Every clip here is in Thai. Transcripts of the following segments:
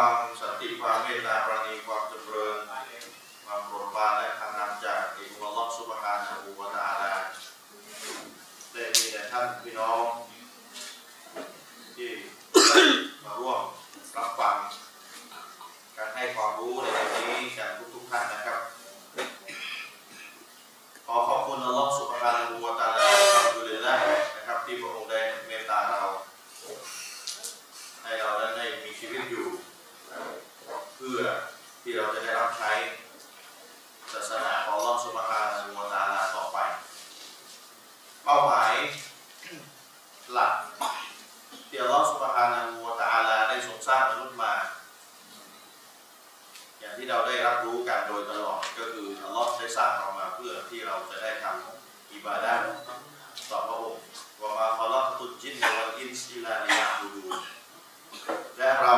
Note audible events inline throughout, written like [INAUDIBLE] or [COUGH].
ความสันติความเมตตาปราณีความจำเริญความโปรดปรานและทางนำจากอิมอัลลอฮฺสุบฮานะฮูวะตะอาลาได้มีแต่ท่านพี่น้อง ที่มาร่วมรับฟัง การให้ความรู้ในวันนี้จากทุกๆท่านนะครับ ขอขอบคุณอัลลอฮฺสุบฮานะฮูวะตะอาลาอัลฮัมดุลิลลาห์นะครับที่พระองค์ได้เมตตาเรา ให้เรานั้นได้มีชีวิตอยู่ เพื่อที่เราจะได้รับใช้ศาสนาของอัลลอฮฺสุบฮานะฮูวะตะอาลาต่อไป เป้าหมายหลักที่อัลลอฮฺสุบฮานะฮูวะตะอาลาได้ทรงสร้างมนุษย์มา อย่างที่เราได้รับรู้กันโดยตลอดก็คืออัลลอฮ์ได้สร้างเรามาเพื่อที่เราจะได้ทำอิบาดะห์ต่อพระองค์ว่ามาขอรับตุจินในวันอินซิลาลิยาบูดูและเรา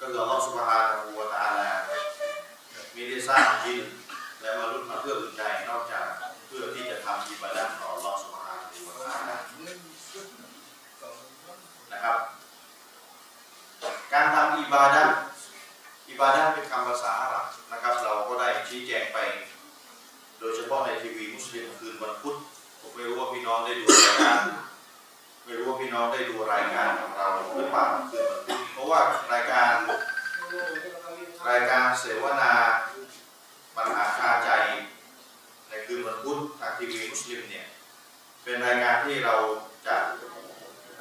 ก็คืออัลลอฮ์สุบฮานะฮูวะตะอาลามีได้สร้างจินและมนุษย์มาเพื่ออื่นใดนอกจากเพื่อที่จะทำอิบาดะห์ต่ออัลลอฮ์สุบฮานะฮูวะตะอาลานะครับ การทำอิบาดะห์อิบาดะห์เป็นคำภาษาอาหรับนะครับ เราก็ได้ชี้แจงไป โดยเฉพาะในทีวีมุสลิมคืนวันพุธผมไม่รู้ว่าพี่น้องได้ดูรายการไม่รู้ว่าพี่น้องได้ดูรายการของเราหรือเปล่าคืนวันพุธเพราะว่ารายการรายการเสวนาปัญหาคาใจ ในคืนวันพุธทางทีวีมุสลิมเนี่ยเป็นรายการที่เราจะ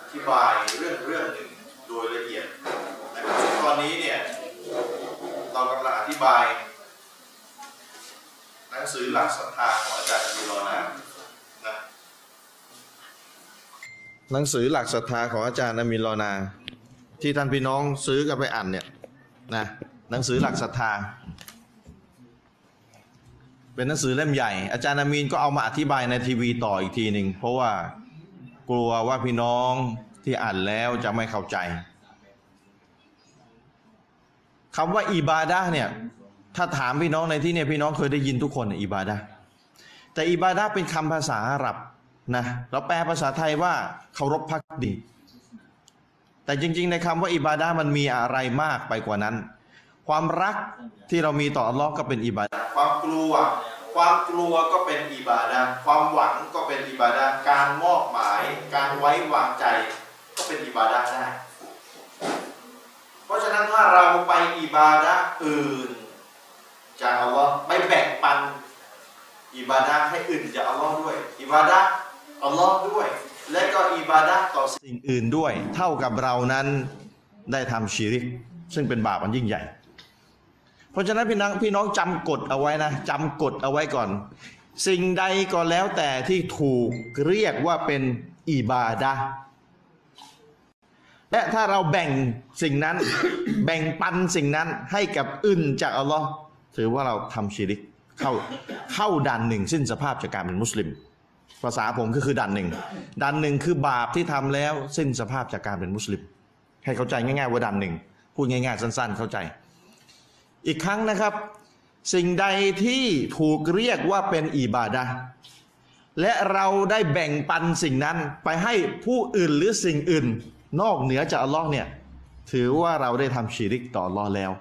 อธิบายเรื่องเรื่องหนึ่งโดยละเอียดนะครับซึ่งตอนนี้เนี่ยเรากำลังอธิบาย หนังสือหลักศรัทธาของอาจารย์มีรอนานะ หนังสือหลักศรัทธาของอาจารย์อามีนรอนา ที่ท่านพี่น้องซื้อกันไปอ่านเนี่ยนะหนังสือหลักศรัทธา เป็นหนังสือเล่มใหญ่ อาจารย์อามีนก็เอามาอธิบายในทีวีต่ออีกทีหนึ่งเพราะว่ากลัวว่าพี่น้องที่อ่านแล้วจะไม่เข้าใจคำว่าอิบาดะเนี่ยถ้าถามพี่น้องในที่เนี่ยพี่น้องเคยได้ยินทุกคนอิบาดะแต่อิบาดะเป็นคำภาษาอาหรับ นะเราแปลภาษาไทยว่าเคารพพักดี แต่จริง ๆ ในคำว่าอิบาดะห์มันมีอะไรมากไปกว่านั้น ความรักที่เรามีต่ออัลลอฮ์ก็เป็นอิบาดะห์ความกลัว ความกลัวก็เป็นอิบาดะห์ความหวังก็เป็นอิบาดะห์การมอบหมาย การไว้วางใจ ก็เป็นอิบาดะห์ได้ เพราะฉะนั้นถ้าเราไปอิบาดะห์อื่นจากอัลลอฮ์ไปแบ่งปันอิบาดะห์ให้อื่นจากอัลลอฮ์ด้วย อิบาดะห์ อัลลอฮ์ด้วย และก็อิบาดะต่อสิ่งอื่นด้วย เท่ากับเรานั้นได้ทำชีริก ซึ่งเป็นบาปอันยิ่งใหญ่ เพราะฉะนั้นพี่น้องพี่น้องจำกฎเอาไว้นะจำกฎเอาไว้ก่อน สิ่งใดก็แล้วแต่ที่ถูกเรียกว่าเป็นอิบาดะและถ้าเราแบ่งสิ่งนั้นแบ่งปันสิ่งนั้นให้กับอื่นจากอัลลอฮ์ถือว่าเราทำชีริกเข้าเข้าด่านหนึ่งสิ้นสภาพจากการเป็นมุสลิม ภาษาผมก็คือด่านหนึ่งด่านหนึ่งคือบาปที่ทำแล้วสิ้นสภาพจากการเป็นมุสลิม ให้เข้าใจง่ายๆว่าด่านหนึ่งพูดง่ายๆสั้น ๆ เข้าใจ อีกครั้งนะครับ สิ่งใดที่ถูกเรียกว่าเป็นอิบาดะและเราได้แบ่งปันสิ่งนั้นไปให้ผู้อื่นหรือสิ่งอื่น นอกเหนือจากอัลลอฮ์เนี่ยถือว่าเราได้ทำชีริกต่ออัลลอฮ์แล้ว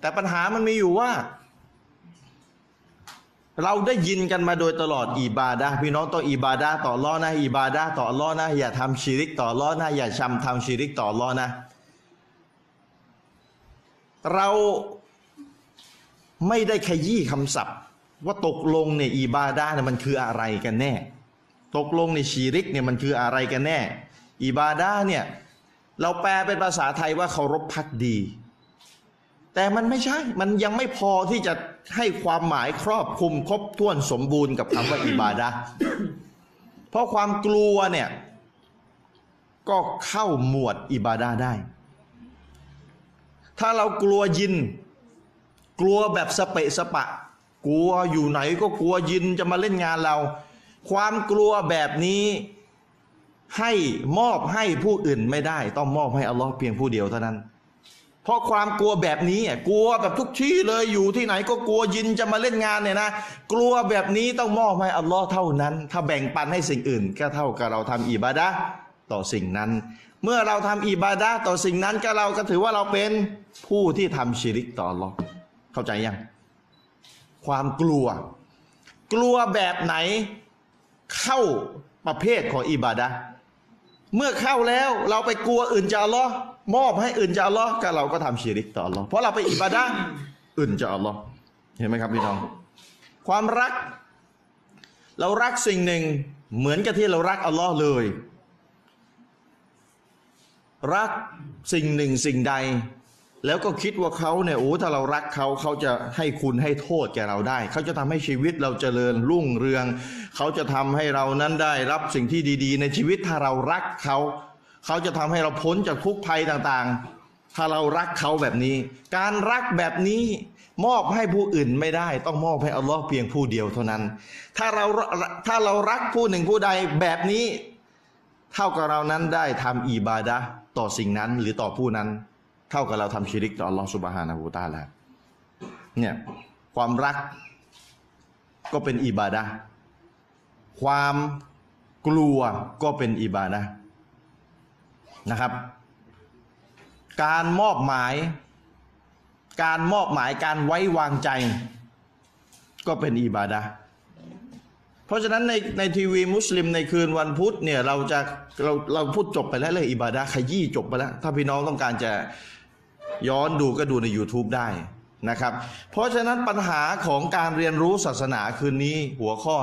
แต่ปัญหามันมีอยู่ว่า เราได้ยินกันมาโดยตลอดอิบาดะพี่น้องต้องอิบาดะต่อลลอนะอิบาดะต่อลลอนะอย่าทำชีริกต่อลลอนะอย่าชำทำชีริกต่อลลอนะ เราไม่ได้ขยี้คำศัพท์ ว่าตกลงเนี่ยอิบาดะเนี่ยมันคืออะไรกันแน่ ตกลงในชีริกเนี่ยมันคืออะไรกันแน่อิบาดะเนี่ยเราแปลเป็นภาษาไทยว่าเคารพพักดี แต่มันไม่ใช่ มันยังไม่พอที่จะให้ความหมายครอบคลุมครบถ้วนสมบูรณ์กับคำว่าอิบาดะเพราะความกลัวเนี่ย ก็เข้าหมวดอิบาดะได้ ถ้าเรากลัวยิน กลัวแบบสเปะสปะ กลัวอยู่ไหนก็กลัวยินจะมาเล่นงานเรา ความกลัวแบบนี้ให้มอบให้ผู้อื่นไม่ได้ ต้องมอบให้อัลลอฮ์เพียงผู้เดียวเท่านั้น เพราะความกลัวแบบนี้อะกลัวแบบทุกที่เลยอยู่ที่ไหนก็กลัวยินจะมาเล่นงานเนี่ยนะกลัวแบบนี้ต้องมอบให้อัลลอฮ์เท่านั้น ถ้าแบ่งปันให้สิ่งอื่น ก็เท่ากับเราทำอิบาดะต่อสิ่งนั้น เมื่อเราทำอิบาดะต่อสิ่งนั้นก็เราก็ถือว่าเราเป็นผู้ที่ทำชิริกต่ออัลลอฮ์เข้าใจยัง ความกลัว กลัวแบบไหนเข้าประเภทของอิบาดะ เมื่อเข้าแล้วเราไปกลัวอื่นจะอัลลอฮ์มอบให้อื่นจะอัลลอฮ์ก็เราก็ทำชิริกต่ออัลลอฮ์เพราะเราไปอิบาดะห์อื่นจะอัลลอฮ์เห็นไหมครับพี่น้อง ความรัก เรารักสิ่งหนึ่งเหมือนกับที่เรารักอัลลอฮ์เลย รักสิ่งหนึ่งสิ่งใด แล้วก็คิดว่าเขาเนี่ยโอ้ถ้าเรารักเขาเขาจะให้คุณให้โทษแก่เราได้ เขาจะทำให้ชีวิตเราเจริญรุ่งเรือง เขาจะทำให้เรานั้นได้รับสิ่งที่ดี ๆ ในชีวิตถ้าเรารักเขา เขาจะทำให้เราพ้นจากทุกภัยต่างๆ ถ้าเรารักเขาแบบนี้ การรักแบบนี้มอบให้ผู้อื่นไม่ได้ ต้องมอบให้อัลลอฮ์เพียงผู้เดียวเท่านั้น ถ้าเราถ้าเรารักผู้หนึ่งผู้ใดแบบนี้ เท่ากับเรานั้นได้ทำอิบาดะต่อสิ่งนั้นหรือต่อผู้นั้น เท่ากับเราทำชิริกต่ออัลลอฮฺสุบฮานะฮูวะตะอาลาเนี่ยความรักก็เป็นอิบาดะความกลัวก็เป็นอิบาดะนะครับ การมอบหมาย การมอบหมายการไว้วางใจ ก็เป็นอิบาดะเพราะฉะนั้นในในทีวีมุสลิมในคืนวันพุธเนี่ยเราจะเราเราพูดจบไปแล้วเลยอิบาดะขยี้จบไปแล้ว ถ้าพี่น้องต้องการจะ ย้อนดูก็ดูใน YouTube ได้นะครับ เพราะฉะนั้นปัญหาของการเรียนรู้ศาสนาคืนนี้หัวข้อ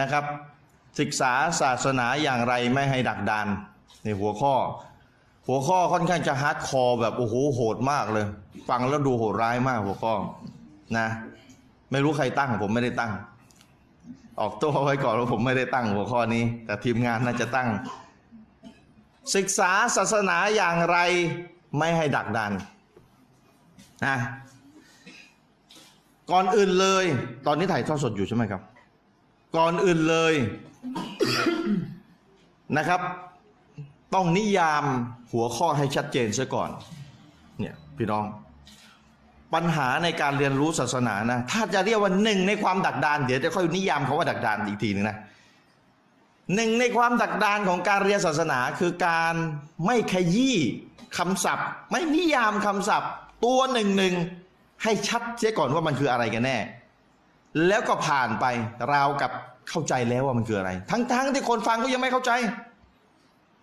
นะครับ ศึกษาศาสนาอย่างไรไม่ให้ดักดานในหัวข้อ หัวข้อค่อนข้างจะ hardcore แบบโอ้โหโหดมากเลย ฟังแล้วดูโหดร้ายมากหัวข้อนะไม่รู้ใครตั้งผมไม่ได้ตั้ง ออกตัวไว้ก่อนว่าผมไม่ได้ตั้งหัวข้อนี้ แต่ทีมงานน่าจะตั้ง ศึกษาศาสนาอย่างไร ไม่ให้ดักดานนะก่อนอื่นเลย ตอนนี้ถ่ายทอดสดอยู่ใช่ไหมครับ ก่อนอื่นเลยนะครับ ต้องนิยามหัวข้อให้ชัดเจนซะก่อน เนี่ยพี่น้อง ปัญหาในการเรียนรู้ศาสนานะ ถ้าจะเรียกว่าหนึ่งในความดักดาน เดี๋ยวจะค่อยนิยามเขาว่าดักดานอีกทีหนึ่งนะหนึ่งในความดักดานของการเรียนศาสนาคือการไม่ขยี้ คำศัพท์ ไม่นิยามคำศัพท์ ตัวหนึ่งหนึ่งให้ชัดเสียก่อนว่ามันคืออะไรกันแน่ แล้วก็ผ่านไปราวกับเข้าใจแล้วว่ามันคืออะไร ทั้งๆที่คนฟังก็ยังไม่เข้าใจ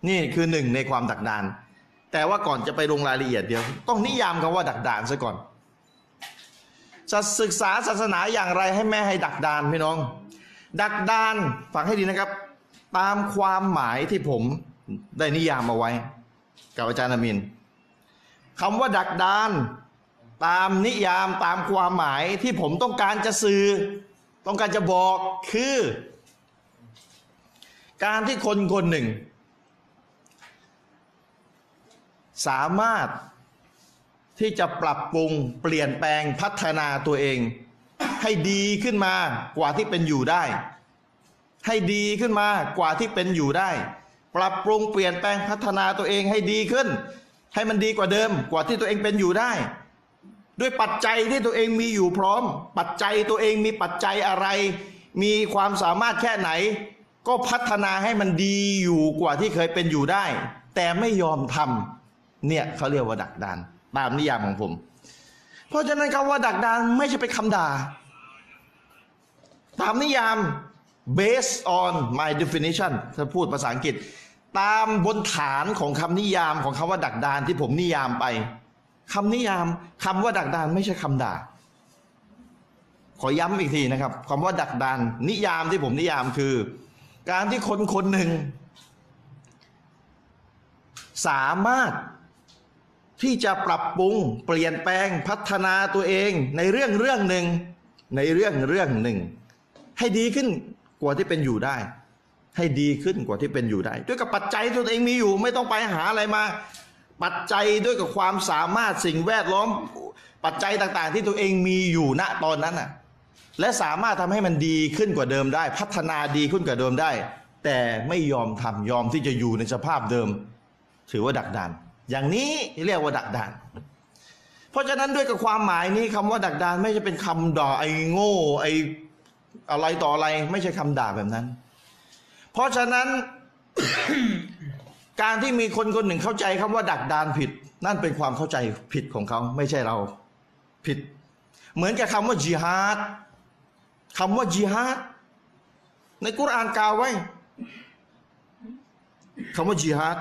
นี่คือหนึ่งในความดักดาน แต่ว่าก่อนจะไปลงรายละเอียดเดียว ต้องนิยามคำว่าดักดานซะก่อนจะศึกษาศาสนาอย่างไรให้แม่ให้ดักดานพี่น้อง ดักดานฟังให้ดีนะครับ ตามความหมายที่ผมได้นิยามเอาไว้ กับอาจารย์อามินคำว่าดักดาน ตามนิยามตามความหมายที่ผมต้องการจะสื่อ ต้องการจะบอกคือ การที่คนคนหนึ่ง สามารถที่จะปรับปรุงเปลี่ยนแปลงพัฒนาตัวเอง ให้ดีขึ้นมากว่าที่เป็นอยู่ได้ ให้ดีขึ้นมากว่าที่เป็นอยู่ได้ ปรับปรุงเปลี่ยนแปลงพัฒนาตัวเองให้ดีขึ้น ให้มันดีกว่าเดิมกว่าที่ตัวเองเป็นอยู่ได้ ด้วยปัจจัยที่ตัวเองมีอยู่พร้อม ปัจจัยตัวเองมีปัจจัยอะไร มีความสามารถแค่ไหน ก็พัฒนาให้มันดีอยู่กว่าที่เคยเป็นอยู่ได้ แต่ไม่ยอมทำเนี่ยเขาเรียกว่าดักดานตามนิยามของผม เพราะฉะนั้นคำว่าดักดานไม่ใช่เป็นคำด่าตามนิยาม based on my definition ถ้าพูดภาษาอังกฤษ ตามบนฐานของคำนิยามของคำว่าดักดานที่ผมนิยามไปคำนิยามคำว่าดักดานไม่ใช่คำด่า ขอย้ำอีกทีนะครับคำว่าดักดาน นิยามที่ผมนิยามคือ การที่คนคนหนึ่ง สามารถที่จะปรับปรุงเปลี่ยนแปลงพัฒนาตัวเองในเรื่องเรื่องหนึ่งในเรื่องเรื่องหนึ่ง ให้ดีขึ้นกว่าที่เป็นอยู่ได้ ให้ดีขึ้นกว่าที่เป็นอยู่ได้ ด้วยกับปัจจัยที่ตัวเองมีอยู่ ไม่ต้องไปหาอะไรมา ปัจจัยด้วยกับความสามารถสิ่งแวดล้อม ปัจจัยต่างๆ ที่ตัวเองมีอยู่ณตอนนั้นน่ะและสามารถทำให้มันดีขึ้นกว่าเดิมได้ พัฒนาดีขึ้นกว่าเดิมได้ แต่ไม่ยอมทำยอมที่จะอยู่ในสภาพเดิม ถือว่าดักดาน อย่างนี้เรียกว่าดักดาน เพราะฉะนั้นด้วยกับความหมายนี้คำว่าดักดานไม่ใช่เป็นคำด่าไอ้โง่ไอ้อะไรต่ออะไร ไม่ใช่คำด่าแบบนั้น เพราะฉะนั้นการที่มีคนคนหนึ่งเข้าใจคำว่าดักดานผิด นั่นเป็นความเข้าใจผิดของเขา ไม่ใช่เราผิด เหมือนกับคำว่าจิฮาดคำว่าจิฮาดในกุรานกล่าวไว้คำว่าจิฮาด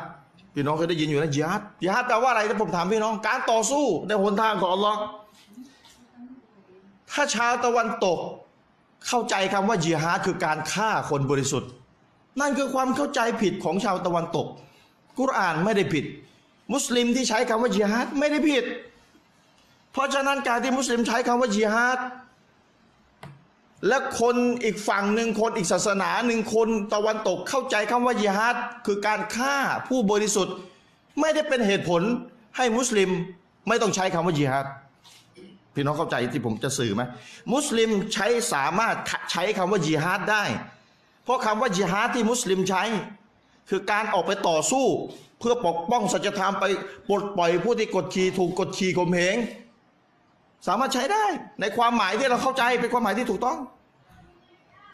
พี่น้องเคยได้ยินอยู่นะจิฮาดจิฮาดแปลว่าอะไรถ้าผมถามพี่น้อง การต่อสู้ในหนทางของอัลลอฮ์ถ้าชาวตะวันตกเข้าใจคำว่าจิฮาดคือการฆ่าคนบริสุทธิ์ นั่นคือความเข้าใจผิดของชาวตะวันตก กุรอานไม่ได้ผิด มุสลิมที่ใช้คำว่าจิฮาดไม่ได้ผิด เพราะฉะนั้นการที่มุสลิมใช้คำว่าจิฮาดและคนอีกฝั่งหนึ่งคนอีกศาสนาหนึ่งคนตะวันตกเข้าใจคำว่าจิฮาดคือการฆ่าผู้บริสุทธิ์ ไม่ได้เป็นเหตุผลให้มุสลิมไม่ต้องใช้คำว่าจิฮาดพี่น้องเข้าใจที่ผมจะสื่อไหมมุสลิมใช้สามารถใช้คำว่าจิฮาดได้ เพราะคำว่าจิฮาดที่มุสลิมใช้ คือการออกไปต่อสู้ เพื่อปกป้องสัจธรรมไปปลดปล่อยผู้ที่กดขี่ถูกกดขี่ข่มเหงสามารถใช้ได้ในความหมายที่เราเข้าใจเป็นความหมายที่ถูกต้อง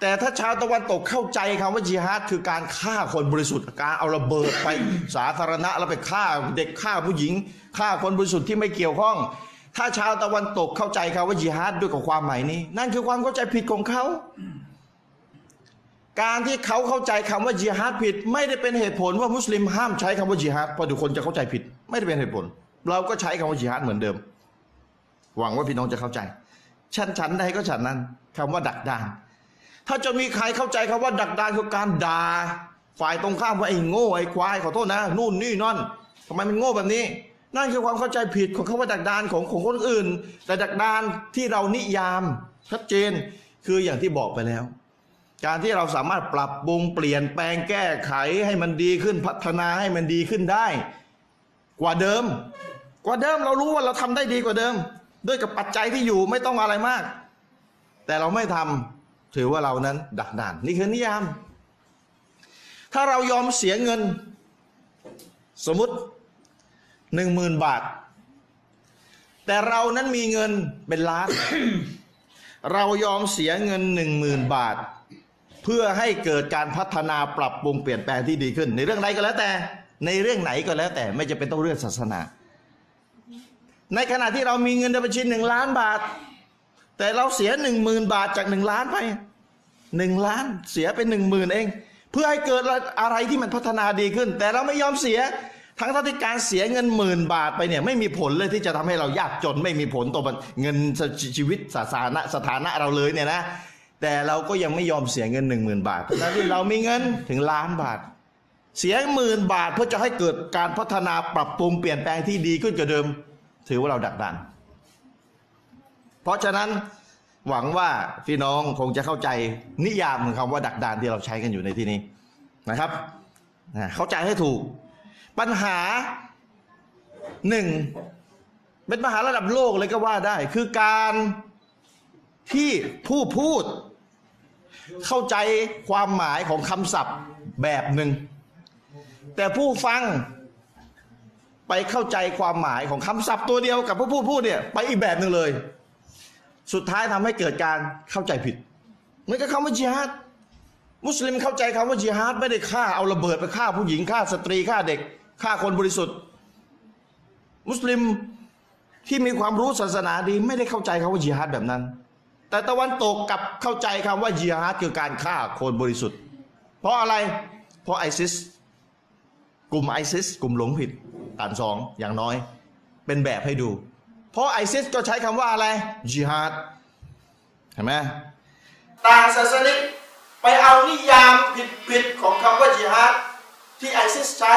แต่ถ้าชาวตะวันตกเข้าใจคำว่าจิฮาดคือการฆ่าคนบริสุทธิ์การเอาระเบิดไปสาธารณะแล้วไปฆ่าเด็กฆ่าผู้หญิงฆ่าคนบริสุทธิ์ที่ไม่เกี่ยวข้อง ถ้าชาวตะวันตกเข้าใจคำว่าจิฮาดด้วยกับความหมายนี้ นั่นคือความเข้าใจผิดของเขา การที่เขาเข้าใจคำว่าจิฮาดผิด ไม่ได้เป็นเหตุผลว่ามุสลิมห้ามใช้คำว่าจิฮาดเพราะทุกคนจะเข้าใจผิด ไม่ได้เป็นเหตุผล เราก็ใช้คำว่าจิฮาดเหมือนเดิม หวังว่าพี่น้องจะเข้าใจ ฉันฉันใดก็ฉันนั้นคำว่าดักดาน ถ้าจะมีใครเข้าใจคำว่าดักดานคือการด่าฝ่ายตรงข้ามว่าไอ้โง่ไอ้ควายขอโทษนะ นู่นนี่นั่นทำไมมันโง่แบบนี้ นั่นคือความเข้าใจผิดของคำว่าดักดานของของคนอื่น แต่ดักดานที่เรานิยามชัดเจนคืออย่างที่บอกไปแล้ว การที่เราสามารถปรับปรุงเปลี่ยนแปลงแก้ไขให้มันดีขึ้นพัฒนาให้มันดีขึ้นได้ กว่าเดิม กว่าเดิมเรารู้ว่าเราทำได้ดีกว่าเดิม ด้วยกับปัจจัยที่อยู่ไม่ต้องอะไรมาก แต่เราไม่ทำถือว่าเรานั้นดักดานนี่คือนิยาม ถ้าเรายอมเสียเงิน สมมติหนึ่งหมื่นบาท แต่เรานั้นมีเงินเป็นล้าน เรายอมเสียเงินหนึ่งหมื่นบาท เพื่อให้เกิดการพัฒนาปรับปรุงเปลี่ยนแปลงที่ดีขึ้น ในเรื่องใดก็แล้วแต่ ในเรื่องไหนก็แล้วแต่ไม่จะเป็นต้องเรื่องศาสนา ในขณะที่เรามีเงินในบัญชีหนึ่งล้านบาท แต่เราเสียหนึ่งหมื่นบาทจากหนึ่งล้านไปหนึ่งล้านเสียเป็นหนึ่งหมื่นเอง เพื่อให้เกิดอะไรที่มันพัฒนาดีขึ้น แต่เราไม่ยอมเสียทั้งที่การเสียเงินหมื่นบาทไปเนี่ยไม่มีผลเลยที่จะทำให้เรายากจนไม่มีผลต่อเงินชีวิตสถานะสถานะเราเลยเนี่ยนะ แต่เราก็ยังไม่ยอมเสียเงินหนึ่งหมื่นบาททั้งที่เรามีเงินถึงล้านบาท เสียหมื่นบาทเพื่อจะให้เกิดการพัฒนาปรับปรุงเปลี่ยนแปลงที่ดีขึ้นกว่าเดิม ถือว่าเราดักดัน เพราะฉะนั้นหวังว่าพี่น้องคงจะเข้าใจนิยามของคำว่าดักดานที่เราใช้กันอยู่ในที่นี้นะครับ เข้าใจให้ถูก ปัญหาหนึ่งเป็นปัญหาระดับโลกเลยก็ว่าได้ คือการที่ผู้พูด เข้าใจความหมายของคำศัพท์แบบหนึ่ง แต่ผู้ฟังไปเข้าใจความหมายของคำศัพท์ตัวเดียวกับผู้พูดพูดเนี่ยไปอีกแบบหนึ่งเลย สุดท้ายทำให้เกิดการเข้าใจผิดเหมือนกับคำว่าจิฮาดมุสลิมเข้าใจคำว่าจิฮาดไม่ได้ฆ่าเอาระเบิดไปฆ่าผู้หญิงฆ่าสตรีฆ่าเด็กฆ่าคนบริสุทธิ์ มุสลิมที่มีความรู้ศาสนาดีไม่ได้เข้าใจคำว่าจิฮาดแบบนั้น แต่ตะวันตกกับเข้าใจคำว่าจิฮาดคือการฆ่าคนบริสุทธิ์ เพราะอะไร เพราะไอซิส กลุ่มไอซิส กลุ่มหลงผิดอ่านสองอย่างน้อย เป็นแบบให้ดู เพราะไอซิสก็ใช้คำว่าอะไรจิฮาดเห็นไหมต่างศาสนิกไปเอานิยามผิดๆของคำว่าจิฮาดที่ไอซิสใช้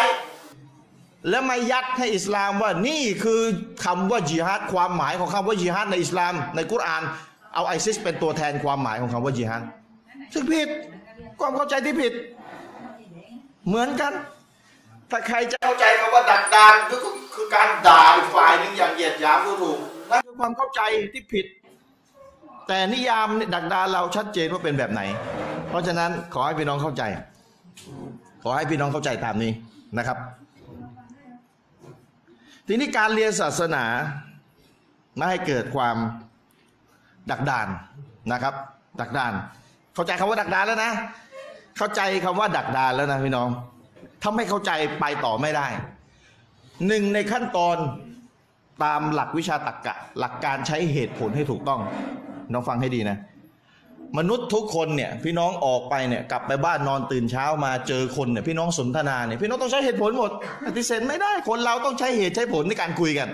แล้วมายัดให้อิสลามว่านี่คือคำว่าจิฮาดความหมายของคำว่าจิฮาดในอิสลามในกุรอาน เอาไอซิสเป็นตัวแทนความหมายของคำว่าจิฮาดซึ่งผิดความเข้าใจที่ผิด เหมือนกัน ถ้าใครจะเข้าใจคำว่าดักดานก็คือการด่าอีกฝ่ายหนึ่งอย่างเหยียดหยามดูถูกนั่นคือความเข้าใจที่ผิด แต่นิยามดักดานเราชัดเจนว่าเป็นแบบไหน เพราะฉะนั้นขอให้พี่น้องเข้าใจ ขอให้พี่น้องเข้าใจตามนี้นะครับ ทีนี้การเรียนศาสนาไม่ให้เกิดความ ดักดานนะครับ ดักดาน เข้าใจคำว่าดักดานแล้วนะ เข้าใจคำว่าดักดานแล้วนะพี่น้อง ถ้าไม่เข้าใจไปต่อไม่ได้ หนึ่งในขั้นตอนตามหลักวิชาตรรกะ หลักการใช้เหตุผลให้ถูกต้อง น้องฟังให้ดีนะ มนุษย์ทุกคนเนี่ยพี่น้องออกไปเนี่ยกลับไปบ้านนอนตื่นเช้ามาเจอคนเนี่ยพี่น้องสนทนาเนี่ยพี่น้องต้องใช้เหตุผลหมดปฏิเสธไม่ได้คนเราต้องใช้เหตุใช้ผลในการคุยกัน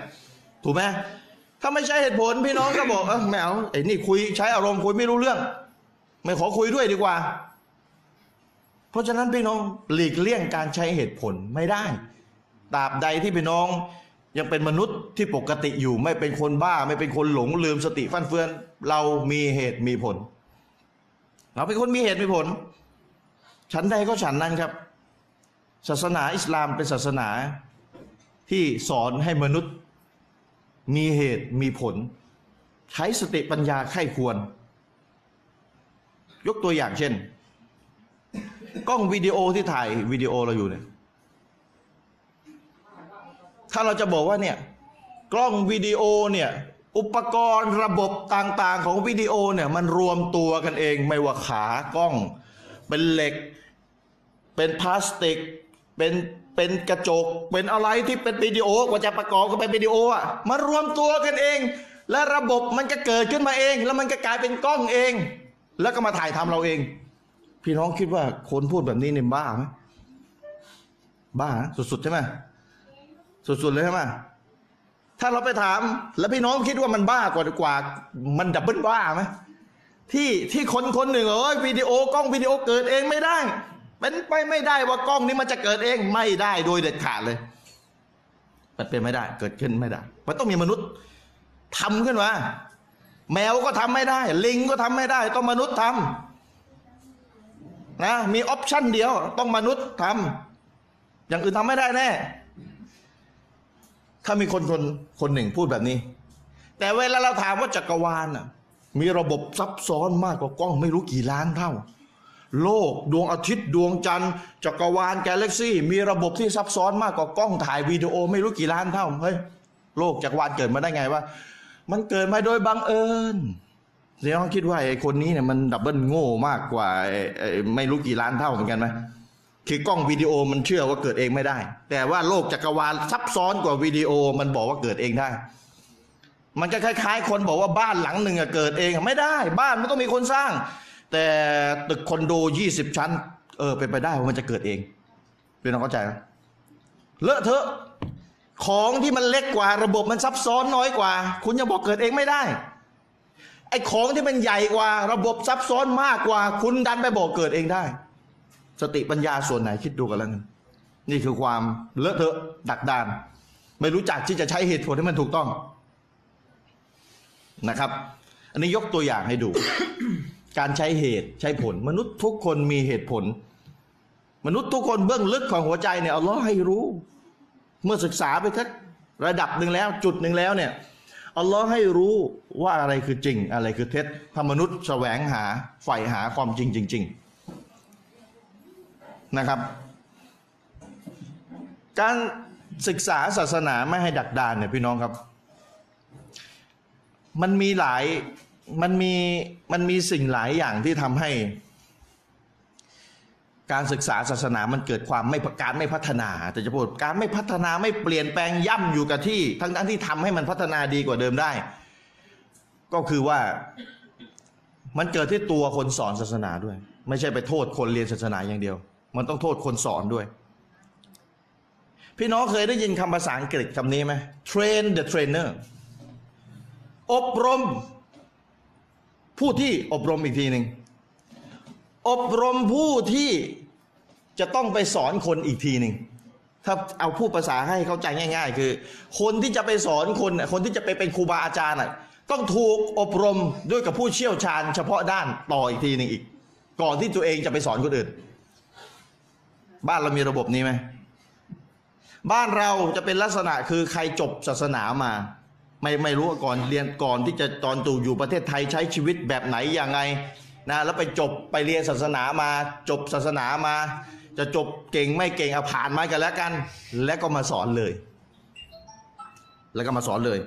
ถูกไหม ถ้าไม่ใช้เหตุผลพี่น้องก็บอกเออแมวไอ้นี่คุยใช้อารมณ์คุยไม่รู้เรื่อง ไม่ขอคุยด้วยดีกว่า เพราะฉะนั้นพี่น้องหลีกเลี่ยงการใช้เหตุผลไม่ได้ตราบใดที่พี่น้องยังเป็นมนุษย์ที่ปกติอยู่ไม่เป็นคนบ้า ไม่เป็นคนหลงลืมสติฟั่นเฟือน เรามีเหตุมีผล เราเป็นคนมีเหตุมีผล ฉันใดก็ฉันนั้นครับ ศาสนาอิสลามเป็นศาสนาที่สอนให้มนุษย์ มีเหตุมีผล ใช้สติปัญญาไข้ควร ยกตัวอย่างเช่น กล้องวิดีโอที่ถ่ายวิดีโอเราอยู่เนี่ย ถ้าเราจะบอกว่าเนี่ย กล้องวิดีโอเนี่ยอุปกรณ์ระบบต่างๆ ของวิดีโอเนี่ยมันรวมตัวกันเองไม่ว่าขากล้อง เป็นเหล็ก เป็นพลาสติก เป็น เป็นกระจก เป็นอะไรที่เป็นวิดีโอกว่าจะประกอบกันเป็นวิดีโออะมารวมตัวกันเอง และระบบมันก็เกิดขึ้นมาเอง แล้วมันก็กลายเป็นกล้องเอง แล้วก็มาถ่ายทำเราเอง พี่น้องคิดว่าคนพูดแบบนี้เนี่ยบ้าไหมบ้าสุดๆใช่ไหมสุดๆเลยใช่ไหมถ้าเราไปถาม แล้วพี่น้องคิดว่ามันบ้ากว่ากว่า มันดับเบิลบ้าไหมที่ที่คนคนหนึ่งเอ้ยวิดีโอกล้องวิดีโอเกิดเองไม่ได้ เป็นไปไม่ได้ว่ากล้องนี้มันจะเกิดเองไม่ได้โดยเด็ดขาดเลย มันเป็นไม่ได้ เกิดขึ้นไม่ได้ มันต้องมีมนุษย์ทำขึ้นมาแมวก็ทำไม่ได้ ลิงก็ทำไม่ได้ ต้องมนุษย์ทำนะมีออปชั่นเดียว ต้องมนุษย์ทำอย่างอื่นทำไม่ได้แน่ ถ้ามีคนคนคนหนึ่งพูดแบบนี้ แต่เวลาเราถามว่าจักรวาลน่ะ มีระบบซับซ้อนมากกว่ากล้องไม่รู้กี่ล้านเท่า โลกดวงอาทิตย์ดวงจันทร์จักรวาลกาแล็กซี่ มีระบบที่ซับซ้อนมากกว่ากล้องถ่ายวิดีโอไม่รู้กี่ล้านเท่าเฮ้ยโลกจักรวาลเกิดมาได้ไงวะมันเกิดมาโดยบังเอิเดี๋ยวคิดว่าไอ้คนนี้เนี่ยมัน double โง่มากกว่าไอ้ไม่รู้กี่ล้านเท่าเหมือนกันไหมคือกล้องวิดีโอมันเชื่อว่าเกิดเองไม่ได้ แต่ว่าโลกจักรวาลซับซ้อนกว่าวิดีโอมันบอกว่าเกิดเองได้ มันก็คล้าย ๆ คนบอกว่าบ้านหลังหนึ่งอะเกิดเองไม่ได้ บ้านมันต้องมีคนสร้าง แต่ตึกคอนโดยี่สิบชั้น เออ เป็นไปได้ว่ามันจะเกิดเองพี่น้องเข้าใจไหมเลอะเทอะ ของที่มันเล็กกว่า ระบบมันซับซ้อนน้อยกว่า คุณยังบอกเกิดเองไม่ได้ ไอ้ของที่มันใหญ่กว่า ระบบซับซ้อนมากกว่า คุณดันไปบอกเกิดเองได้ สติปัญญาส่วนไหนคิดดูกันแล้วกันนี่คือความเลอะเทอะดักดาน ไม่รู้จักที่จะใช้เหตุผลให้มันถูกต้องนะครับ อันนี้ยกตัวอย่างให้ดู การใช้เหตุใช้ผล มนุษย์ทุกคนมีเหตุผล มนุษย์ทุกคนเบื้องลึกของหัวใจเนี่ยอัลลอฮ์ให้รู้ เมื่อศึกษาไปทักระดับหนึ่งแล้วจุดหนึ่งแล้วเนี่ยอัลลอฮ์ให้รู้ว่าอะไรคือจริง อะไรคือเท็จถ้ามนุษย์แสวงหาใฝ่หาความจริงจริง ๆนะครับ การศึกษาศาสนาไม่ให้ดักดานเนี่ยพี่น้องครับ มันมีหลาย มันมีมันมีสิ่งหลายอย่างที่ทำให้ การศึกษาศาสนามันเกิดความไม่การไม่พัฒนา แต่จะพูดการไม่พัฒนาไม่เปลี่ยนแปลงย่ำอยู่กับที่ ทั้งทั้งที่ทำให้มันพัฒนาดีกว่าเดิมได้ ก็คือว่ามันเกิดที่ตัวคนสอนศาสนาด้วย ไม่ใช่ไปโทษคนเรียนศาสนาอย่างเดียว มันต้องโทษคนสอนด้วย พี่น้องเคยได้ยินคำภาษาอังกฤษคำนี้ไหม train the trainer อบรม ผู้ที่อบรมอีกทีหนึ่งอบรมผู้ที่จะต้องไปสอนคนอีกทีหนึ่งถ้าเอาพูดภาษาให้เข้าใจง่าย ๆ คือ คนที่จะไปสอนคนคนที่จะไปเป็นครูบาอาจารย์ต้องถูกอบรมด้วยกับผู้เชี่ยวชาญ เฉพาะด้านต่ออีกทีหนึ่งอีก ก่อนที่ตัวเองจะไปสอนคนอื่น บ้านเรามีระบบนี้ไหมบ้านเราจะเป็นลักษณะคือใครจบศาสนามา ไม่ไม่รู้ว่าก่อนเรียนก่อนที่จะตอนตู่อยู่ประเทศไทยใช้ชีวิตแบบไหนอย่างไงนะแล้วไปจบไปเรียนศาสนามาจบศาสนามา จะจบเก่งไม่เก่งเอาผ่านมากันแล้วกัน แล้วก็มาสอนเลย แล้วก็มาสอนเลย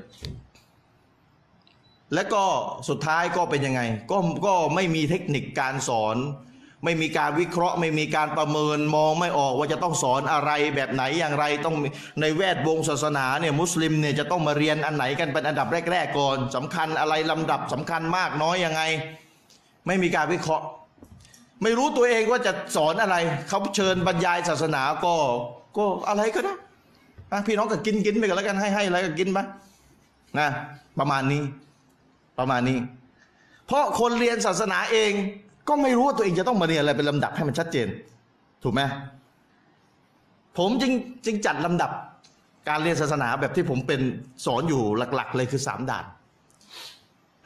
แล้วก็สุดท้ายก็เป็นยังไง ก็ก็ไม่มีเทคนิคการสอน ไม่มีการวิเคราะห์ ไม่มีการประเมินมองไม่ออกว่าจะต้องสอนอะไรแบบไหนอย่างไรต้องในแวดวงศาสนาเนี่ยมุสลิมเนี่ยจะต้องมาเรียนอันไหนกันเป็นอันดับแรก ๆ ก่อนสำคัญอะไรลำดับสำคัญมากน้อยยังไง ไม่มีการวิเคราะห์ ไม่รู้ตัวเองว่าจะสอนอะไรเขาเชิญบรรยายศาสนาก็ ก็อะไรก็ได้อะพี่น้องก็กินกินไปกันแล้วกันให้ให้อะไรก็กินไปนะประมาณนี้ ประมาณนี้ เพราะคนเรียนศาสนาเอง ก็ไม่รู้ว่าตัวเองจะต้องมาเรียนอะไรเป็นลำดับให้มันชัดเจน ถูกไหมผมจึงจึงจัดลำดับการเรียนศาสนาแบบที่ผมเป็นสอนอยู่หลัก ๆ เลยคือสามด่าน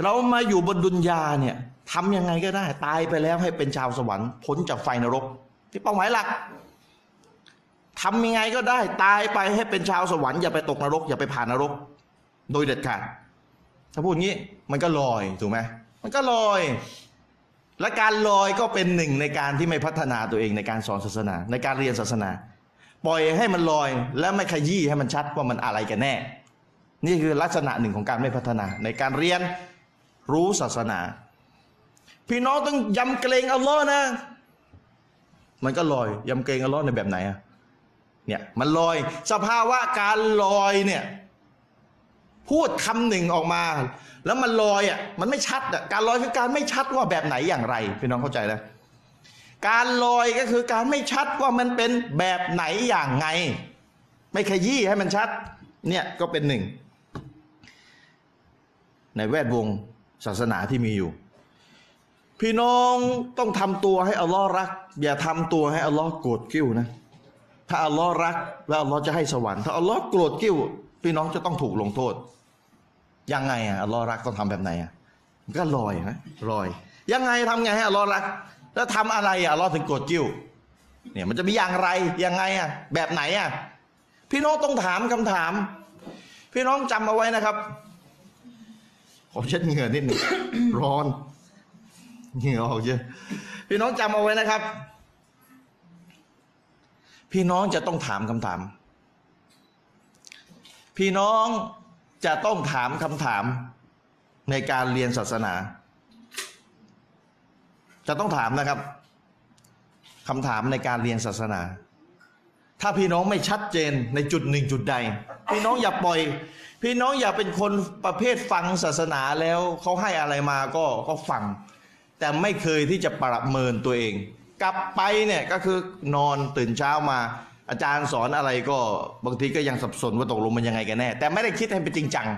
เรามาอยู่บนดุนยาเนี่ยทำยังไงก็ได้ ตายไปแล้วให้เป็นชาวสวรรค์พ้นจากไฟนรกที่เป้าหมายหลักทำยังไงก็ได้ ตายไปให้เป็นชาวสวรรค์อย่าไปตกนรก อย่าไปผ่านนรก โดยเด็ดขาดถ้าพูดงี้มันก็ลอยถูกไหมมันก็ลอย และการลอยก็เป็นหนึ่งในการที่ไม่พัฒนาตัวเองในการสอนศาสนา ในการเรียนศาสนา ปล่อยให้มันลอยและไม่ขยี้ให้มันชัดว่ามันอะไรกันแน่ นี่คือลักษณะหนึ่งของการไม่พัฒนา ในการเรียนรู้ศาสนา พี่น้องต้องยำเกรงอัลลอฮ์นะ มันก็ลอยยำเกรงอัลลอฮ์ในแบบไหนอะเนี่ยมันลอยสภาวะการลอยเนี่ย พูดคำหนึ่งออกมา แล้วมันลอยอะมันไม่ชัดอะการลอยคือการไม่ชัดว่าแบบไหนอย่างไรพี่น้องเข้าใจแล้วการลอยก็คือการไม่ชัดว่ามันเป็นแบบไหนอย่างไง ไม่ขยี้ให้มันชัด เนี่ยก็เป็นหนึ่ง ในแวดวงศาสนาที่มีอยู่ พี่น้องต้องทำตัวให้อัลลอฮ์รัก อย่าทำตัวให้อัลลอฮ์โกรธกิ้วนะถ้าอัลลอฮ์รัก แล้วอัลลอฮ์จะให้สวรรค์ถ้าอัลลอฮ์โกรธกิ้ว พี่น้องจะต้องถูกลงโทษ ยังไงอะอัลลอรักต้องทำแบบไหนอะมันก็ลอยนะลอย ยังไงทำไงให้อัลลอรัก แล้วทำอะไรอะอัลลอถึงโกรธกิ้ว เนี่ยมันจะมีอย่างไรยังไงอะแบบไหนอะพี่น้องต้องถามคำถาม พี่น้องจำเอาไว้นะครับขอเช็ดเหงื่อนิดหนึ่งร้อนเหงื่อออกเยอะพี่น้องจำเอาไว้นะครับ พี่น้องจะต้องถามคำถาม พี่น้อง จะต้องถามคำถามในการเรียนศาสนา จะต้องถามนะครับคำถามในการเรียนศาสนา ถ้าพี่น้องไม่ชัดเจนในจุดหนึ่งจุดใด พี่น้องอย่าปล่อย พี่น้องอย่าเป็นคนประเภทฟังศาสนาแล้วเขาให้อะไรมาก็ก็ฟัง แต่ไม่เคยที่จะประเมินตัวเอง กลับไปเนี่ยก็คือนอนตื่นเช้ามา อาจารย์สอนอะไรก็บางทีก็ยังสับสนว่าตกลงมันยังไงกันแน่ แต่ไม่ได้คิดให้เป็นจริงจัง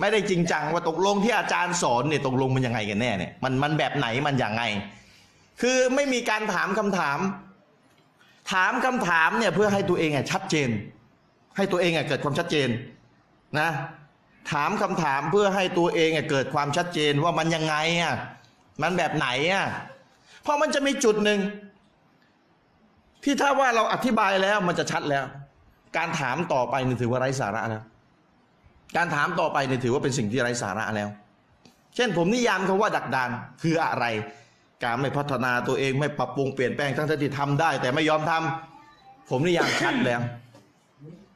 ไม่ได้จริงจังว่าตกลงที่อาจารย์สอนเนี่ยตกลงมันยังไงกันแน่เนี่ยมันมันแบบไหนมันยังไง คือไม่มีการถามคำถาม ถามคำถามเนี่ยเพื่อให้ตัวเองอะชัดเจน ให้ตัวเองอะเกิดความชัดเจนนะถามคำถามเพื่อให้ตัวเองอะเกิดความชัดเจนว่ามันยังไงอะมันแบบไหนอะเพราะมันจะมีจุดหนึ่ง ที่ถ้าว่าเราอธิบายแล้วมันจะชัดแล้ว การถามต่อไปนี่ถือว่าไร้สาระแล้วการถามต่อไปนี่ถือว่าเป็นสิ่งที่ไร้สาระแล้ว เช่นผมนิยามคำว่าดักดานคืออะไร การไม่พัฒนาตัวเองไม่ปรับปรุงเปลี่ยนแปลงทั้งที่ทำได้ แต่ไม่ยอมทำผมนิยามชัดแล้ว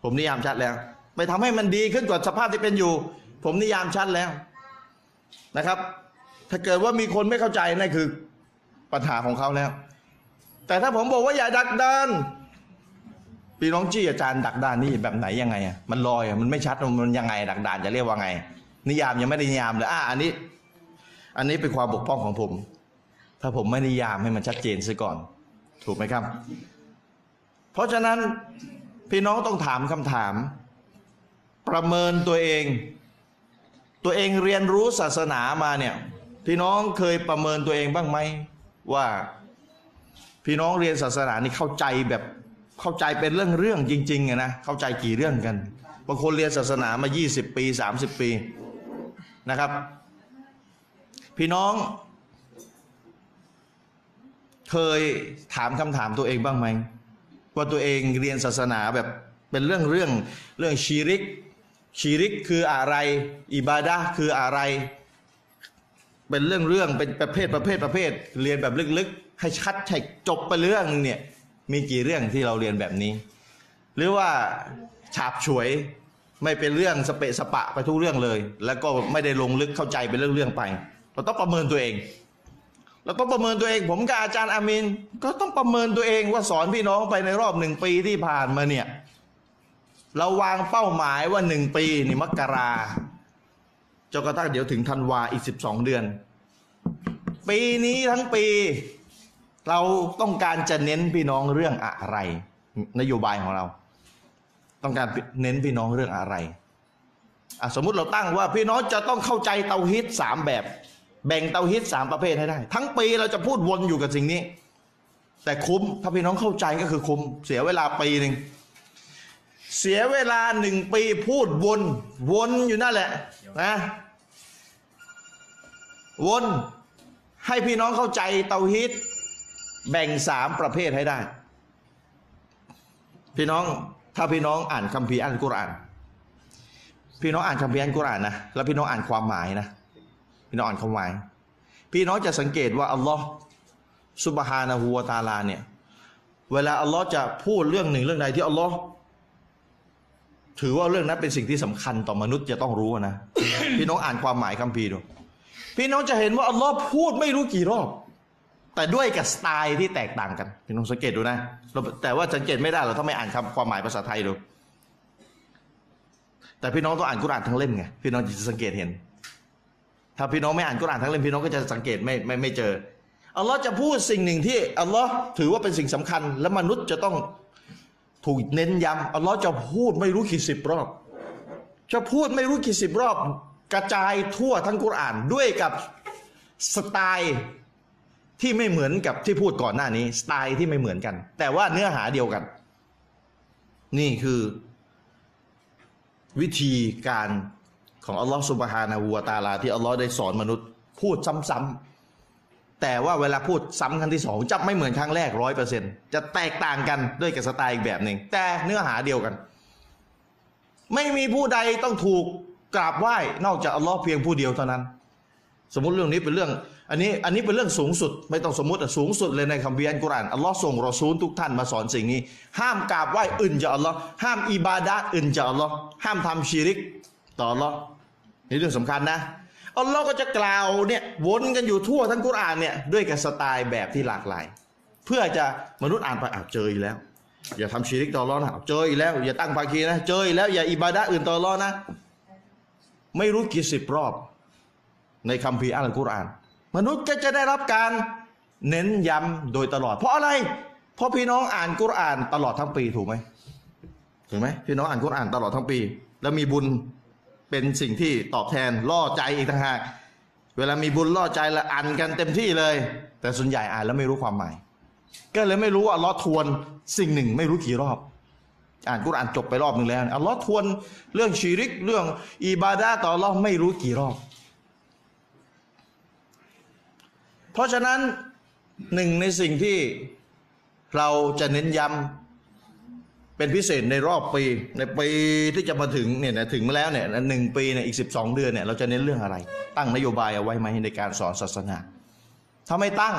ผมนิยามชัดแล้ว ไปทำให้มันดีขึ้นกว่าสภาพที่เป็นอยู่ ผมนิยามชัดแล้วนะครับ ถ้าเกิดว่ามีคนไม่เข้าใจนั่นคือปัญหาของเขาแล้ว แต่ถ้าผมบอกว่าอย่าดักดานพี่น้องจี้อาจารย์ดักดานนี่แบบไหนยังไงอะมันลอยอะมันไม่ชัดมันยังไง ดักดานจะเรียกว่าไง นิยามยังไม่ได้นิยามเลยอะอันนี้ อันนี้เป็นความบกพร่องของผม ถ้าผมไม่นิยามให้มันชัดเจนซะก่อน ถูกไหมครับ เพราะฉะนั้นพี่น้องต้องถามคำถาม ประเมินตัวเอง ตัวเองเรียนรู้ศาสนามาเนี่ย พี่น้องเคยประเมินตัวเองบ้างไหมว่า พี่น้องเรียนศาสนานี่เข้าใจแบบเข้าใจเป็นเรื่องเรื่องจริงๆนะเข้าใจกี่เรื่องกันบางคนเรียนศาสนามา 20 ปี 30 ปีนะครับ พี่น้อง เคยถามคำถามตัวเองบ้างไหมว่าตัวเองเรียนศาสนาแบบเป็นเรื่องเรื่องเรื่องชีริกชีริกคืออะไร อิบาดะห์คืออะไร เป็นเรื่องเรื่องเป็นประเภทประเภทประเภท เรียนแบบลึกๆ ให้ชัดให้จบไปเรื่องเนี่ยมีกี่เรื่องที่เราเรียนแบบนี้ หรือว่าฉาบฉวยไม่เป็นเรื่องสเปะสปะไปทุกเรื่องเลย แล้วก็ไม่ได้ลงลึกเข้าใจเป็นเรื่องๆไป เราต้องประเมินตัวเองเราต้องประเมินตัวเอง ผมกับอาจารย์อามินก็ต้องประเมินตัวเองว่าสอนพี่น้องไปในรอบหนึ่งปีที่ผ่านมาเนี่ย เราวางเป้าหมายว่าหนึ่งปีนี่มกราจนกระทั่งเดี๋ยวถึงธันวาอีกสิบสองเดือน ปีนี้ทั้งปี เราต้องการจะเน้นพี่น้องเรื่องอะไร นโยบายของเรา ต้องการเน้นพี่น้องเรื่องอะไรสมมุติเราตั้งว่าพี่น้องจะต้องเข้าใจเตาฮิตสามแบบ แบ่งเตาฮิตสามประเภทให้ได้ ทั้งปีเราจะพูดวนอยู่กับสิ่งนี้ แต่คุ้มถ้าพี่น้องเข้าใจก็คือคุ้มเสียเวลาปีหนึ่งเสียเวลาหนึ่งปีพูดวนวนอยู่นั่นแหละนะวนให้พี่น้องเข้าใจเตาฮิต แบ่งสามประเภทให้ได้ พี่น้องถ้าพี่น้องอ่านคัมภีร์อัลกุรอานพี่น้องอ่านคัมภีร์อัลกุรอานนะแล้วพี่น้องอ่านความหมายนะพี่น้องอ่านความหมาย พี่น้องจะสังเกตว่าอัลลอฮ์สุบฮานะฮูวะตาลาเนี่ยเวลาอัลลอฮ์จะพูดเรื่องหนึ่งเรื่องใดที่อัลลอฮ์ถือว่าเรื่องนั้นเป็นสิ่งที่สำคัญต่อมนุษย์จะต้องรู้นะพี่น้องอ่านความหมายคัมภีร์ดูพี่น้องจะเห็นว่าอัลลอฮ์พูดไม่รู้กี่รอบ แต่ด้วยกับสไตล์ที่แตกต่างกันพี่น้องสังเกตดูนะแต่ว่าสังเกตไม่ได้เราถ้าไม่อ่านคำความหมายภาษาไทยดู แต่พี่น้องต้องอ่านกุรอานทั้งเล่มไงพี่น้องจะสังเกตเห็น ถ้าพี่น้องไม่อ่านกุรอานทั้งเล่มพี่น้องก็จะสังเกตไม่ไม่ไม่เจออัลลอฮ์จะพูดสิ่งหนึ่งที่อัลลอฮ์ถือว่าเป็นสิ่งสำคัญ และมนุษย์จะต้องถูกเน้นย้ำอัลลอฮ์จะพูดไม่รู้กี่สิบรอบ จะพูดไม่รู้กี่สิบรอบ กระจายทั่วทั้งกุรอานด้วยกับสไตล์ ที่ไม่เหมือนกับที่พูดก่อนหน้านี้ สไตล์ที่ไม่เหมือนกัน แต่ว่าเนื้อหาเดียวกัน นี่คือ วิธีการของอัลลอฮฺสุบฮานาหูวตาลา ที่อัลลอฮ์ได้สอนมนุษย์ พูดซ้ำๆแต่ว่าเวลาพูดซ้ำครั้งที่สองจะไม่เหมือนครั้งแรกร้อยเปอร์เซ็นจะแตกต่างกันด้วยกับสไตล์อีกแบบหนึ่งแต่เนื้อหาเดียวกัน ไม่มีผู้ใดต้องถูกกราบไหว้นอกจากอัลลอฮ์เพียงผู้เดียวเท่านั้น สมมติเรื่องนี้เป็นเรื่อง อันนี้อันนี้เป็นเรื่องสูงสุดไม่ต้องสมมติอะสูงสุดเลยในคัมภีร์อัลกุรอานอัลลอฮ์ส่งรอซูลทุกท่านมาสอนสิ่งนี้ ห้ามกราบไหว้อื่นจากอัลลอฮ์ห้ามอิบาดะอื่นจากอัลลอฮ์ห้ามทำชีริก ต่ออัลลอฮ์นี่เรื่องสำคัญนะอัลลอฮ์ก็จะกล่าวเนี่ยวนกันอยู่ทั่วทั้งกุรอานเนี่ยด้วยกับสไตล์แบบที่หลากหลาย เพื่อจะมนุษย์อ่านไปอ่าเจออีกแล้ว อย่าทำชีริกต่ออัลลอฮ์นะเจออีกแล้ว อย่าตั้งภาคีนะเจออีกแล้วอย่าอิบาดะอื่นต่ออัลลอฮ์นะ ไม่รู้กี่สิบรอบ ในคัมภีร์อัลกุรอาน มนุษย์ก็จะได้รับการเน้นย้ำโดยตลอด เพราะอะไร เพราะพี่น้องอ่านกุรอานตลอดทั้งปีถูกไหมถูกไหมพี่น้องอ่านกุรอานตลอดทั้งปี แล้วมีบุญเป็นสิ่งที่ตอบแทนล่อใจอีกต่างหากเวลามีบุญล่อใจละอ่านกันเต็มที่เลย แต่ส่วนใหญ่อ่านแล้วไม่รู้ความหมาย ก็เลยไม่รู้ว่าลลอทวนสิ่งหนึ่งไม่รู้กี่รอบ อ่านกุรอานจบไปรอบหนึ่งแล้วอัลลอฮ์ทวนเรื่องชีริกเรื่องอิบาดาต่ออัลลอฮ์ไม่รู้กี่รอบ เพราะฉะนั้นหนึ่งในสิ่งที่เราจะเน้นย้ำเป็นพิเศษในรอบปีในปีที่จะมาถึงเนี่ยถึงมาแล้วเนี่ยหนึ่งปีเนี่ยอีกสิบสองเดือนเนี่ยเราจะเน้นเรื่องอะไร ตั้งนโยบายเอาไว้ไหมในการสอนศาสนา ถ้าไม่ตั้ง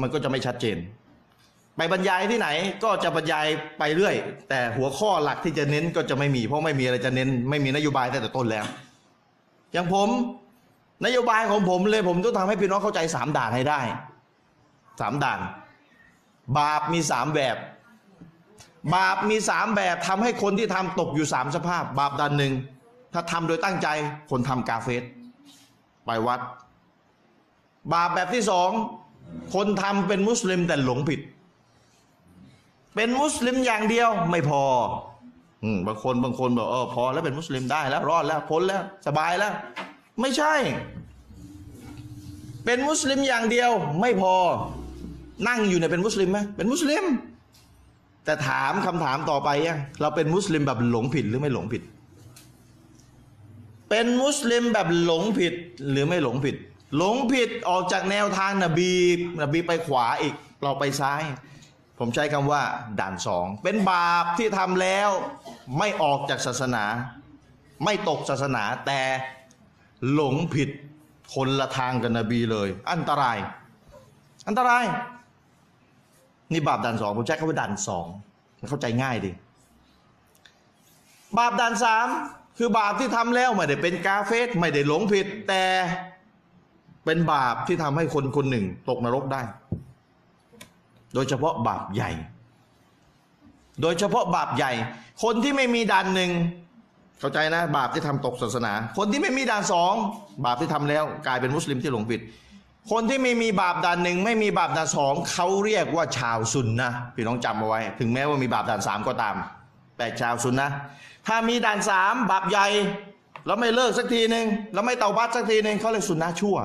มันก็จะไม่ชัดเจน ไปบรรยายที่ไหนก็จะบรรยายไปเรื่อย แต่หัวข้อหลักที่จะเน้นก็จะไม่มี เพราะไม่มีอะไรจะเน้น ไม่มีนโยบายตั้งแต่ต้นแล้ว อย่างผม นโยบายของผมเลยผมต้องทำให้พี่น้องเข้าใจสามด่านให้ได้สามด่าน บาปมีสามแบบ บาปมีสามแบบทำให้คนที่ทำตกอยู่สามสภาพ บาปด่านหนึ่งถ้าทำโดยตั้งใจคนทำกาเฟสไปวัด บาปแบบที่สองคนทำเป็นมุสลิมแต่หลงผิด เป็นมุสลิมอย่างเดียวไม่พออบางคนบางคนบอกเออพอแล้วเป็นมุสลิมได้แล้วรอดแล้วพ้นแล้วสบายแล้ว ไม่ใช่ เป็นมุสลิมอย่างเดียวไม่พอ นั่งอยู่เนี่ยเป็นมุสลิมไหมเป็นมุสลิม แต่ถามคำถามต่อไปยังเราเป็นมุสลิมแบบหลงผิดหรือไม่หลงผิด เป็นมุสลิมแบบหลงผิดหรือไม่หลงผิด หลงผิดออกจากแนวทางนบีนบีไปขวาอีก เราไปซ้าย ผมใช้คำว่า ด่านสอง เป็นบาปที่ทำแล้ว ไม่ออกจากศาสนา ไม่ตกศาสนาแต่ หลงผิดคนละทางกับนบีเลย อันตราย อันตราย นี่บาปด่านสองผมใช้คำว่าด่านสองมันเข้าใจง่ายดีบาปด่านสามคือบาปที่ทำแล้วไม่ได้เป็นกาเฟสไม่ได้หลงผิด แต่เป็นบาปที่ทำให้คนคนหนึ่ง ตกนรกได้ โดยเฉพาะบาปใหญ่ โดยเฉพาะบาปใหญ่ คนที่ไม่มีด่านหนึ่ง เข้าใจนะ บาปที่ทำตกศาสนา คนที่ไม่มีด่านสองบาปที่ทำแล้ว กลายเป็นมุสลิมที่หลงผิด คนที่ไม่มีบาปด่านหนึ่งไม่มีบาปด่านสองเขาเรียกว่าชาวซุนนะพี่น้องจำเอาไว้ ถึงแม้ว่ามีบาปด่านสามก็ตาม แต่ชาวซุนนะถ้ามีด่านสามบาปใหญ่แล้วไม่เลิกสักทีหนึ่งแล้วไม่เตาบัตสักทีหนึ่งเขาเรียกซุนนะชั่ว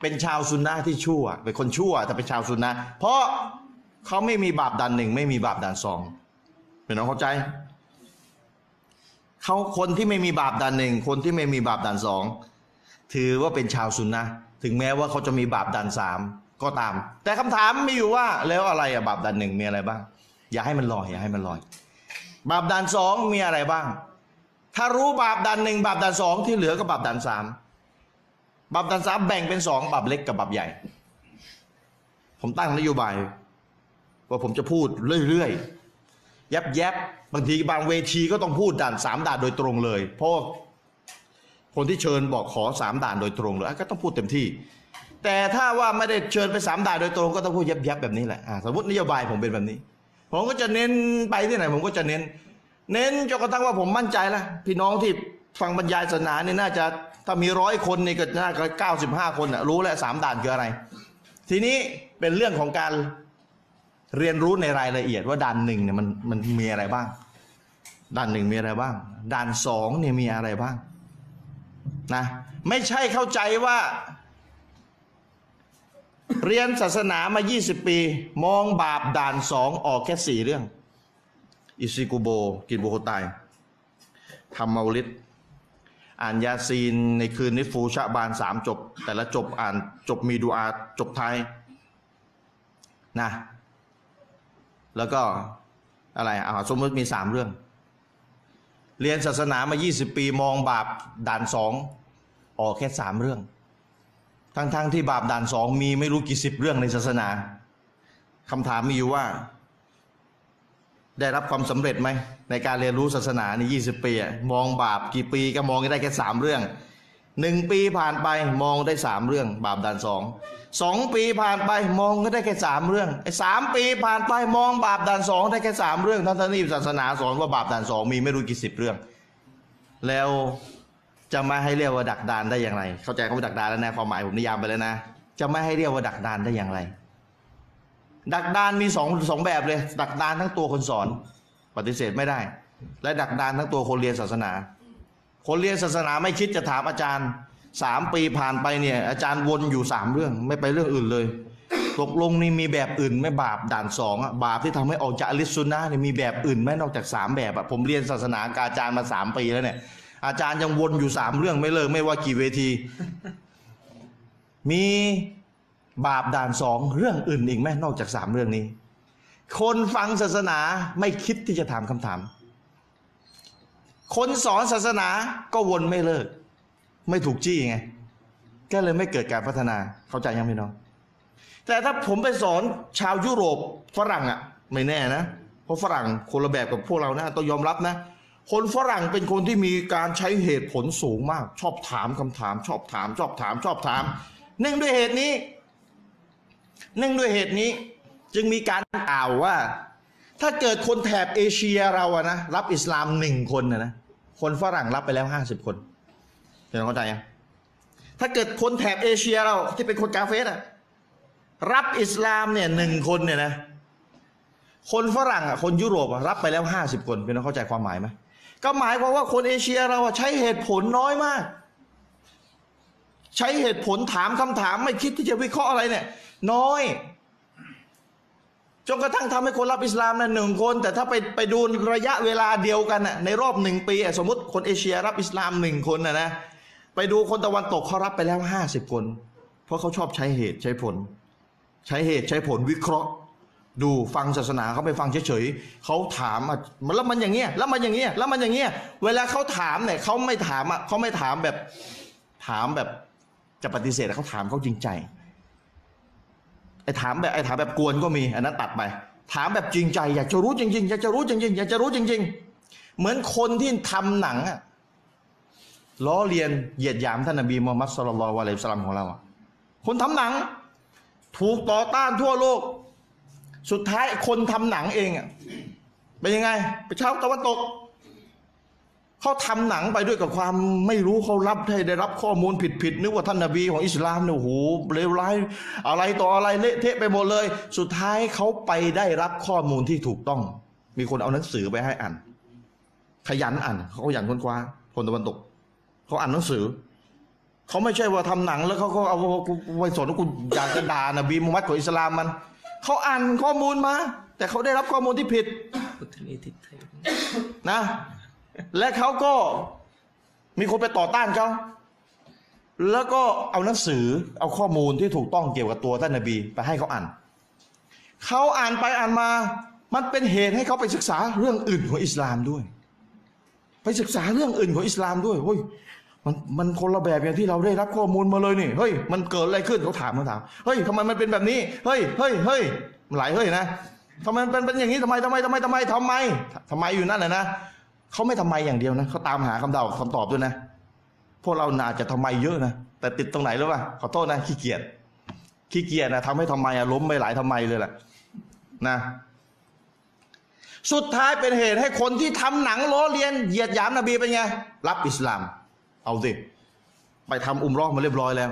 เป็นชาวซุนนะที่ชั่ว เป็นคนชั่วแต่เป็นชาวซุนนะเพราะเขาไม่มีบาปด่านหนึ่งไม่มีบาปด่านสองพี่น้องเข้าใจ เขาคนที่ไม่มีบาปด่านหนึ่งคนที่ไม่มีบาปด่านสองถือว่าเป็นชาวซุนนะถึงแม้ว่าเขาจะมีบาปด่านสามก็ตาม แต่คำถามมีอยู่ว่าแล้วอะไรอะบาปด่านหนึ่งมีอะไรบ้าง อย่าให้มันลอยอย่าให้มันลอย บาปด่านสองมีอะไรบ้าง ถ้ารู้บาปด่านหนึ่งบาปด่านสองที่เหลือก็บาปด่านสามบาปด่านสามแบ่งเป็นสองบาปเล็กกับบาปใหญ่ ผมตั้งนโยบาย ว่าผมจะพูดเรื่อยๆ ยับยับบางทีบางเวทีก็ต้องพูดด่านสามด่านโดยตรงเลย เพราะคนที่เชิญบอกขอสามด่านโดยตรงเลยก็ต้องพูดเต็มที่ แต่ถ้าว่าไม่ได้เชิญไปสามด่านโดยตรงก็ต้องพูดยับยับแบบนี้แหละสมมตินโยบายผมเป็นแบบนี้ ผมก็จะเน้นไปที่ไหน ผมก็จะเน้น เน้นจนกระทั่งว่าผมมั่นใจแล้วพี่น้องที่ฟังบรรยายศาสนาเนี่ยน่าจะถ้ามีร้อยคนนี่ก็น่าจะเก้าสิบห้าคนรู้แล้วสามด่านคืออะไร ทีนี้เป็นเรื่องของการ เรียนรู้ในรายละเอียดว่าด่านหนึ่งเนี่ยมันมันมีอะไรบ้าง ด่านหนึ่งมีอะไรบ้าง ด่านสองเนี่ยมีอะไรบ้างนะไม่ใช่เข้าใจว่า เรียนศาสนามา 20 ปี มองบาปด่านสองออกแค่สี่เรื่อง อิซิกุโบ กินโบโคตายทำเมาลิดอ่านยาซีนในคืนนิฟูชะบานสามจบ แต่ละจบอ่านจบมีดูอาจบไทยนะ แล้วก็อะไรอ่าสมมติมีสามเรื่อง เรียนศาสนามา 20 ปีมองบาปด่านสองออกแค่สามเรื่อง ทั้งๆทที่บาปด่านสองมีไม่รู้กี่สิบเรื่องในศาสนาคำถามมีอยู่ว่า ได้รับความสำเร็จไหม ในการเรียนรู้ศาสนาในยี่สิบปีอะมองบาปกี่ปีก็มองได้แค่สามเรื่องหนึ่งปีผ่านไปมองได้สามเรื่อง บาปด่านสอง สองปีผ่านไปมองก็ได้แค่สามเรื่องไอ้สามปีผ่านไปมองบาปด่านสองได้แค่สามเรื่องทั้งที่ศาสนาสอนว่าบาปด่านสองมีไม่รู้กี่สิบเรื่อง แล้วจะไม่ให้เรียกว่าดักดานได้อย่างไร เข้าใจคำว่าดักดานแล้วนะความหมายผมนิยามไปแล้วนะ จะไม่ให้เรียกว่าดักดานได้อย่างไร ดักดานมีสองสองแบบเลย ดักดานทั้งตัวคนสอน ปฏิเสธไม่ได้ และดักดานทั้งตัวคนเรียนศาสนา คนเรียนศาสนาไม่คิดจะถามอาจารย์ สามปีผ่านไปเนี่ย อาจารย์วนอยู่สามเรื่องไม่ไปเรื่องอื่นเลย ตกลงนี่มีแบบอื่นไหม่บาปด่านสองอะบาปที่ทำให้ออกจากอลิสซุนนะเนี่ยมีแบบอื่นไหมนอกจากสามแบบอะผมเรียนศาสนากบอาจารย์มาสามปีแล้วเนี่ย อาจารย์ยังวนอยู่สามเรื่องไม่เลิกไม่ว่ากี่เวที มีบาปด่านสองเรื่องอื่นอีกไหมนอกจากสามเรื่องนี้ คนฟังศาสนาไม่คิดที่จะถามคำถาม คนสอนศาสนาก็วนไม่เลิก ไม่ถูกจี้ไงก็เลยไม่เกิดการพัฒนาเข้าใจยังพี่น้อง แต่ถ้าผมไปสอนชาวยุโรปฝรั่งอะ่ะ ไม่แน่นะ เพราะฝรั่งคนละแบบกับพวกเรานะต้องยอมรับนะ คนฝรั่งเป็นคนที่มีการใช้เหตุผลสูงมาก ชอบถามคำถาม ชอบถาม ชอบถาม ชอบถามเนื่องด้วยเหตุนี้เนื่องด้วยเหตุนี้ จึงมีการกล่าวว่า ถ้าเกิดคนแถบเอเชียเราอะนะรับอิสลามหนึ่งคนนะนะคนฝรั่งรับไปแล้วห้าสิบคน เห็นเข้าใจยังถ้าเกิดคนแถบเอเชียเราที่เป็นคนกาเฟสอะรับอิสลามเนี่ยหนึ่งคนเนี่ยนะคนฝรั่งอะคนยุโรปอะรับไปแล้วห้าสิบคนเป็นเข้าใจความหมายไหมก็หมายความว่าคนเอเชียเราอะใช้เหตุผลน้อยมาก ใช้เหตุผลถามคำถามไม่คิดที่จะวิเคราะห์อะไรเนี่ย น้อยจนกระทั่งทำให้คนรับอิสลามนะหนึ่งคน แต่ถ้าไปไปดูระยะเวลาเดียวกันน่ะในรอบหนึ่งปี สมมติคนเอเชียรับอิสลามหนึ่งคนนะนะ ไปดูคนตะวันตกเขารับไปแล้วห้าสิบคน เพราะเขาชอบใช้เหตุใช้ผล ใช้เหตุใช้ผลวิเคราะห์ ดูฟังศาสนาเขาไปฟังเฉยๆเขาถามอะแล้วมันอย่างเงี้ยแล้วมันอย่างเงี้ยแล้วมันอย่างเงี้ยเวลาเขาถามเนี่ยเขาไม่ถามอะเขาไม่ถามแบบถามแบบจะปฏิเสธเขาถามเขาจริงใจไอ้ถามแบบไอ้ถามแบบกวนก็มีอันนั้นตัดไป ถามแบบจริงใจ อยากจะรู้จริงๆอยากจะรู้จริงๆอยากจะรู้จริง ๆ เหมือนคนที่ทำหนังอะ ล้อเลียนเหยียดหยามท่านนบีมูฮัมมัดสุลลัลวะลัยสลามของเราคนทำหนัง ถูกต่อต้านทั่วโลก สุดท้ายคนทำหนังเองอะเป็นยังไงไปชาตะวันตกเขาทำหนังไปด้วยกับความไม่รู้เขารับให้ได้รับข้อมูลผิดๆนึกว่าท่านนบีของอิสลามเนี่ยโอ้โหเลวร้ายอะไรต่ออะไรเละเทะไปหมดเลย สุดท้ายเขาไปได้รับข้อมูลที่ถูกต้อง มีคนเอาหนังสือไปให้อ่าน ขยันอ่านเขาขยันค้นคว้าคนตะวันตก เขาอ่านหนังสือ เขาไม่ใช่ว่าทำหนังแล้วเขาก็เอาไปสอนว่ากูอยากจะด่านะบีมุฮัมมัดของอิสลามมัน เขาอ่านข้อมูลมา แต่เขาได้รับข้อมูลที่ผิดพุทธนิติไทยนะ และเขาก็มีคนไปต่อต้านเขาแล้วก็เอาหนังสือเอาข้อมูลที่ถูกต้องเกี่ยวกับตัวท่านนบีไปให้เขาอ่าน เขาอ่านไปอ่านมา มันเป็นเหตุให้เขาไปศึกษาเรื่องอื่นของอิสลามด้วย ไปศึกษาเรื่องอื่นของอิสลามด้วยเฮ้ย มันมันคนละแบบอย่างที่เราได้รับข้อมูลมาเลยนี่เฮ้ยมันเกิดอะไรขึ้นเขาถามเขาถามเฮ้ยทำไมมันเป็นแบบนี้เฮ้ยเฮ้ยเฮ้ยหลายเฮ้ยนะทำไมมันเป็นเป็นอย่างนี้ทำไมทำไมทำไมทำไมทำไมทำไมอยู่นั่นแหละนะเขาไม่ทำไมอย่างเดียวนะเขาตามหาคำตอบคำตอบด้วยนะพวกเราน่าจะทำไมเยอะนะแต่ติดตรงไหนรู้ป่ะขอโทษนะขี้เกียจขี้เกียจนะทำให้ทำไมอะล้มไปหลายทำไมเลยแหละนะสุดท้ายเป็นเหตุให้คนที่ทำหนังล้อเลียนเหยียดหยามนบีเป็นไง รับอิสลาม เอาสิ ไปทำอุมรอมาเรียบร้อยแล้ว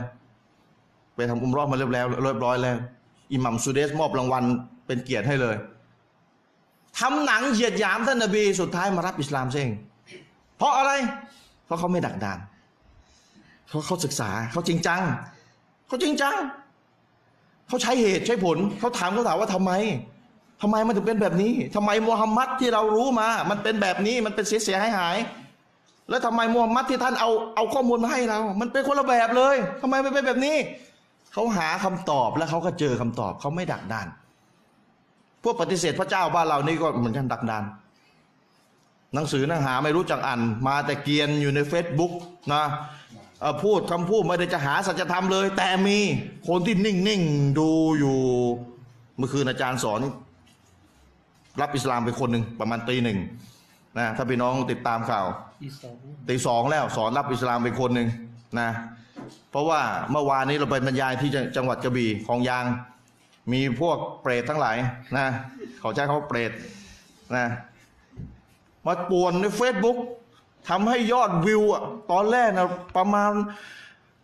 ไปทำอุมรอมาเรียบร้อยเรียบร้อยแล้ว อิหมัมซูเดสมอบรางวัลเป็นเกียรติให้เลยทำหนังเหยียดหยามท่านนบีสุดท้ายมารับอิสลามเองเพราะอะไร เพราะเขาไม่ดักดานเขาเขาศึกษาเขาจริงจังเขาจริงจังเขาใช้เหตุใช้ผลเขาถามเขาถามว่าทำไมทำไมมันถึงเป็นแบบนี้ทำไมมูฮัมหมัดที่เรารู้มา มันเป็นแบบนี้มันเป็นเสียหายหาย แล้วทำไมมูฮัมมัดที่ท่านเอาเอาข้อมูลมาให้เรา มันเป็นคนละแบบเลยทำไมมันเป็นแบบนี้ เขาหาคำตอบแล้วเขาก็เจอคำตอบเขาไม่ดักดาน พวกปฏิเสธพระเจ้าบ้านเรานี่ก็เหมือนกันดักดาน หนังสือหนังหาไม่รู้จักอ่านมาแต่เกียนอยู่ในเฟซบุ๊กนะพูดคำพูดไม่ได้จะหาสัจธรรมเลย แต่มีคนที่นิ่งๆดูอยู่ เมื่อคืนอาจารย์สอน รับอิสลามไปคนหนึ่งประมาณตีหนึ่ง นะถ้าพี่น้องติดตามข่าวที่สองตีสองแล้วสอนรับอิสลามไปคนหนึ่งนะเพราะว่าเมื่อวานนี้เราไปบรรยายที่จังจังหวัดกระบี่ของยาง มีพวกเปรตทั้งหลายนะเขาใช้คำว่าเปรตนะมาป่วนในเฟซบุ๊กทำให้ยอดวิวอะตอนแรกนะประมาณ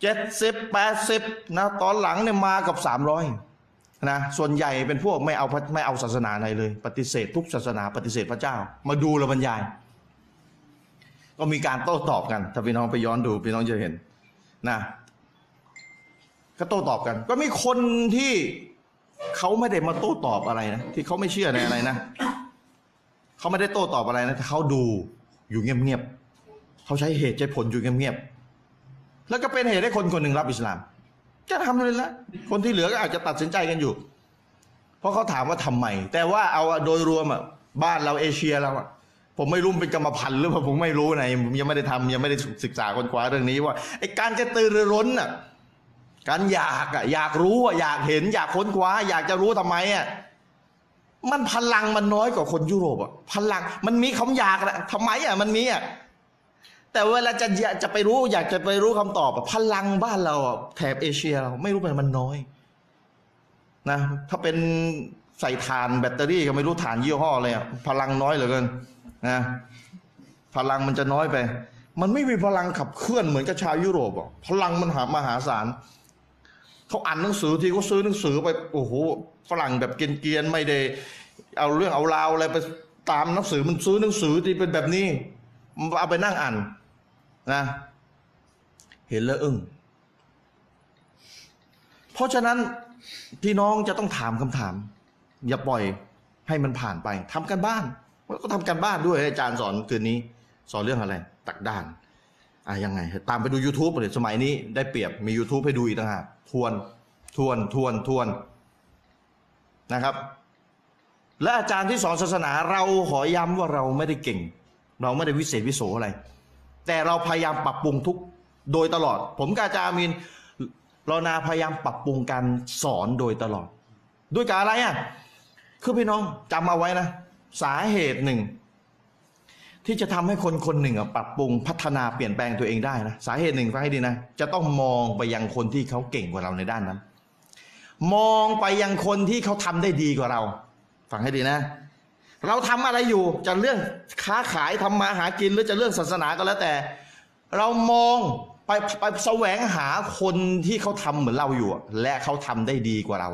เจ็ดสิบแปดสิบนะตอนหลังเนี่ยมากับสามร้อย นะส่วนใหญ่เป็นพวกไม่เอาไม่เอาศาสนาไหนเลย ปฏิเสธทุกศาสนาปฏิเสธพระเจ้า มาดูแล้วบรรยาย ก็มีการโต้ตอบกัน ถ้าพี่น้องไปย้อนดูพี่น้องจะเห็นนะก็โต้ตอบกัน ก็มีคนที่เขาไม่ได้มาโต้ตอบอะไรนะที่เขาไม่เชื่อในอะไรนะเขาไม่ได้โต้ตอบอะไรนะแต่เขาดูอยู่เงียบๆเขาใช้เหตุใช้ผลอยู่เงียบๆแล้วก็เป็นเหตุให้คนคนหนึ่งรับอิสลาม ก็ทำเลยละคนที่เหลือก็อาจจะตัดสินใจกันอยู่ เพราะเขาถามว่าทำไม แต่ว่าเอาโดยรวมอะบ้านเราเอเชียเราอะผมไม่รู้เป็นกรรมพันธุ์หรือเปล่าผมไม่รู้นะยังไม่ได้ทำยังไม่ได้ศึกษาคนคว้าเรื่องนี้ว่าไอ้การกระตือรือร้นอะการอยากอะอยากรู้อะอยากเห็น อยากค้นคว้า อยากจะรู้ทำไมอะมันพลังมันน้อยกว่าคนยุโรปอะพลังมันมีคำอยากแหละทำไมอะมันมีอะ แต่เวลาจะจะไปรู้ อยากจะไปรู้คำตอบพลังบ้านเราแถบเอเชียเราไม่รู้มันมันน้อยนะถ้าเป็นใส่ถ่านแบตเตอรี่ก็ไม่รู้ถ่านยี่ห้ออะไรอะพลังน้อยเหลือเกินนะพลังมันจะน้อยไป มันไม่มีพลังขับเคลื่อนเหมือนกับชาวยุโรปอะพลังมันหามหาศาลเขาอ่านหนังสือที่เขาซื้อหนังสือไปโอ้โหฝรั่งแบบเกียนๆไม่ได้เอาเรื่องเอาราวอะไรไปตามหนังสือมันซื้อหนังสือที่เป็นแบบนี้เอาไปนั่งอ่าน นะ เห็นแล้วอึ้งเพราะฉะนั้นพี่น้องจะต้องถามคำถาม อย่าปล่อยให้มันผ่านไปทำกันบ้านก็ทำกันบ้านด้วยอาจารย์สอนคืนนี้ สอนเรื่องอะไร ตักด้านอะยังไง ตามไปดู YouTube เลยสมัยนี้ได้เปรียบมี YouTube ให้ดูอีกต่างหากทวนทวนทวนทวนนะครับ และอาจารย์ที่สอนศาสนาเราขอย้ำว่าเราไม่ได้เก่ง เราไม่ได้วิเศษวิโสอะไร แต่เราพยายามปรับปรุงทุกโดยตลอด ผมกับอาจามีนเรานาพยายามปรับปรุงการสอนโดยตลอด ด้วยการอะไรอะคือพี่น้องจำเอาไว้นะ สาเหตุหนึ่ง ที่จะทำให้คนคนหนึ่งปรับปรุงพัฒนาเปลี่ยนแปลงตัวเองได้นะสาเหตุหนึ่งฟังให้ดีนะจะต้องมองไปยังคนที่เขาเก่งกว่าเราในด้านนั้น มองไปยังคนที่เขาทำได้ดีกว่าเรา ฟังให้ดีนะ เราทำอะไรอยู่จะเรื่องค้าขายทำมาหากินหรือจะเรื่องศาสนาก็แล้วแต่ เรามองไปไปแสวงหาคนที่เขาทำเหมือนเราอยู่ และเขาทำได้ดีกว่าเรา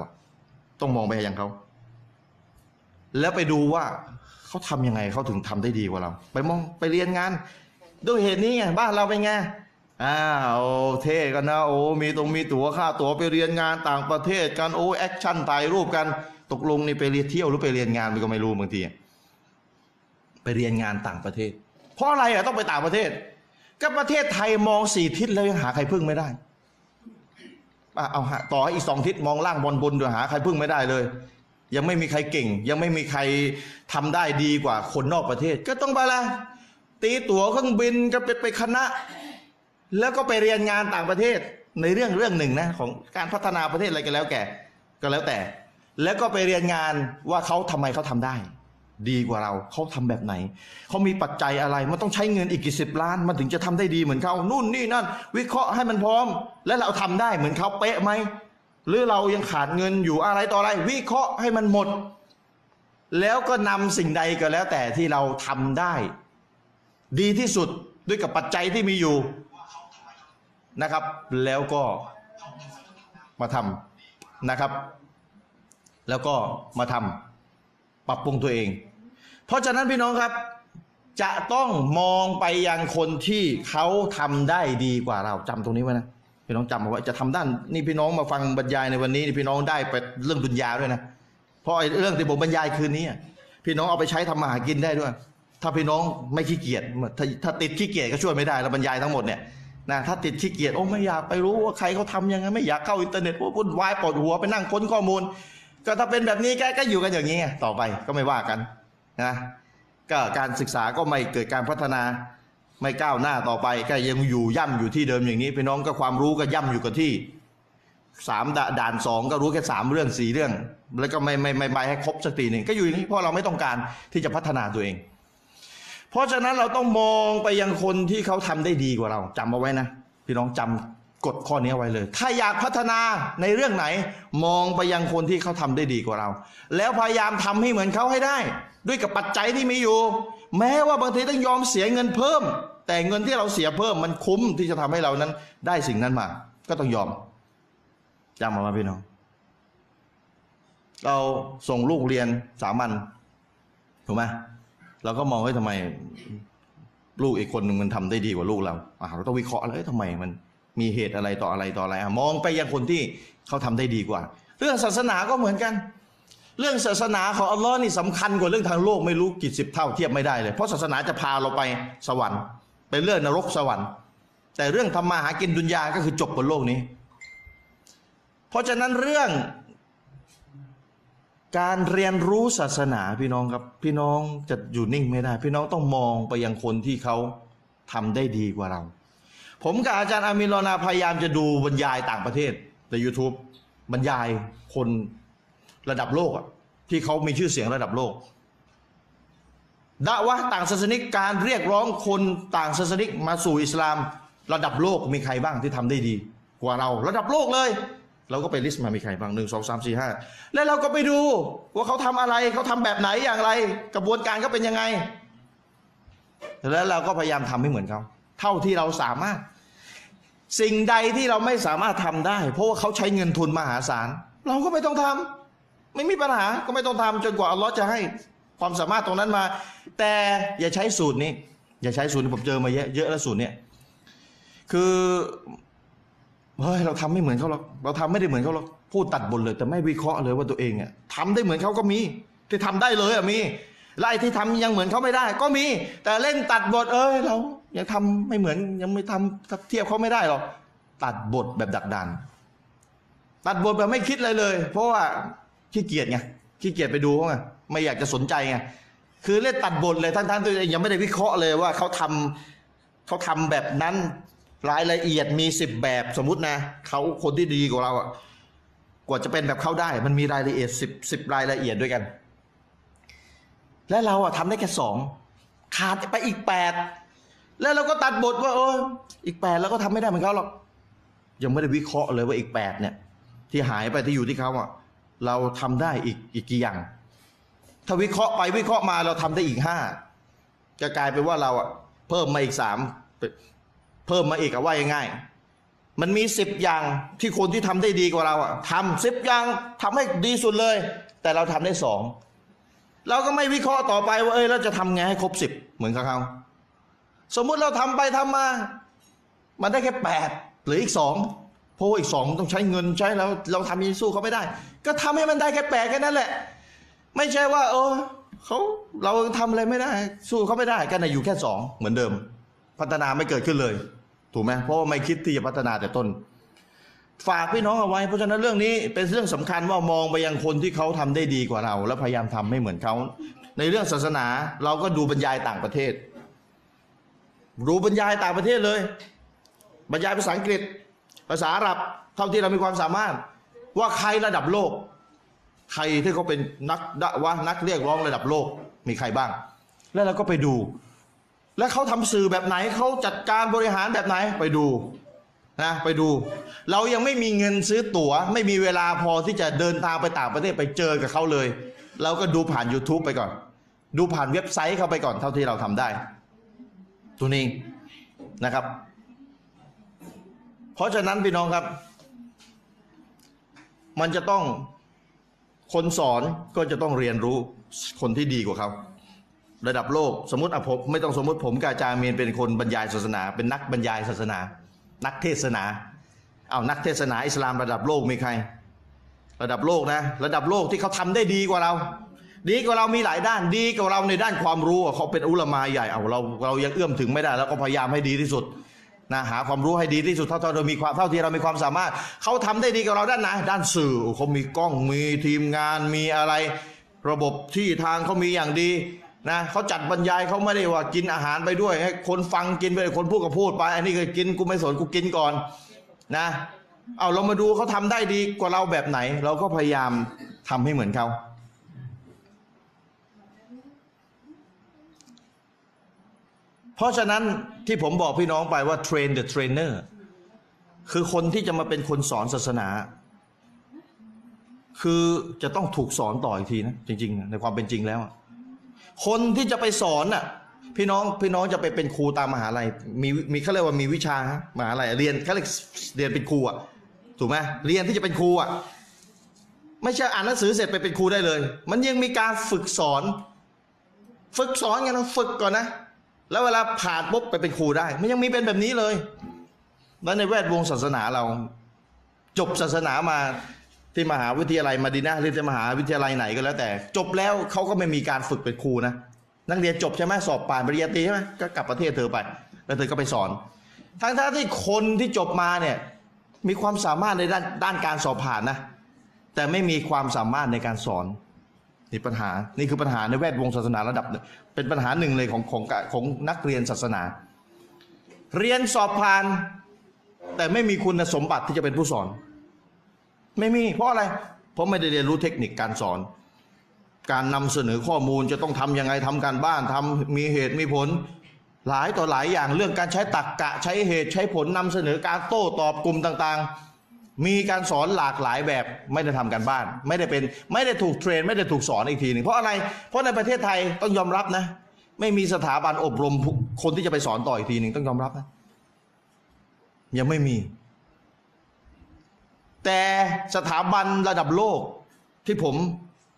ต้องมองไปยังเขาแล้วไปดูว่าเขาทำยังไงเขาถึงทำได้ดีกว่าเรา ไปมองไปเรียนงาน ด้วยเหตุนี้ไงบ้านเราเป็นไงอ้าวเท่กันนะโอ้มีตรงมีตั๋วค่าตั๋วไปเรียนงานต่างประเทศกันโอ้ action ถ่ายรูปกันตกลงนี่ไปเรียนเที่ยวหรือไปเรียนงานมันก็ไม่รู้บางที ไปเรียนงานต่างประเทศ เพราะอะไรอะต้องไปต่างประเทศ ก็ประเทศไทยมองสี่ทิศแล้วยังหาใครพึ่งไม่ได้อเอาต่อให้อีกสองทิศมองล่างบนบนด้วยหาใครพึ่งไม่ได้เลย ยังไม่มีใครเก่ง ยังไม่มีใครทำได้ดีกว่าคนนอกประเทศ ก็ต้องไปละตีตั๋วเครื่องบินก็ไปไปคณะ แล้วก็ไปเรียนงานต่างประเทศในเรื่องเรื่องหนึ่งนะของการพัฒนาประเทศอะไรก็แล้วแก่ก็แล้วแต่ แล้วก็ไปเรียนงานว่าเขาทำไมเขาทำได้ ดีกว่าเราเขาทำแบบไหน เขามีปัจจัยอะไร มันต้องใช้เงินอีกกี่สิบล้าน มันถึงจะทำได้ดีเหมือนเขานู่นนี่นั่น วิเคราะห์ให้มันพร้อม แล้วเราทำได้เหมือนเขาเป๊ะไหม หรือเรายังขาดเงินอยู่อะไรต่ออะไร วิเคราะห์ให้มันหมด แล้วก็นำสิ่งใดก็แล้วแต่ที่เราทำได้ ดีที่สุดด้วยกับปัจจัยที่มีอยู่นะครับ แล้วก็มาทำนะครับ แล้วก็มาทำปรับปรุงตัวเอง เพราะฉะนั้นพี่น้องครับ จะต้องมองไปยังคนที่เขาทำได้ดีกว่าเราจำตรงนี้ไว้นะพี่น้องจำเอาไว้จะทำด้านนี่พี่น้องมาฟังบรรยายในวันนี้นี่พี่น้องได้ไปเรื่องดุนยาด้วยนะเพราะไอ้เรื่องที่ผมบรรยายคืนนี้พี่น้องเอาไปใช้ทำมาหากินได้ด้วย ถ้าพี่น้องไม่ขี้เกียจถ้าถ้าติดขี้เกียจก็ช่วยไม่ได้แล้วบรรยายทั้งหมดเนี่ยนะถ้าติดขี้เกียจโอ้ไม่อยากไปรู้ว่าใครเขาทำยังไงไม่อยากเข้าอินเทอร์เน็ตวุ่นวายปวดหัวไปนั่งค้นข้อมูล ก็ถ้าเป็นแบบนี้แกก็อยู่กันอย่างนี้ต่อไปก็ไม่ว่ากัน นะก็การศึกษาก็ไม่เกิดการพัฒนาไม่ก้าวหน้าต่อไปก็ยังอยู่ย่ำอยู่ที่เดิมอย่างนี้พี่น้องก็ความรู้ก็ย่ำอยู่กับที่สามด่าด่านสองก็รู้แค่สามเรื่องสี่เรื่อง แล้วก็ไม่ไม่ไม่ไปให้ครบสักทีหนึ่งก็อยู่อย่างนี้เพราะเราไม่ต้องการที่จะพัฒนาตัวเอง เพราะฉะนั้นเราต้องมองไปยังคนที่เขาทำได้ดีกว่าเราจำเอาไว้นะพี่น้องจำกฎข้อนี้ไว้เลย ถ้าอยากพัฒนาในเรื่องไหน มองไปยังคนที่เขาทำได้ดีกว่าเรา แล้วพยายามทำให้เหมือนเขาให้ได้ ด้วยกับปัจจัยที่มีอยู่ แม้ว่าบางทีต้องยอมเสียเงินเพิ่ม แต่เงินที่เราเสียเพิ่มมันคุ้มที่จะทำให้เรานั้น ได้สิ่งนั้นมา ก็ต้องยอมจำเอาไว้พี่น้อง เราส่งลูกเรียนสามัญถูกไหมเราก็มองว่าทำไม ลูกอีกคนหนึ่งมันทำได้ดีกว่าลูกเราอ่าเราต้องวิเคราะห์แล้วเอ้ยทำไมมันมีเหตุอะไรต่ออะไรต่ออะไรมองไปยังคนที่เขาทำได้ดีกว่า เรื่องศาสนาก็เหมือนกัน เรื่องศาสนาของอัลลอฮ์นี่สำคัญกว่าเรื่องทางโลกไม่รู้กี่สิบเท่าเทียบไม่ได้เลย เพราะศาสนาจะพาเราไปสวรรค์เป็นเรื่องนรกสวรรค์ แต่เรื่องทำมาหากินดุนยาก็คือจบบนโลกนี้ เพราะฉะนั้นเรื่องการเรียนรู้ศาสนาพี่น้องครับ พี่น้องจะอยู่นิ่งไม่ได้ พี่น้องต้องมองไปยังคนที่เขาทำได้ดีกว่าเรา ผมกับอาจารย์อามินรอนาพยายามจะดูบรรยายต่างประเทศใน YouTube บรรยายคน ระดับโลกอะที่เขามีชื่อเสียงระดับโลกดะวะต่างศาสนิกการเรียกร้องคนต่างศาสนิกมาสู่อิสลาม ระดับโลกมีใครบ้างที่ทำได้ดี กว่าเราระดับโลกเลย เราก็ไปลิสต์มามีใครบ้างหนึ่งสองสามสี่ห้าแล้วเราก็ไปดูว่าเขาทำอะไรเขาทำแบบไหนอย่างไร กระบวนการเขาเป็นยังไง แล้วเราก็พยายามทำให้เหมือนเขาเท่าที่เราสามารถ สิ่งใดที่เราไม่สามารถทำได้ เพราะว่าเขาใช้เงินทุนมหาศาล เราก็ไม่ต้องทำ ไม่มีปัญหาก็ไม่ต้องทำจนกว่าอัลลอฮ์จะให้ความสามารถตรงนั้นมา แต่อย่าใช้สูตรนี้ อย่าใช้สูตรที่ผมเจอมาเยอะเยอะแล้วสูตรเนี้ยคือเฮ้ยเราทำไม่เหมือนเขาหรอกเราทำไม่ได้เหมือนเขาหรอกพูดตัดบทเลย แต่ไม่วิเคราะห์เลยว่าตัวเองอะทำได้เหมือนเขาก็มี ที่ทำได้เลยอะมีและไอ้ที่ทำยังเหมือนเขาไม่ได้ ก็มี แต่เล่นตัดบท เอ้ยเรายังทำไม่เหมือนยังไม่ทำเทียบเขาไม่ได้หรอกตัดบทแบบดักดานตัดบทแบบไม่คิดเลยเลย เพราะว่า ขี้เกียจไงขี้เกียจไปดูเขาไงไม่อยากจะสนใจไงคือเล่นตัดบทเลยทั้งๆตัวเองยังไม่ได้วิเคราะห์เลยว่าเขาทำเขาทำแบบนั้นรายละเอียดมีสิบแบบสมมุตินะเขาคนที่ดีกว่าเราอะกว่าจะเป็นแบบเขาได้ มันมีรายละเอียดสิบสิบรายละเอียดด้วยกัน และเราอะทำได้แค่สองขาดไปอีกแปดแล้วเราก็ตัดบทว่า เอออีกแปดเราก็ทำไม่ได้เหมือนเขาหรอกยังไม่ได้วิเคราะห์เลยว่าอีกแปดเนี่ย ที่หายไปที่อยู่ที่เขาอะ เราทำได้อีกอีกกี่อย่าง ถ้าวิเคราะห์ไปวิเคราะห์มาเราทำได้อีกห้าจะกลายเป็นว่าเราอะเพิ่มมาอีกสามเพิ่มมาอีกอะว่ายังไงมันมีสิบอย่างที่คนที่ทำได้ดีกว่าเราอะทำสิบอย่างทำให้ดีสุดเลย แต่เราทำได้สองเราก็ไม่วิเคราะห์ต่อไปว่าเอ้ยเราจะทำไงให้ครบสิบเหมือนกับเขาสมมุติเราทำไปทำมา มันได้แค่แปดหรืออีกสอง เพราะอีกสองต้องใช้เงินใช้แล้วเราทำยังสู้เขาไม่ได้ ก็ทำให้มันได้แค่แปดแค่นั้นแหละ ไม่ใช่ว่า เออเขาเราทำอะไรไม่ได้ สู้เขาไม่ได้ก็นอยู่แค่สองเหมือนเดิม พัฒนาไม่เกิดขึ้นเลย ถูกไหมเพราะว่าไม่คิดที่จะพัฒนาแต่ต้น ฝากพี่น้องเอาไว้ เพราะฉะนั้นเรื่องนี้เป็นเรื่องสำคัญว่ามองไปยังคนที่เขาทำได้ดีกว่าเรา แล้วพยายามทำให้เหมือนเขาในเรื่องศาสนาเราก็ดูบรรยายต่างประเทศ รู้บรรยายต่างประเทศเลย บรรยายภาษาอังกฤษ ภาษาอาหรับเท่าที่เรามีความสามารถ ว่าใครระดับโลก ใครที่เขาเป็นนักดะวะนักเรียกร้องระดับโลกมีใครบ้าง แล้วเราก็ไปดู แล้วเขาทำสื่อแบบไหนเขาจัดการบริหารแบบไหนไปดูนะไปดู เรายังไม่มีเงินซื้อตั๋ว ไม่มีเวลาพอที่จะเดินทางไปต่างประเทศไปเจอกับเขาเลย เราก็ดูผ่าน YouTube ไปก่อน ดูผ่านเว็บไซต์เขาไปก่อนเท่าที่เราทำได้ ตัวนี้นะครับ ราะฉะนั้นพี่น้องครับ มันจะต้องคนสอนก็จะต้องเรียนรู้คนที่ดีกว่าเขาระดับโลกสมมติอะผมไม่ต้องสมมติผมกาจาเมียนเป็นคนบรรยายศาสนา เป็นนักบรรยายศาสนา นักเทศนาเอานักเทศนาอิสลามระดับโลกมีใคร ระดับโลกนะ ระดับโลกที่เขาทำได้ดีกว่าเรา ดีกว่าเรามีหลายด้านดีกว่าเราในด้านความรู้เขาเป็นอุลามาใหญ่เอาเราเรายังเอื้อมถึงไม่ได้ แล้วก็พยายามให้ดีที่สุด นะหาความรู้ให้ดีที่สุดเท่าที่เรามีความเท่าที่เรามีความสามารถ เขาทำได้ดีกว่าเราด้านไหนด้านสื่อเขามีกล้องมีทีมงานมีอะไร ระบบที่ทางเขามีอย่างดีนะเขาจัดบรรยายเขาไม่ได้ว่ากินอาหารไปด้วย ให้คนฟังกินไปคนพูดก็พูดไปอันนี้ก็กินกูไม่สนกูกินก่อนนะเอาเรามาดูเขาทำได้ดีกว่าเราแบบไหน เราก็พยายามทำให้เหมือนเขา เพราะฉะนั้นที่ผมบอกพี่น้องไปว่า train the trainer คือคนที่จะมาเป็นคนสอนศาสนา คือจะต้องถูกสอนต่ออีกทีนะจริง ๆ ในความเป็นจริงแล้ว คนที่จะไปสอนน่ะพี่น้องพี่น้องจะไปเป็นครูตามมหาลัยมีมีเขาเรียกว่ามีวิชาฮะมหาลัยเรียนเขาเรียกเรียนเป็นครูอะถูกไหมเรียนที่จะเป็นครูอะไม่ใช่อ่านหนังสือเสร็จไปเป็นครูได้เลย มันยังมีการฝึกสอน ฝึกสอนกันนะฝึกก่อนนะ แล้วเวลาผ่านปุ๊บไปเป็นครูได้ มันยังมีเป็นแบบนี้เลย แล้วในแวดวงศาสนาเรา จบศาสนามาที่มหาวิทยาลัยมาดีนาหรือที่มหาวิทยาลัยไหนก็แล้วแต่ จบแล้วเขาก็ไม่มีการฝึกเป็นครูนะนักเรียนจบใช่ไหมสอบผ่านปริญญาตรีใช่ไหมก็กลับประเทศเธอไป แล้วเธอก็ไปสอนทั้งท่าที่คนที่จบมาเนี่ยมีความสามารถในด้านด้านการสอบผ่านนะแต่ไม่มีความสามารถในการสอน นี่ปัญหา นี่คือปัญหาในแวดวงศาสนาระดับเป็นปัญหาหนึ่งเลยของของของนักเรียนศาสนา เรียนสอบผ่าน แต่ไม่มีคุณสมบัติที่จะเป็นผู้สอน ไม่มี เพราะอะไร เพราะไม่ได้เรียนรู้เทคนิคการสอน การนำเสนอข้อมูลจะต้องทำยังไงทำการบ้านทำมีเหตุมีผล หลายต่อหลายอย่างเรื่องการใช้ตรรกกะใช้เหตุใช้ผลนำเสนอการโต้ตอบกลุ่มต่าง ๆ มีการสอนหลากหลายแบบไม่ได้ทำการบ้าน ไม่ได้เป็นไม่ได้ถูกเทรน ไม่ได้ถูกสอนอีกทีหนึ่งเพราะอะไรเพราะในประเทศไทยต้องยอมรับนะ ไม่มีสถาบันอบรมคนที่จะไปสอนต่ออีกทีหนึ่งต้องยอมรับนะยังไม่มี แต่สถาบันระดับโลกที่ผม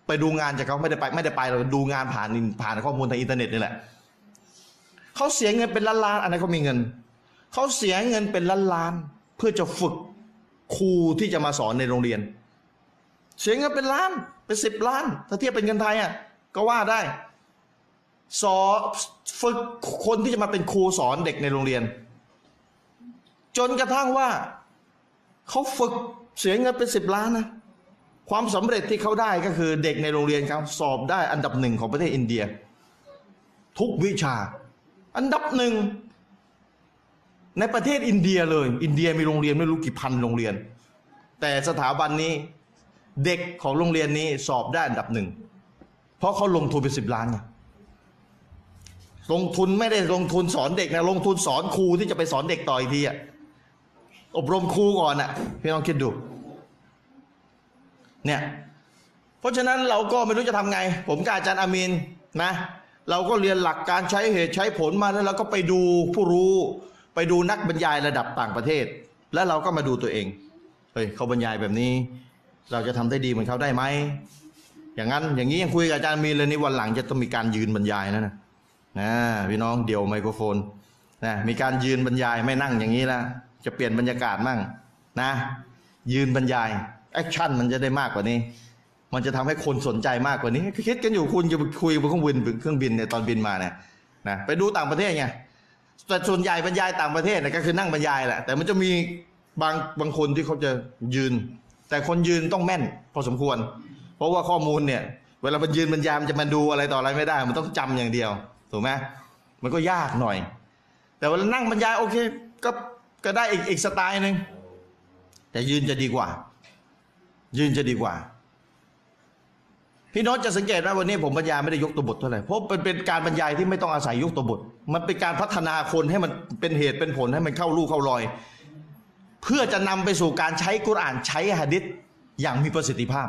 ไปดูงานจากเขาไม่ได้ไปไม่ได้ไปเราดูงานผ่านผ่านข้อมูลทางอินเทอร์เน็ตนี่แหละเขาเสียเงินเป็นล้านล้านๆอันนั้นเขามีเงินเขาเสียเงินเป็นล้านล้านๆเพื่อจะฝึก ครูที่จะมาสอนในโรงเรียน เสียเงินเป็นล้านเป็นสิบล้าน ถ้าเทียบเป็นเงินไทยอะก็ว่าได้ สอนฝึกคนที่จะมาเป็นครูสอนเด็กในโรงเรียน จนกระทั่งว่าเขาฝึกเสียเงินเป็นสิบล้านนะความสำเร็จที่เขาได้ก็คือเด็กในโรงเรียนเขาสอบได้อันดับหนึ่งของประเทศอินเดีย ทุกวิชา อันดับหนึ่ง ในประเทศอินเดียเลย อินเดียมีโรงเรียนไม่รู้กี่พันโรงเรียน แต่สถาบันนี้เด็กของโรงเรียนนี้สอบได้อันดับหนึ่ง เพราะเขาลงทุนไปสิบล้านไงลงทุนไม่ได้ลงทุนสอนเด็กนะลงทุนสอนครูที่จะไปสอนเด็กต่ออีกทีอะอบรมครูก่อนอะพี่น้องคิดดู เนี่ย เพราะฉะนั้นเราก็ไม่รู้จะทำไง ผมกับอาจารย์อามีนนะ เราก็เรียนหลักการใช้เหตุใช้ผลมาแล้วเราก็ไปดูผู้รู้ ไปดูนักบรรยายระดับต่างประเทศ แล้วเราก็มาดูตัวเองเฮ้ยเขาบรรยายแบบนี้ เราจะทำได้ดีเหมือนเขาได้ไหมอย่างนั้นอย่างนี้ยังคุยกับอาจารย์มีเลยนี่วันหลังจะต้องมีการยืนบรรยายนะนะนะพี่น้องเดี่ยวไมโครโฟนนะมีการยืนบรรยายไม่นั่งอย่างนี้ละจะเปลี่ยนบรรยากาศมั่งนะ ยืนบรรยาย action มันจะได้มากกว่านี้ มันจะทำให้คนสนใจมากกว่านี้คิดกันอยู่คุณจะคุยบนเครื่องบินเครื่องบินเนี่ยตอนบินมาเนี่ยนะไปดูต่างประเทศไง แต่ส่วนใหญ่บรรยายต่างประเทศเนี่ยก็คือนั่งบรรยายแหละแต่มันจะมีบางบางคนที่เขาจะยืน แต่คนยืนต้องแม่น พอสมควร เพราะว่าข้อมูลเนี่ย เวลามันยืนบรรยายมันจะมาดูอะไรต่ออะไรไม่ได้ มันต้องจำอย่างเดียวถูกไหมมันก็ยากหน่อย แต่เวลานั่งบรรยายโอเค ก็ก็ได้อีกอีกสไตล์หนึ่งแต่ยืนจะดีกว่า ยืนจะดีกว่า พี่น้องจะสังเกตว่าวันนี้ผมบรรยายไม่ได้ยกตัวบทเท่าไหร่เพราะเป็นเป็นการบรรยายที่ไม่ต้องอาศัยยกตัวบท มันเป็นการพัฒนาคนให้มันเป็นเหตุเป็นผลให้มันเข้าลูกเข้ารอย เพื่อจะนำไปสู่การใช้กุรอานใช้หะดิษอย่างมีประสิทธิภาพ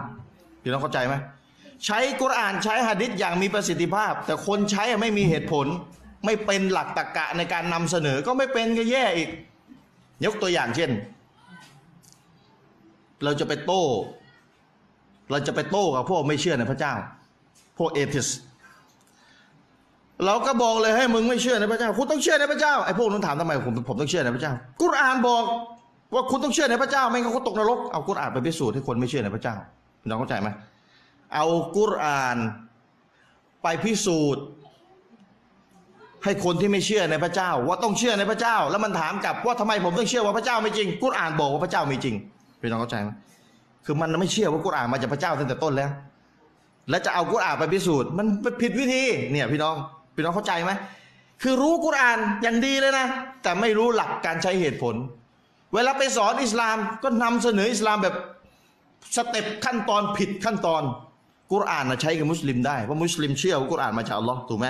พี่น้องเข้าใจไหมใช้กุรอานใช้หะดิษอย่างมีประสิทธิภาพ แต่คนใช้ไม่มีเหตุผล ไม่เป็นหลักตรรกะในการนำเสนอก็ไม่เป็นก็แย่อีก ยกตัวอย่างเช่น เราจะไปโต้ เราจะไปโต้กับพวกไม่เชื่อในพระเจ้า พวกเอทิส เราก็บอกเลยให้มึงไม่เชื่อในพระเจ้า คุณต้องเชื่อในพระเจ้า ไอ้พวกนั้นถามทำไมผมผมต้องเชื่อในพระเจ้า กุรอานบอกว่าคุณต้องเชื่อในพระเจ้า ไม่งั้นเขาตกนรก เอากุรอานไปพิสูจน์ให้คนไม่เชื่อในพระเจ้าน้องเข้าใจไหมเอากุรอานไปพิสูจน์ให้คนที่ไม่เชื่อในพระเจ้า ว่าต้องเชื่อในพระเจ้า แล้วมันถามกลับว่าทำไมผมต้องเชื่อว่าพระเจ้าไม่จริงกุรอานบอกว่าพระเจ้ามีจริงพี่น้องเข้าใจไหม คือมันไม่เชื่อว่ากุรอานมาจากพระเจ้าตั้งแต่ต้นแล้ว แล้วจะเอากุรอานไปพิสูจน์มันผิดวิธีเนี่ยพี่น้องพี่น้องเข้าใจไหมคือรู้กุรอานอย่างดีเลยนะ แต่ไม่รู้หลักการใช้เหตุผล เวลาไปสอนอิสลามก็นำเสนออิสลามแบบสเต็ปขั้นตอนผิดขั้นตอนกุรอานนะใช้กับมุสลิมได้เพราะมุสลิมเชื่อว่ากุรอานมาจากอัลลอฮ์ถูกไหม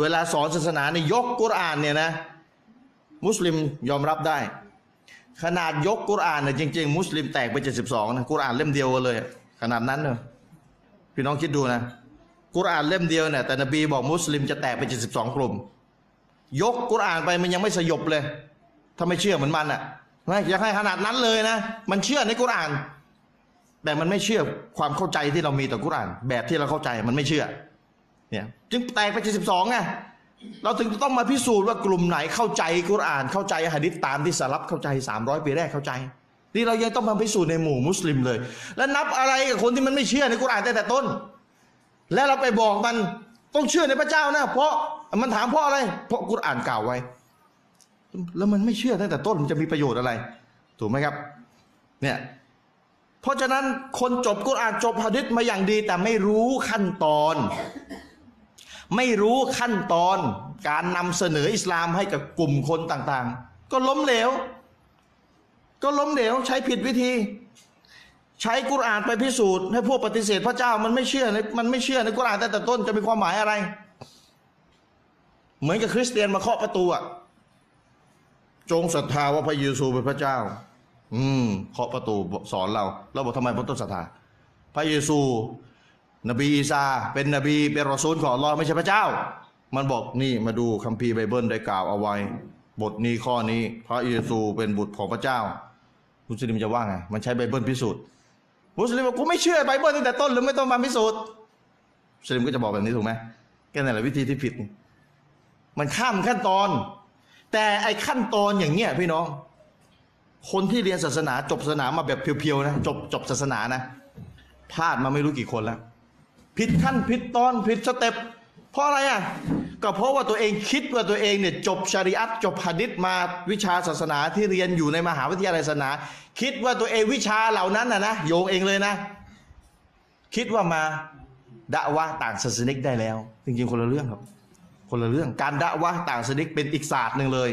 เวลาสอนศาสนาเนี่ยยกกุรอานเนี่ยนะ มุสลิมยอมรับได้ ขนาดยกกุรอานเนี่ยจริง ๆ มุสลิมแตกไป 72นะกุรอานเล่มเดียวกันเลย ขนาดนั้นเนอะพี่น้องคิดดูนะกุรอานเล่มเดียวเนี่ยแต่นบีบอกมุสลิมจะแตกไป 72 กลุ่ม ยกกุรอานไปมันยังไม่สยบเลย ถ้าไม่เชื่อเหมือนมันอะไม่อยากให้ขนาดนั้นเลยนะ มันเชื่อในกุรอาน แต่มันไม่เชื่อความเข้าใจที่เรามีต่อกุรอาน แบบที่เราเข้าใจมันไม่เชื่อเนี่ยจึงแตกไป 72ไง เราถึงต้องมาพิสูจน์ว่ากลุ่มไหนเข้าใจกุรอานเข้าใจหะดิษตามที่สารับเข้าใจ 300 ปีแรกเข้าใจนี่เรายังต้องมาพิสูจน์ในหมู่มุสลิมเลย แล้วนับอะไรกับคนที่มันไม่เชื่อในกุรอานแตั้งแต่ต้น แล้วเราไปบอกมันต้องเชื่อในพระเจ้านะ เพราะมันถามเพราะอะไร เพราะกุรอานกล่าวไว้ แล้วมันไม่เชื่อตั้งแต่ต้นมันจะมีประโยชน์อะไร ถูกไหมครับ เนี่ยเพราะฉะนั้นคนจบกุรอานจบหะดิษมาอย่างดีแต่ไม่รู้ขั้นตอน ไม่รู้ขั้นตอนการนำเสนออิสลามให้กับกลุ่มคนต่างๆ ก็ล้มเหลว ก็ล้มเหลวใช้ผิดวิธี ใช้กุรอานไปพิสูจน์ให้พวกปฏิเสธพระเจ้ามันไม่เชื่อในมันไม่เชื่อในกุรอานแต่แต่ต้นจะมีความหมายอะไร เหมือนกับคริสเตียนมาเคาะประตูอะจงศรัทธาว่าพระเยซูเป็นพระเจ้า อืมเคาะประตูสอนเราเราบอกทำไมพระต้นศรัทธาพระเยซู นบีอีสาเป็นนบีเป็นรอซูลของอัลลอฮ์ไม่ใช่พระเจ้า มันบอกนี่มาดูคัมภีร์ไบเบิลได้กล่าวเอาไว้ บทนี้ข้อนี้ พระเยซูเป็นบุตรของพระเจ้า มุสลิมจะว่าไง มันใช้ไบเบิลพิสูจน์ มุสลิมบอกกูไม่เชื่อไบเบิลตั้งแต่ต้นหรือไม่ต้องมาพิสูจน์ มุสลิมก็จะบอกแบบนี้ถูกไหมแค่นั้นแหละวิธีที่ผิด มันข้ามขั้นตอน แต่ไอ้ขั้นตอนอย่างเงี้ยพี่น้อง คนที่เรียนศาสนาจบศาสนามาแบบเพียวๆนะ จบจบศาสนานะ พลาดมาไม่รู้กี่คนแล้ว ผิดขั้นผิดตอนผิด step เพราะอะไรอะก็เพราะว่าตัวเองคิดว่าตัวเองเนี่ยจบชริอัตจบหะดิษมาวิชาศาสนาที่เรียนอยู่ในมหาวิทยาลัยศาสนา คิดว่าตัวเองวิชาเหล่านั้นนะนะโยงเองเลยนะ คิดว่ามาดะวะต่างศาสนิกได้แล้ว จริงๆคนละเรื่องครับ คนละเรื่องการดะวะต่างศาสนิกเป็นอีกศาสตร์หนึ่งเลย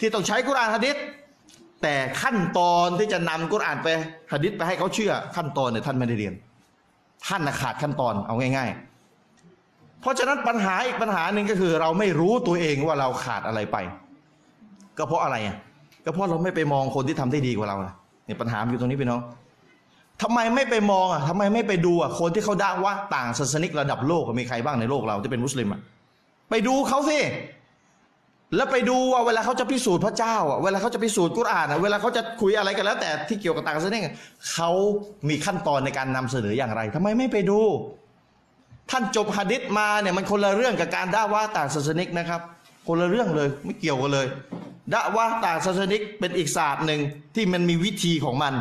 ที่ต้องใช้กุรอานหะดิษแต่ขั้นตอนที่จะนำกุรอานไปหะดิษไปให้เขาเชื่อขั้นตอนเนี่ยท่านไม่ได้เรียน ท่านขาดขั้นตอนเอาง่าย ๆ เพราะฉะนั้นปัญหาอีกปัญหาหนึ่งก็คือ เราไม่รู้ตัวเองว่าเราขาดอะไรไป ก็เพราะอะไรอะก็เพราะเราไม่ไปมองคนที่ทำได้ดีกว่าเราเนี่ยปัญหาอยู่ตรงนี้พี่น้องทำไมไม่ไปมองอะทำไมไม่ไปดูอะคนที่เขาด่าว่าต่างศาสนิกระดับโลกมีใครบ้างในโลกเราที่เป็นมุสลิมอะไปดูเขาสิ แล้วไปดูว่าเวลาเขาจะพิสูจน์พระเจ้าอะเวลาเขาจะพิสูจน์กุรอานอะเวลาเขาจะคุยอะไรกันแล้ว แต่ที่เกี่ยวกับต่างศาสนิกอะเขามีขั้นตอนในการนำเสนออย่างไรทำไมไม่ไปดู ท่านจบหะดิษมาเนี่ยมันคนละเรื่องกับการด่าว่าต่างศาสนิกนะครับ คนละเรื่องเลยไม่เกี่ยวกันเลยด่าว่าต่างศาสนิกเป็นอีกศาสตร์หนึ่งที่มันมีวิธีของมัน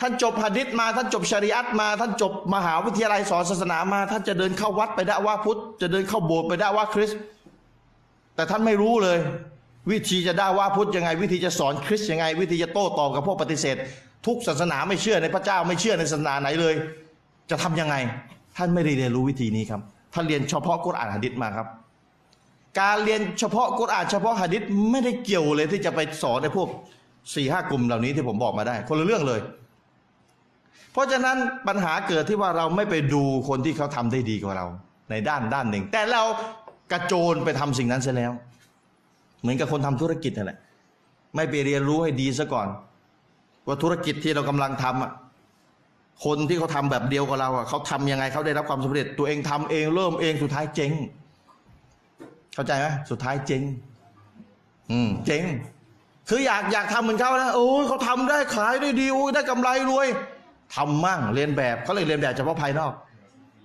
ท่านจบหะดิษมา ท่านจบชริอัตมา ท่านจบมหาวิทยาลัยสอนศาสนามา ท่านจะเดินเข้าวัดไปด่าว่าพุทธจะเดินเข้าโบสถ์ไปด่าว่าคริสต์ แต่ท่านไม่รู้เลย วิธีจะด่าว่าพุทธยังไง วิธีจะสอนคริสต์ยังไง วิธีจะโต้ตอบกับพวกปฏิเสธ ทุกศาสนาไม่เชื่อในพระเจ้าไม่เชื่อในศาสนาไหนเลย จะทำยังไง ท่านไม่ได้เรียนรู้วิธีนี้ครับท่านเรียนเฉพาะกุรอานหะดิษมาครับ การเรียนเฉพาะกุรอานเฉพาะหะดิษไม่ได้เกี่ยวเลยที่จะไปสอนในพวกสี่ห้ากลุ่มเหล่านี้ที่ผมบอกมาได้ คนละเรื่องเลย เพราะฉะนั้นปัญหาเกิดที่ว่าเราไม่ไปดูคนที่เขาทำได้ดีกว่าเรา ในด้านด้านหนึ่ง แต่เรา กระโจนไปทำสิ่งนั้นเสียแล้ว เหมือนกับคนทำธุรกิจนั่นแหละ ไม่ไปเรียนรู้ให้ดีซะก่อน ว่าธุรกิจที่เรากำลังทำอะคนที่เขาทำแบบเดียวกับเราอะเขาทำยังไงเขาได้รับความสำเร็จ ตัวเองทำเองเริ่มเองสุดท้ายเจ๊ง เข้าใจไหมสุดท้ายเจ๊ง อืม เจ๊ง คืออยากอยากทำเหมือนเขานะโอ้ยเขาทำได้ขายได้ดีโอ้ยได้กำไรรวยทำมั่งเรียนแบบเขาเลยเรียนแบบเฉพาะภายนอก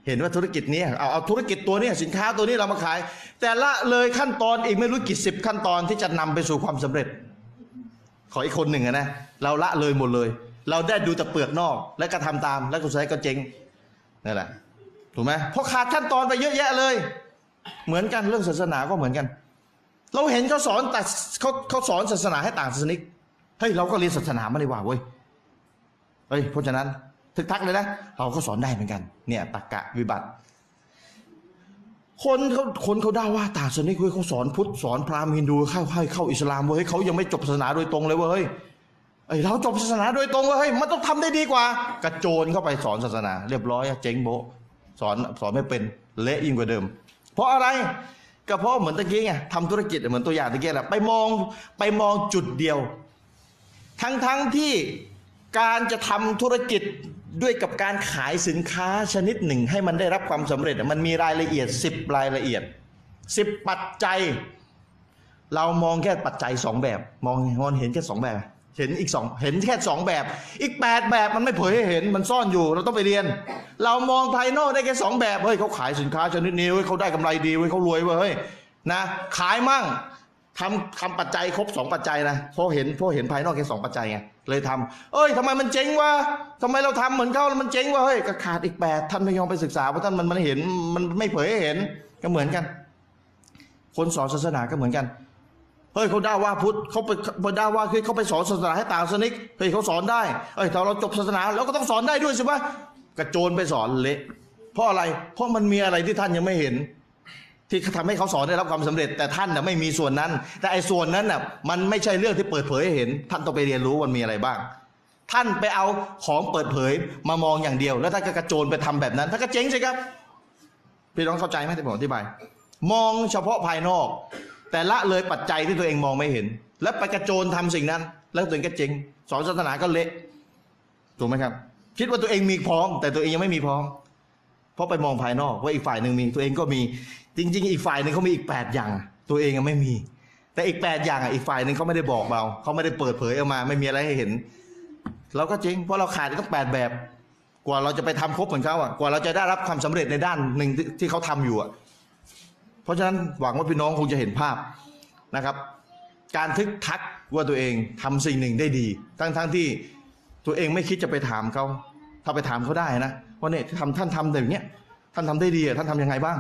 เห็นว่าธุรกิจนี้เอาเอาธุรกิจตัวนี้สินค้าตัวนี้เรามาขาย แต่ละเลยขั้นตอนอีกไม่รู้กี่สิบขั้นตอนที่จะนำไปสู่ความสำเร็จ ขออีกคนหนึ่งอะนะเราละเลยหมดเลย เราได้ดูแต่เปลือกนอก แล้วก็ทำตาม แล้วก็สุดท้ายก็เจ๊งนั่นแหละถูกไหมเพราะขาดขั้นตอนไปเยอะแยะเลย เหมือนกันเรื่องศาสนาก็เหมือนกัน เราเห็นเขาสอนแต่เขาเขาสอนศาสนาให้ต่างศาสนิกเฮ้ยเราก็เรียนศาสนาไม่ได้ว่าเว้ยเฮ้ยเพราะฉะนั้น ทึกทักเลยนะ เราก็สอนได้เหมือนกัน เนี่ยตักกะวิบัติ คนเขาคนเขาด่าว่าต่างศาสนิกเว้ยเขาสอนพุทธสอนพราหมณ์ฮินดูเข้าให้เข้าอิสลามเว้ยเขายังไม่จบศาสนาโดยตรงเลยเว้ยเอ้ยเราจบศาสนาโดยตรงเว้ยเฮ้ยมันต้องทำได้ดีกว่า กระโจนเข้าไปสอนศาสนา เรียบร้อยอะเจ๊งโบสอนสอนไม่เป็นเละยิ่งกว่าเดิม เพราะอะไรก็เพราะเหมือนตะกี้ไงทำธุรกิจเหมือนตัวอย่างตะกี้แหละไปมองไปมองจุดเดียว ทั้งทั้งที่การจะทำธุรกิจ ด้วยกับการขายสินค้าชนิดหนึ่งให้มันได้รับความสำเร็จ มันมีรายละเอียด 10 รายละเอียด 10 ปัจจัย เรามองแค่ปัจจัยสองแบบ มองมองเห็นแค่สองแบบ เห็นอีกสองเห็นแค่สองแบบ อีกแปดแบบมันไม่เผยให้เห็นมันซ่อนอยู่ เราต้องไปเรียน เรามองภายนอกได้แค่สองแบบเฮ้ยเขาขายสินค้าชนิดนี้เว้ยเขาได้กำไรดีเว้ยเขารวยเว้ยเฮ้ยนะขายมั่งทำทำปัจจัยครบสองปัจจัยนะเพราะเห็นเพราะเห็นภายนอกแค่สองปัจจัยไง เลยทำเอ้ยทำไมมันเจ๊งวะทำไมเราทำเหมือนเขาแล้วมันเจ๊งวะเฮ้ยก็ขาดอีกแปดท่านไม่ยอมไปศึกษาเพราะท่านมันมันเห็นมันไม่เผยให้เห็นก็เหมือนกัน คนสอนศาสนาก็เหมือนกันเฮ้ยเขาด่าว่าพุทธเขาไปไปด่าว่าคือเขาไปสอนศาสนาให้ต่างศาสนิกเฮ้ยเขาสอนได้เฮ้ยถ้าเราจบศาสนาเราก็ต้องสอนได้ด้วยใช่ไหมกระโจนไปสอนเละเพราะอะไร เพราะมันมีอะไรที่ท่านยังไม่เห็น ที่ทำให้เขาสอนได้รับความสำเร็จแต่ท่านน่ะไม่มีส่วนนั้น แต่ไอ้ส่วนนั้นน่ะมันไม่ใช่เรื่องที่เปิดเผยให้เห็น ท่านต้องไปเรียนรู้มันมีอะไรบ้าง ท่านไปเอาของเปิดเผยมามองอย่างเดียว แล้วท่านก็กระโจนไปทำแบบนั้นท่านก็เจ๊งสิครับพี่น้องเข้าใจไหมที่ผมอธิบาย มองเฉพาะภายนอก แต่ละเลยปัจจัยที่ตัวเองมองไม่เห็น แล้วไปกระโจนทำสิ่งนั้น แล้วตัวเองก็เจ๊งสอนศาสนาก็เละถูกไหมครับ คิดว่าตัวเองมีพร้อม แต่ตัวเองยังไม่มีพร้อม เพราะไปมองภายนอกว่าอีกฝ่ายหนึ่งมี ตัวเองก็มี จริง ๆ อีกฝ่ายหนึ่งเขามีอีกแปดอย่าง ตัวเองไม่มี แต่อีกแปดอย่างอีกฝ่ายหนึ่งเขาไม่ได้บอกเราเขาไม่ได้เปิดเผยออกมา ไม่มีอะไรให้เห็นเราก็เจ๊งเพราะเราขาดกต้องแปดแบบ กว่าเราจะไปทำครบเหมือนเขาอะกว่าเราจะได้รับความสำเร็จในด้านหนึ่งที่เขาทำอยู่อะเพราะฉะนั้นหวังว่าพี่น้องคงจะเห็นภาพนะครับ การทึกทักว่าตัวเองทำสิ่งหนึ่งได้ดี ทั้งทั้งที่ตัวเองไม่คิดจะไปถามเขาถ้าไปถามเขาได้นะว่าเนี่ยทำท่านทำแบบเนี้ยท่านทำได้ดีอะท่านทำยังไงบ้าง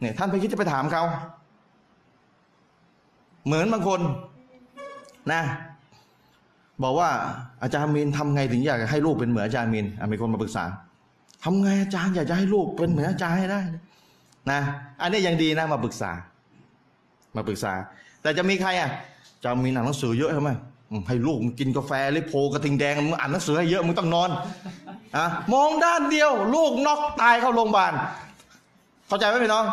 เนี่ยท่านไปคิดจะไปถามเขาเหมือนบางคนนะ บอกว่าอาจารย์มีนทำไงถึงอยากให้ลูกเป็นเหมือนอาจารย์มีนมีคนมาปรึกษาทำไงอาจารย์อยากจะให้ลูกเป็นเหมือนอาจารย์ให้ได้นะอันนี้ยังดีนะมาปรึกษา มาปรึกษา แต่จะมีใครอะจะมีหนังหนังสือเยอะใช่ไหมให้ลูกมึงกินกาแฟลิโพกระทิงแดงมึงอ่านหนังสือให้เยอะมึงต้องนอนอะมองด้านเดียว ลูกน็อกตายเข้าโรงพยาบาล เข้าใจไหมพี่น้อง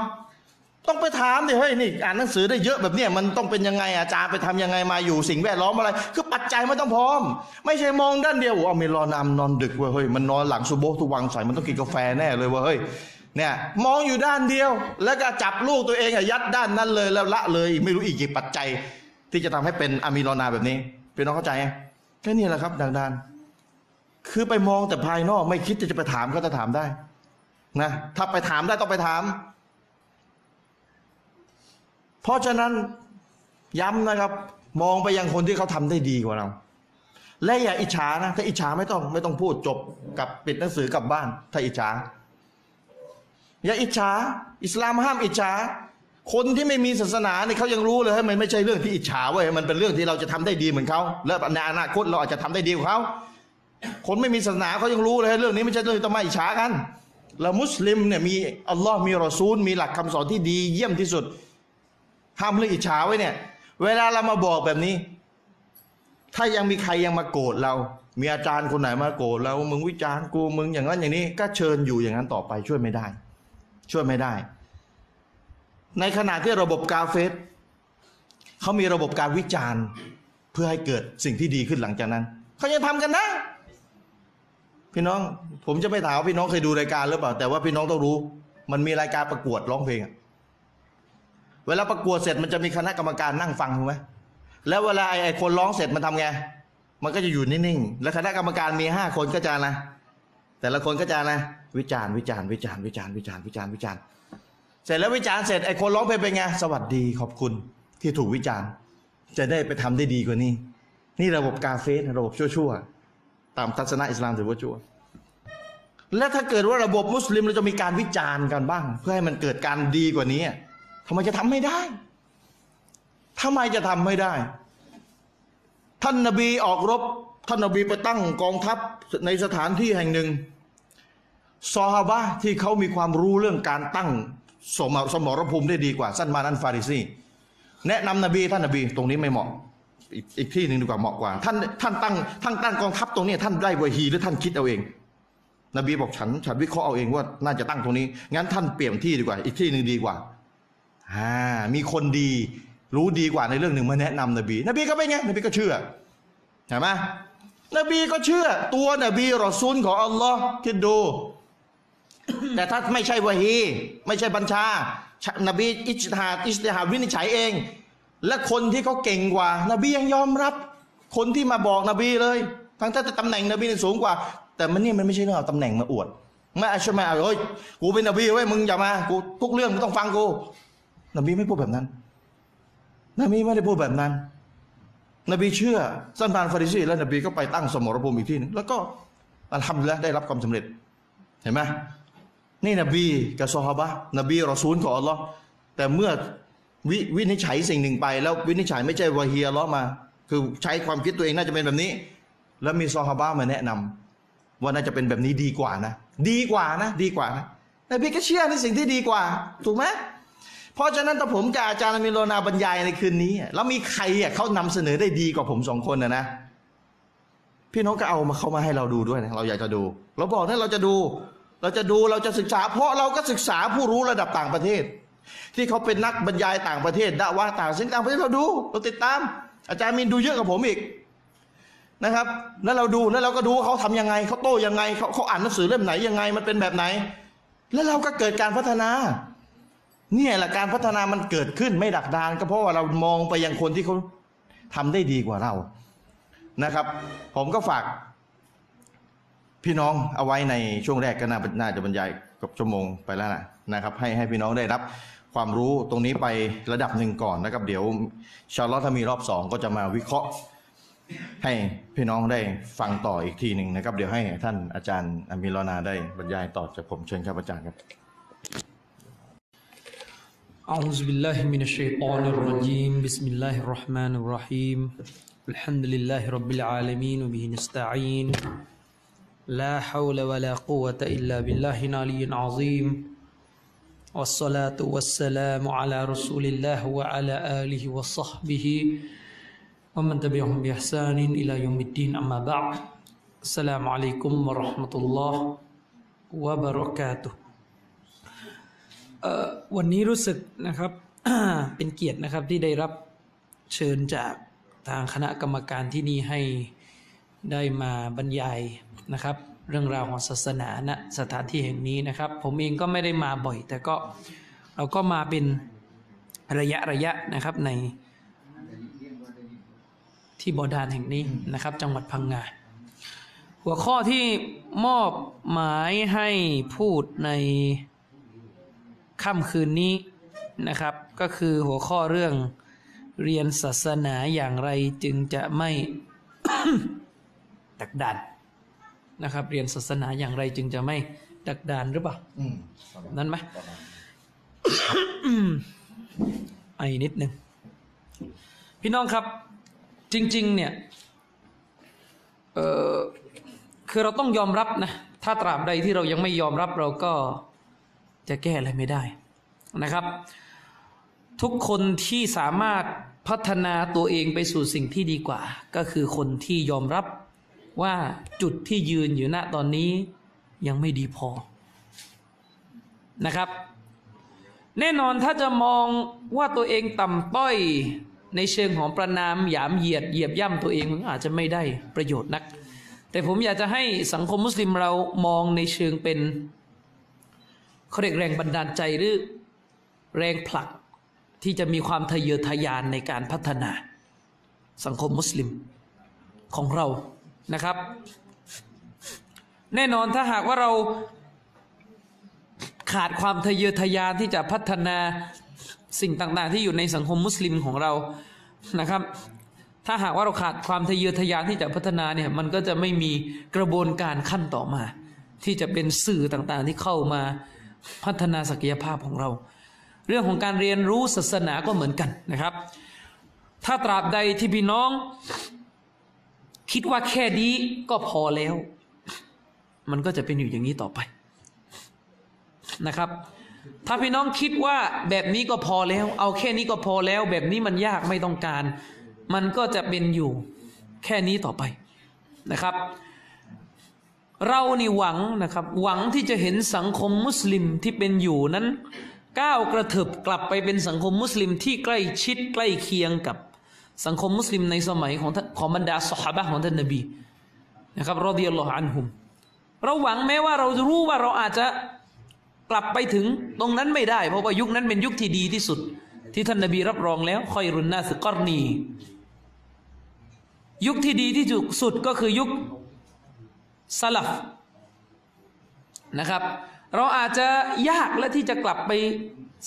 ต้องไปถามดิเฮ้ยนี่อ่านหนังสือได้เยอะแบบเนี้ยมันต้องเป็นยังไงอาจารย์ไปทำยังไงมาอยู่สิ่งแวดล้อมอะไร คือปัจจัยไมันต้องพร้อม ไม่ใช่มองด้านเดียวโอ้เอมีรอนำนอนดึกเว้ยเฮ้ยมันนอนหลังซูโบทุกวันใส่มันต้องกินกาแฟแน่เลยเว้ยเฮ้ยเนี่ยมองอยู่ด้านเดียว แล้วก็จับลูกตัวเองอยัดด้านนั้นเลยแล้วละเลย ไม่รู้อีกกี่ปัจจัย ที่จะทำให้เป็นอะมีรอนาแบบนี้พี่น้องเข้าใจไหมแค่นี้แหละครับดังดานคือไปมองแต่ภายนอกไม่คิดจะไปถามก็จะถามได้ นะถ้าไปถามได้ต้องไปถาม เพราะฉะนั้นย้ำนะครับ มองไปยังคนที่เขาทำได้ดีกว่าเรา และอย่าอิจฉานะ ถ้าอิจฉาไม่ต้องไม่ต้องพูดจบกับปิดหนังสือกลับบ้าน ถ้าอิจฉา อย่าอิจฉา อิสลามห้ามอิจฉา คนที่ไม่มีศาสนาเนี่ยเขายังรู้เลยให้มันไม่ใช่เรื่องที่อิจฉาเว้ยมันเป็นเรื่องที่เราจะทำได้ดีเหมือนเขาและในอนาคตเราอาจจะทำได้ดีกว่าเขาคนไม่มีศาสนาเขายังรู้เลยเรื่องนี้ไม่ใช่เรื่องที่ต้องมาอิจฉากัน แล้วมุสลิมเนี่ยมีอัลลอฮ์มีรอซูล มีหลักคำสอนที่ดี เยี่ยมที่สุดห้ามเรื่องอิจฉาไว้เนี่ย เวลาเรามาบอกแบบนี้ ถ้ายังมีใครยังมาโกรธเรา มีอาจารย์คนไหนมาโกรธเรามึงวิจารณ์กูมึงอย่างนั้นอย่างนี้ ก็เชิญอยู่อย่างนั้นต่อไปช่วยไม่ได้ ช่วยไม่ได้ ในขณะที่ระบบกาเฟสเขามีระบบการวิจารณ์ เพื่อให้เกิดสิ่งที่ดีขึ้นหลังจากนั้นเขายังทำกันนะ พี่น้อง ผมจะไม่ถามว่าพี่น้องเคยดูรายการหรือเปล่า แต่ว่าพี่น้องต้องรู้ มันมีรายการประกวดร้องเพลงอะเวลาประกวดเสร็จมันจะมีคณะกรรมการนั่งฟังถูกไหมแล้วเวลาไอ้คนร้องเสร็จมันทำไง มันก็จะอยู่นิ่งๆ แล้วคณะกรรมการมีห้าคนก็จะนะ แต่ละคนก็จะนะ วิจารณ์วิจารณ์วิจารณ์วิจารณ์วิจารณ์วิจารณ์วิจารณ์ เสร็จแล้ววิจารณ์เสร็จไอ้คนร้องเพลงเป็นไง สวัสดีขอบคุณที่ถูกวิจารณ์ จะได้ไปทำได้ดีกว่านี้ นี่ระบบกาเฟสระบบชั่วๆ ตามทัศนะอิสลามถือว่าชั่ว และถ้าเกิดว่าระบบมุสลิมเราจะมีการวิจารณ์กันบ้าง เพื่อให้มันเกิดการดีกว่านี้ทำไมจะทำไม่ได้ทำไมจะทำไม่ได้ ท่านนบีออกรบ ท่านนบีไปตั้งกองทัพในสถานที่แห่งหนึ่งซอฮาบะที่เขามีความรู้เรื่องการตั้งสมสมรภูมิได้ดีกว่าสั้นมานันฟาริซีแนะนำนบีท่านนบีตรงนี้ไม่เหมาะ อีกอีกที่หนึ่งดีกว่าเหมาะกว่า ท่านท่านตั้งท่านตั้งกองทัพตรงนี้ท่านได้วะฮีหรือท่านคิดเอาเอง นบีบอกฉันฉันวิเคราะห์เอาเองว่าน่าจะตั้งตรงนี้ งั้นท่านเปลี่ยนที่ดีกว่า อีกที่หนึ่งดีกว่าอ่ามีคนดีรู้ดีกว่าในเรื่องหนึ่งมาแนะนำนบี นบีก็เป็นไงนบีก็เชื่อเห็นไหมนบีก็เชื่อ ตัวนบีรอซูลของอัลลอฮ์คิดดู แต่ถ้าไม่ใช่วะฮี ไม่ใช่บัญชา นบีอิจฮาอิสติฮาวินิจฉัยเอง และคนที่เขาเก่งกว่า นบียังยอมรับ คนที่มาบอกนบีเลย ทั้งที่ตำแหน่งนบีนี่สูงกว่า แต่มันนี่มันไม่ใช่เรื่องเอาตำแหน่งมาอวดไม่ใช่ไหมเอ้ยกูเป็นนบีเว้ยมึงอย่ามากูทุกเรื่องมึงต้องฟังกู นบีไม่พูดแบบนั้น นบีไม่ได้พูดแบบนั้น นบีเชื่อสันบานฟาริซีแล้วนบีก็ไปตั้งสมรภูมิอีกที่หนึงแล้วก็อัลฮัมดุลิลละได้รับความสำเร็จ เห็นไหมนี่นบีกับซอฮาบะนบีรอซูลของอัลลอฮ์แต่เมื่อ วิวินิจฉัยสิ่งหนึ่งไป แล้ววินิจฉัยไม่ใช่วะฮีอัลลอมา คือใช้ความคิดตัวเองน่าจะเป็นแบบนี้ แล้วมีซอฮาบะมาแนะนำว่าน่าจะเป็นแบบนี้ดีกว่านะ ดีกว่านะ ดีกว่านะนบีก็เชื่อในสิ่งที่ดีกว่า ถูกไหมเพราะฉะนั้นถ้าผมกับอาจารย์มิโลนาบรรยายในคืนนี้ แล้วมีใครอะเขานำเสนอได้ดีกว่าผมสองคนนะนะพี่น้องก็เอามาเข้ามาให้เราดูด้วยนะเราอยากจะดู เราบอกถ้าเราจะดู เราจะดูเราจะศึกษา เพราะเราก็ศึกษาผู้รู้ระดับต่างประเทศ ที่เขาเป็นนักบรรยายต่างประเทศด่าว่าต่างสิ่งต่างประเทศเราดู เราติดตาม อาจารย์มินดูเยอะกว่าผมอีกนะครับ แล้วเราดูแล้วเราก็ดูว่าเขาทำยังไงเขาโต้ยังไงเขาเขาอ่านหนังสือเล่มไหนยังไงมันเป็นแบบไหน แล้วเราก็เกิดการพัฒนาเนี่ยแหละการพัฒนามันเกิดขึ้นไม่ดักดาน ก็เพราะว่าเรามองไปยังคนที่เขาทำได้ดีกว่าเรานะครับ ผมก็ฝาก พี่น้องเอาไว้ในช่วงแรกก็น่าน่าจะบรรยายกับชั่วโมงไปแล้วนะ นะครับให้ให้พี่น้องได้รับความรู้ตรงนี้ไประดับหนึ่งก่อนนะครับเดี๋ยวชาร์ลอตถ้ามีรอบสองก็จะมาวิเคราะห์ ให้พี่น้องได้ฟังต่ออีกทีหนึ่งนะครับ เดี๋ยวให้ท่านอาจารย์อมีรนาได้บรรยายต่อจากผมเชิญครับอาจารย์ครับ أعوذ بالله من الشيطان الرجيم بسم الله الرحمن الرحيم الحمد لله رب العالمين وبه نستعين لا حول ولا قوة إلا بالله العلي العظيم والصلاة والسلام على رسول الله وعلى آله وصحبه ومن تبعهم بإحسان إلى يوم الدين أما بعد السلام عليكم ورحمة الله وبركاته เอ่อวันนี้รู้สึกนะครับ เป็นเกียรตินะครับที่ได้รับเชิญจากทางคณะกรรมการที่นี่ให้ได้มาบรรยายนะครับ [COUGHS] เรื่องราวของศาสนาณสถานที่แห่งนี้นะครับ ผมเองก็ไม่ได้มาบ่อย แต่ก็เราก็มาเป็นระยะระยะนะครับในที่บอดานแห่งนี้นะครับ จังหวัดพังงาหัวข้อที่มอบหมายให้พูดในค่ำคืนนี้นะครับ ก็คือหัวข้อเรื่องเรียนศาสนาอย่างไรจึงจะไม่ดักดาน นะครับ เรียนศาสนาอย่างไรจึงจะไม่ดักดานหรือเปล่าอืมนั่นไหมไอนิดหนึ่งพี่น้องครับ จริง ๆ เนี่ยเออคือเราต้องยอมรับนะถ้าตราบใดที่เรายังไม่ยอมรับเราก็จะแก้อะไรไม่ได้นะครับ ทุกคนที่สามารถพัฒนาตัวเองไปสู่สิ่งที่ดีกว่า ก็คือคนที่ยอมรับ ว่าจุดที่ยืนอยู่ณตอนนี้ยังไม่ดีพอนะครับ แน่นอนถ้าจะมองว่าตัวเองต่ำต้อยในเชิงของประนามหยามเหยียดเหยียบย่ำตัวเองมันอาจจะไม่ได้ประโยชน์นัก แต่ผมอยากจะให้สังคมมุสลิมเรามองในเชิงเป็นเขาเรียกแรงบันดาลใจหรือแรงผลักที่จะมีความทะเยอทะยานในการพัฒนา สังคมมุสลิมของเรา นะครับ แน่นอนถ้าหากว่าเราขาดความทะเยอทะยานที่จะพัฒนาสิ่งต่างๆ ที่อยู่ในสังคมมุสลิมของเรานะครับ ถ้าหากว่าเราขาดความทะเยอทะยานที่จะพัฒนาเนี่ยมันก็จะไม่มีกระบวนการขั้นต่อมา ที่จะเป็นสื่อต่างๆ ที่เข้ามาพัฒนาศักยภาพของเรา เรื่องของการเรียนรู้ศาสนาก็เหมือนกันนะครับ ถ้าตราบใดที่พี่น้อง คิดว่าแค่นี้ก็พอแล้ว มันก็จะเป็นอยู่อย่างนี้ต่อไปนะครับ ถ้าพี่น้องคิดว่าแบบนี้ก็พอแล้ว เอาแค่นี้ก็พอแล้ว แบบนี้มันยากไม่ต้องการ มันก็จะเป็นอยู่แค่นี้ต่อไปนะครับ เรานี่หวังนะครับ หวังที่จะเห็นสังคมมุสลิมที่เป็นอยู่นั้น ก้าวกระเถิบกลับไปเป็นสังคมมุสลิมที่ใกล้ชิดใกล้เคียงกับ สังคมมุสลิมในสมัยของของบรรดาสหายของท่านนบีนะครับรอดิยัลลอฮอันฮุม เราหวังแม้ว่าเราจะรู้ว่าเราอาจจะกลับไปถึงตรงนั้นไม่ได้ เพราะว่ายุคนั้นเป็นยุคที่ดีที่สุด ที่ท่านนบีรับรองแล้วคอยรุนนาสกอรนียุคที่ดีที่สุดก็คือยุคสลับนะครับ เราอาจจะยากและที่จะกลับไป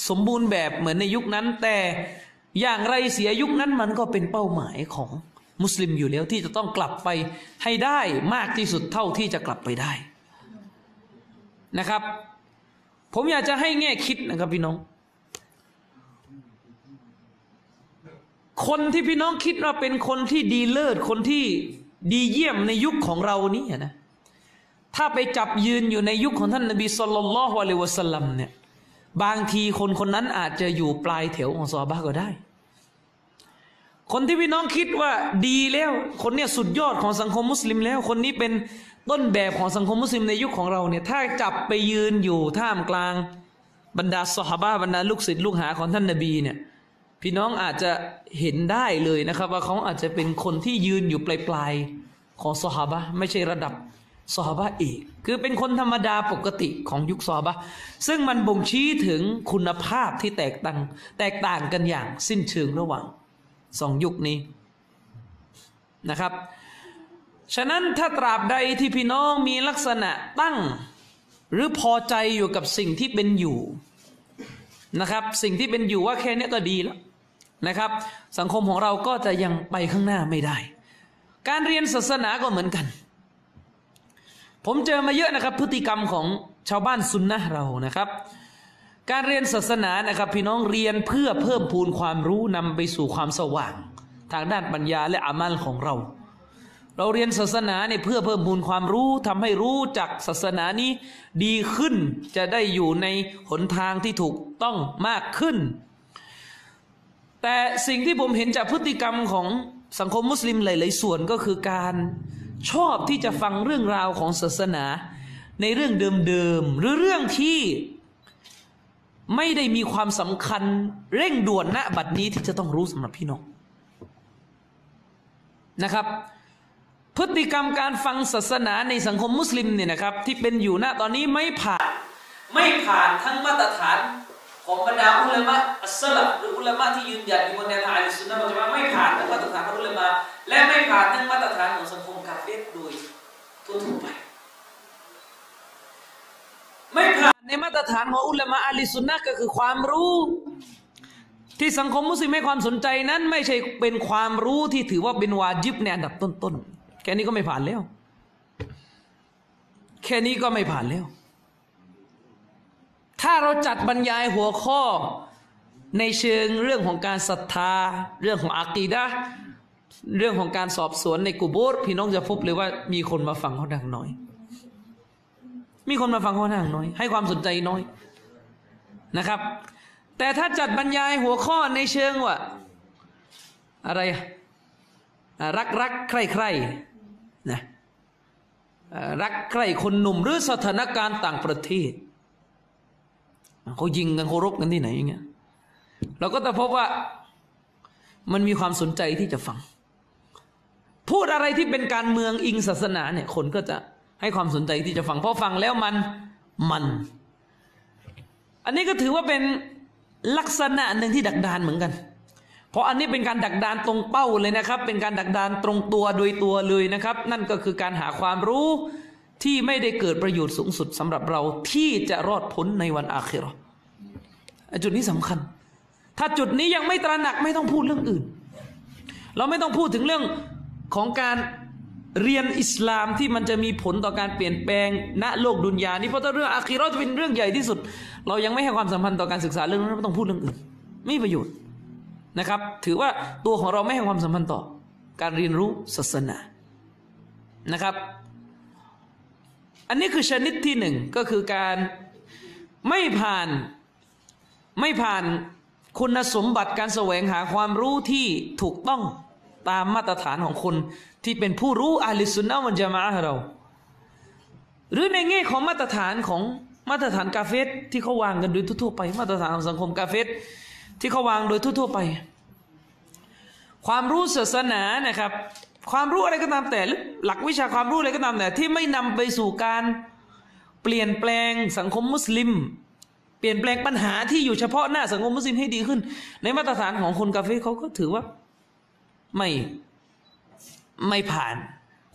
สมบูรณ์แบบเหมือนในยุคนั้นแต่ อย่างไรเสียยุคนั้นมันก็เป็นเป้าหมายของมุสลิมอยู่แล้วที่จะต้องกลับไปให้ได้มากที่สุดเท่าที่จะกลับไปได้นะครับ ผมอยากจะให้แง่คิดนะครับพี่น้อง คนที่พี่น้องคิดว่าเป็นคนที่ดีเลิศคนที่ดีเยี่ยมในยุคของเรานี่นะถ้าไปจับยืนอยู่ในยุคของท่านนบีสุลต่านละฮ์อะลัยวะสัลลัมเนี่ย บางทีคนคนนั้นอาจจะอยู่ปลายแถวของซอฮาบะก็ได้ คนที่พี่น้องคิดว่าดีแล้ว คนเนี้ยสุดยอดของสังคมมุสลิมแล้ว คนนี้เป็นต้นแบบของสังคมมุสลิมในยุคของเราเนี่ย ถ้าจับไปยืนอยู่ท่ามกลางบรรดาสหบาบรรดาลูกศิษย์ลูกหาของท่านนบีเนี่ย พี่น้องอาจจะเห็นได้เลยนะครับ ว่าเขาอาจจะเป็นคนที่ยืนอยู่ปลายๆของสหบะไม่ใช่ระดับ สหบะห์เอกคือเป็นคนธรรมดาปกติของยุคสหบะซึ่งมันบ่งชี้ถึงคุณภาพที่แตกต่างแตกต่างกันอย่างสิ้นเชิงระหว่างสองยุคนี้นะครับ ฉะนั้นถ้าตราบใดที่พี่น้องมีลักษณะตั้ง หรือพอใจอยู่กับสิ่งที่เป็นอยู่นะครับ สิ่งที่เป็นอยู่ว่าแค่นี้ก็ดีแล้วนะครับ สังคมของเราก็จะยังไปข้างหน้าไม่ได้ การเรียนศาสนาก็เหมือนกัน ผมเจอมาเยอะนะครับ พฤติกรรมของชาวบ้านซุนนะเรานะครับ การเรียนศาสนานะครับ พี่น้องเรียนเพื่อเพิ่มพูนความรู้นำไปสู่ความสว่าง ทางด้านปัญญาและอามัลของเรา เราเรียนศาสนาเนี่ยเพื่อเพิ่มพูนความรู้ทำให้รู้จักศาสนานี้ดีขึ้นจะได้อยู่ในหนทางที่ถูกต้องมากขึ้น แต่สิ่งที่ผมเห็นจากพฤติกรรมของสังคมมุสลิมหลาย ๆ ส่วนก็คือการ ชอบที่จะฟังเรื่องราวของศาสนา ในเรื่องเดิมๆหรือเรื่องที่ไม่ได้มีความสำคัญเร่งด่วนณบัดนี้ที่จะต้องรู้สำหรับพี่น้องนะครับ พฤติกรรมการฟังศาสนาในสังคมมุสลิมเนี่ยนะครับ ที่เป็นอยู่ณตอนนี้ไม่ผ่านไม่ผ่านทั้งมาตรฐาน ของบรรดาอุลามะอัสลับหรืออุลามะที่ยืนหยัดอยู่บนแนวทางอัลสุนนะมันจะไม่ผ่านทั้งมาตรฐานของอุลามะและไม่ผ่านทั้งมาตรฐานของสังคมกาเฟรโดยทั่วๆไป ไม่ผ่านในมาตรฐานของอุลามะอัลสุนนะก็คือความรู้ ที่สังคมมุสลิมให้ความสนใจนั้น ไม่ใช่เป็นความรู้ที่ถือว่าเป็นวาจิบในอันดับต้นๆแค่นี้ก็ไม่ผ่านแล้ว แค่นี้ก็ไม่ผ่านแล้ว ถ้าเราจัดบรรยายหัวข้อในเชิงเรื่องของการศรัทธา เรื่องของอากีดะเรื่องของการสอบสวนในกุโบรพี่น้องจะพบเลยว่ามีคนมาฟังเขาดังน้อย มีคนมาฟังเขาดังน้อย ให้ความสนใจน้อยนะครับ แต่ถ้าจัดบรรยายหัวข้อในเชิงว่าอะไรรักรักใคร่ใคร่นะรักใคร่คนหนุ่มหรือสถานการณ์ต่างประเทศ เขายิงกันเขารบกันที่ไหนอย่างเงี้ยเราก็จะพบว่ามันมีความสนใจที่จะฟัง พูดอะไรที่เป็นการเมืองอิงศาสนาเนี่ย คนก็จะให้ความสนใจที่จะฟังเพราะฟังแล้วมันมัน อันนี้ก็ถือว่าเป็นลักษณะหนึ่งที่ดักดานเหมือนกัน เพราะอันนี้เป็นการดักดานตรงเป้าเลยนะครับ เป็นการดักดานตรงตัวโดยตัวเลยนะครับ นั่นก็คือการหาความรู้ ที่ไม่ได้เกิดประโยชน์สูงสุดสำหรับเราที่จะรอดพ้นในวันอาคิราะห์จุดนี้สำคัญ ถ้าจุดนี้ยังไม่ตระหนักไม่ต้องพูดเรื่องอื่น เราไม่ต้องพูดถึงเรื่องของการเรียนอิสลามที่มันจะมีผลต่อการเปลี่ยนแปลงณโลกดุนยานี้เพราะถ้าเรื่องอาคีราะห์จะเป็นเรื่องใหญ่ที่สุด เรายังไม่ให้ความสำคัญต่อการศึกษาเรื่องนั้นไม่ต้องพูดเรื่องอื่น ไม่มีประโยชน์นะครับ ถือว่าตัวของเราไม่ให้ความสำคัญต่อการเรียนรู้ศาสนานะครับ อันนี้คือชนิดที่หนึ่งก็คือการไม่ผ่านไม่ผ่านคุณสมบัติการแสวงหาความรู้ที่ถูกต้องตามมาตรฐานของคนที่เป็นผู้รู้อาลิสุนนะวันจะมาอะเรา หรือในแง่ของมาตรฐานของมาตรฐานกาเฟสที่เขาวางกันโดยทั่วไป มาตรฐานของสังคมกาเฟสที่เขาวางโดยทั่วไป ความรู้ศาสนานะครับ ความรู้อะไรก็ตามแต่หลักวิชาความรู้อะไรก็ตามแต่ที่ไม่นำไปสู่การเปลี่ยนแปลงสังคมมุสลิม เปลี่ยนแปลงปัญหาที่อยู่เฉพาะหน้าสังคมมุสลิมให้ดีขึ้น ในมาตรฐานของคนกาเฟสเขาก็ถือว่าไม่ไม่ผ่าน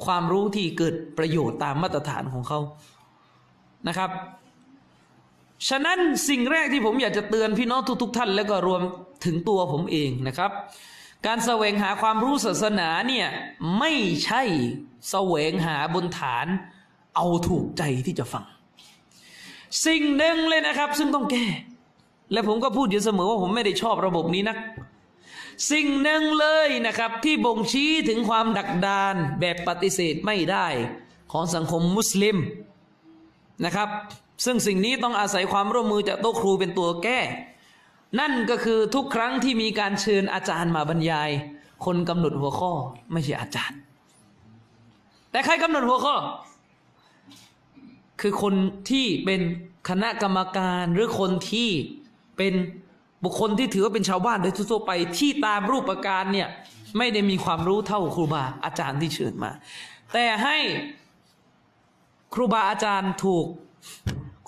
ความรู้ที่เกิดประโยชน์ตามมาตรฐานของเขานะครับ ฉะนั้นสิ่งแรกที่ผมอยากจะเตือนพี่น้องทุกๆ ท่าน แล้วก็รวมถึงตัวผมเองนะครับ การแสวงหาความรู้ศาสนาเนี่ยไม่ใช่แสวงหาบนฐาน เอาถูกใจที่จะฟัง สิ่งหนึ่งเลยนะครับ ซึ่งต้องแก้ และผมก็พูดอยู่เสมอว่าผมไม่ได้ชอบระบบนี้นัก สิ่งหนึ่งเลยนะครับ ที่บ่งชี้ถึงความดักดานแบบปฏิเสธไม่ได้ของสังคมมุสลิมนะครับ ซึ่งสิ่งนี้ต้องอาศัยความร่วมมือจากโต๊ะครูเป็นตัวแก้ นั่นก็คือทุกครั้งที่มีการเชิญอาจารย์มาบรรยาย คนกำหนดหัวข้อไม่ใช่อาจารย์ แต่ใครกำหนดหัวข้อ คือคนที่เป็นคณะกรรมการหรือคนที่เป็นบุคคลที่ถือว่าเป็นชาวบ้านโดยทั่วไปที่ตามรูปประการเนี่ยไม่ได้มีความรู้เท่าครูบาอาจารย์ที่เชิญมา แต่ให้ครูบาอาจารย์ถูก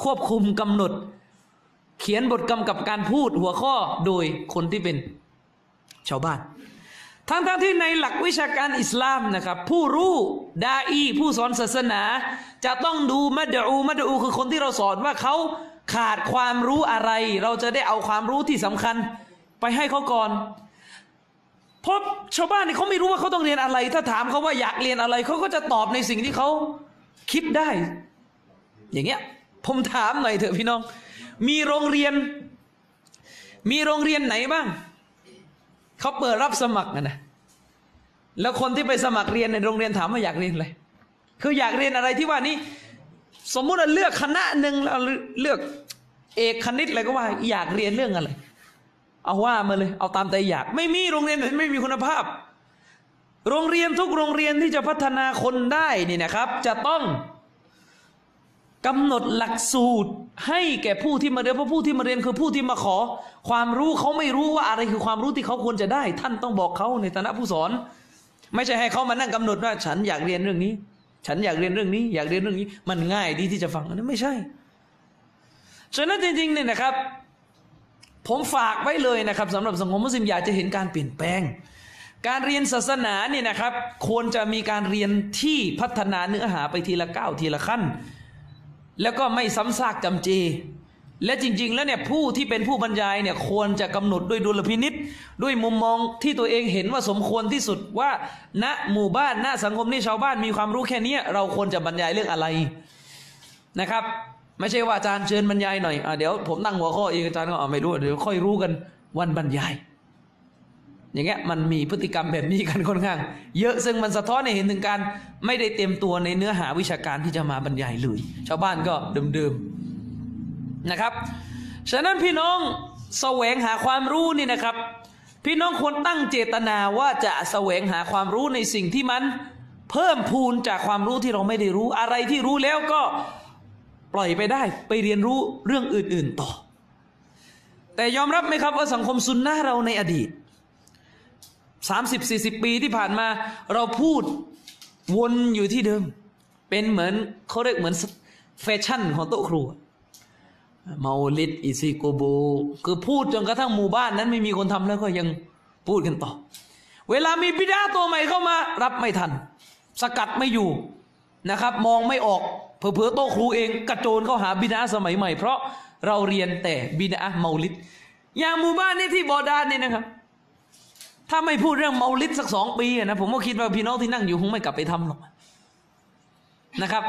ควบคุมกำหนด เขียนบทกำกับการพูดหัวข้อโดยคนที่เป็นชาวบ้าน ทั้งๆทที่ในหลักวิชาการอิสลามนะครับ ผู้รู้ดาอีผู้สอนศาสนา จะต้องดูมัดอูมัดอูคือคนที่เราสอนว่าเขาขาดความรู้อะไร เราจะได้เอาความรู้ที่สำคัญไปให้เขาก่อนเพราะชาวบ้านนี่เขาไม่รู้ว่าเขาต้องเรียนอะไร ถ้าถามเขาว่าอยากเรียนอะไรเขาก็จะตอบในสิ่งที่เขาคิดได้ อย่างเงี้ยผมถามหน่อยเถอะพี่น้อง มีโรงเรียน มีโรงเรียนไหนบ้าง เขาเปิดรับสมัครนะนะแล้วคนที่ไปสมัครเรียนในโรงเรียนถามว่าอยากเรียนอะไร คืออยากเรียนอะไรที่ว่านี้ สมมุติว่าเลือกคณะหนึ่งเราเลือกเอกคณิตอะไรก็ว่า อยากเรียนเรื่องอะไร เอาว่ามาเลย เอาตามใจอยาก ไม่มีโรงเรียนไหนไม่มีคุณภาพ โรงเรียนทุกโรงเรียนที่จะพัฒนาคนได้นี่นะครับ จะต้อง กำหนดหลักสูตรให้แก่ผู้ที่มาเรียนเพราะผู้ที่มาเรียนคือผู้ที่มาขอ ความรู้เขาไม่รู้ว่าอะไรคือความรู้ที่เขาควรจะได้ ท่านต้องบอกเขาในฐานะผู้สอน ไม่ใช่ให้เขามานั่งกำหนดว่าฉันอยากเรียนเรื่องนี้ ฉันอยากเรียนเรื่องนี้ อยากเรียนเรื่องนี้ มันง่ายดีที่จะฟังนนั้นไม่ใช่ฉะนั้นจริงๆเนี่ยนะครับ ผมฝากไว้เลยนะครับสำหรับสังคมมุสลิมอยากจะเห็นการเปลี่ยนแปลง การเรียนศาสนาเนี่ยนะครับ ควรจะมีการเรียนที่พัฒนาเนื้อหาไปทีละก้าวทีละขั้น แล้วก็ไม่ซ้ำซากจำเจ และจริง ๆ แล้วเนี่ยผู้ที่เป็นผู้บรรยายเนี่ยควรจะกำหนดด้วยดุลพินิษด้วยมุมมองที่ตัวเองเห็นว่าสมควรที่สุดว่า ณหมู่บ้านณสังคมนี่ชาวบ้านมีความรู้แค่นี้เราควรจะบรรยายเรื่องอะไรนะครับไม่ใช่ว่าอาจารย์เชิญบรรยายหน่อยอะเดี๋ยวผมตั้งหัวข้อเองอาจารย์ก็ไม่รู้ เดี๋ยวค่อยรู้กันวันบรรยาย อย่างเงี้ยมันมีพฤติกรรมแบบนี้กันค่อนข้าง เยอะซึ่งมันสะท้อนให้เห็นถึงการไม่ได้เต็มตัวในเนื้อหาวิชาการที่จะมาบรรยายเลย ชาวบ้านก็เดิมๆนะครับ ฉะนั้นพี่น้องแสวงหาความรู้นี่นะครับ พี่น้องควรตั้งเจตนาว่าจะแสวงหาความรู้ในสิ่งที่มันเพิ่มพูนจากความรู้ที่เราไม่ได้รู้อะไรที่รู้แล้วก็ปล่อยไปได้ไปเรียนรู้เรื่องอื่น ๆต่อ แต่ยอมรับไหมครับว่าสังคมซุนนะเราในอดีต 30 40 ปีที่ผ่านมา เราพูดวนอยู่ที่เดิม เป็นเหมือนเขาเรียกเหมือนแฟชั่นของโต๊ะครัวมาลิดอิซิโกโบคือพูดจนกระทั่งหมู่บ้านนั้นไม่มีคนทำแล้วก็ยังพูดกันต่อ เวลามีบิดาตัวใหม่เข้ามา รับไม่ทัน สกัดไม่อยู่นะครับ มองไม่ออกเผลอๆโต๊ะครูเองกระโจนเข้าหาบิดาสมัยใหม่ เพราะเราเรียนแต่บิดาเมาลิดอย่างหมู่บ้านนี้ที่บอดานนี่นะครับ ถ้าไม่พูดเรื่องเมาลิดสักสองปีนะผมก็คิดว่าพี่น้องที่นั่งอยู่คงไม่กลับไปทำหรอกนะครับ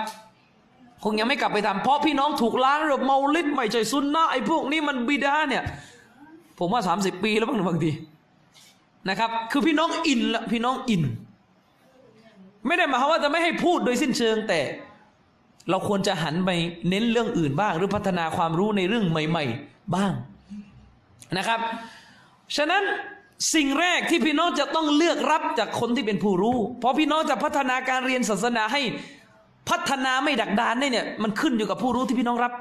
คงยังไม่กลับไปทำเพราะพี่น้องถูกล้างเรือเมาลิดไม่ใช่ซุนนะไอ้พวกนี้มันบิดาเนี่ย ผมว่าสามสิบปีแล้วบางบางทีนะครับ คือพี่น้องอินละพี่น้องอิน ไม่ได้หมายความว่าจะไม่ให้พูดโดยสิ้นเชิงแต่ เราควรจะหันไปเน้นเรื่องอื่นบ้าง หรือพัฒนาความรู้ในเรื่องใหม่ ๆ บ้างนะครับ ฉะนั้น สิ่งแรกที่พี่น้องจะต้องเลือกรับจากคนที่เป็นผู้รู้ เพราะพี่น้องจะพัฒนาการเรียนศาสนาให้พัฒนาไม่ดักดานได้เนี่ย มันขึ้นอยู่กับผู้รู้ที่พี่น้องรับ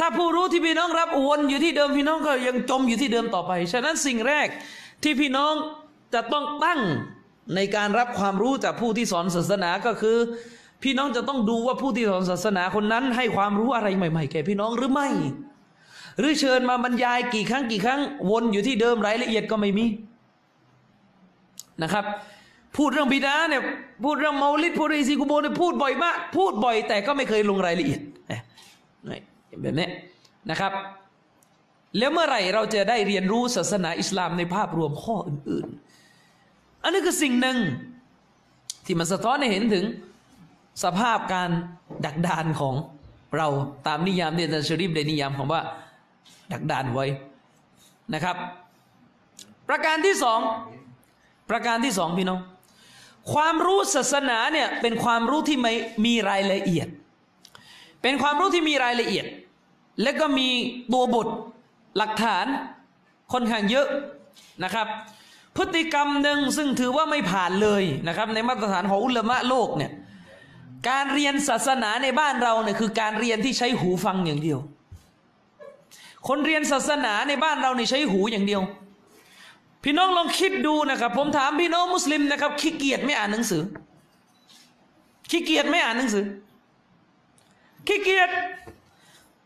ถ้าผู้รู้ที่พี่น้องรับวนอยู่ที่เดิมพี่น้องก็ยังจมอยู่ที่เดิมต่อไป ฉะนั้นสิ่งแรกที่พี่น้องจะต้องตั้งในการรับความรู้จากผู้ที่สอนศาสนาก็คือ พี่น้องจะต้องดูว่าผู้ที่สอนศาสนาคนนั้น ให้ความรู้อะไรใหม่ ๆ แก่พี่น้องหรือไม่ หรือเชิญมาบรรยายกี่ครั้งกี่ครั้ง วนอยู่ที่เดิมรายละเอียดก็ไม่มีนะครับ พูดเรื่องบิดาเนี่ยพูดเรื่องเมาลิดพูดเรื่องซิกุโบเนี่ยพูดบ่อยมาก พูดบ่อย แต่ก็ไม่เคยลงรายละเอียดแบบนี้นะครับ แล้วเมื่อไหร่เราจะได้เรียนรู้ศาสนาอิสลามในภาพรวมข้ออื่น ๆ อันนี้คือสิ่งหนึ่งที่มันสะท้อนให้เห็นถึงสภาพการดักดานของเราตามนิยามเดนชริฟได้นิยามของว่า ดักดานไว้นะครับ ประการที่สองประการที่สองพี่น้อง ความรู้ศาสนาเนี่ยเป็นความรู้ที่ไม่มีรายละเอียด เป็นความรู้ที่มีรายละเอียด และก็มีตัวบทหลักฐานค่อนข้างเยอะนะครับ พฤติกรรมหนึ่งซึ่งถือว่าไม่ผ่านเลยนะครับ ในมาตรฐานของอุลามะโลกเนี่ยการเรียนศาสนาในบ้านเราเนี่ยคือการเรียนที่ใช้หูฟังอย่างเดียว คนเรียนศาสนาในบ้านเราเนี่ยใช้หูอย่างเดียว พี่น้องลองคิดดูนะครับ ผมถามพี่น้องมุสลิมนะครับขี้เกียจไม่อ่านหนังสือขี้เกียจไม่อ่านหนังสือขี้เกียจ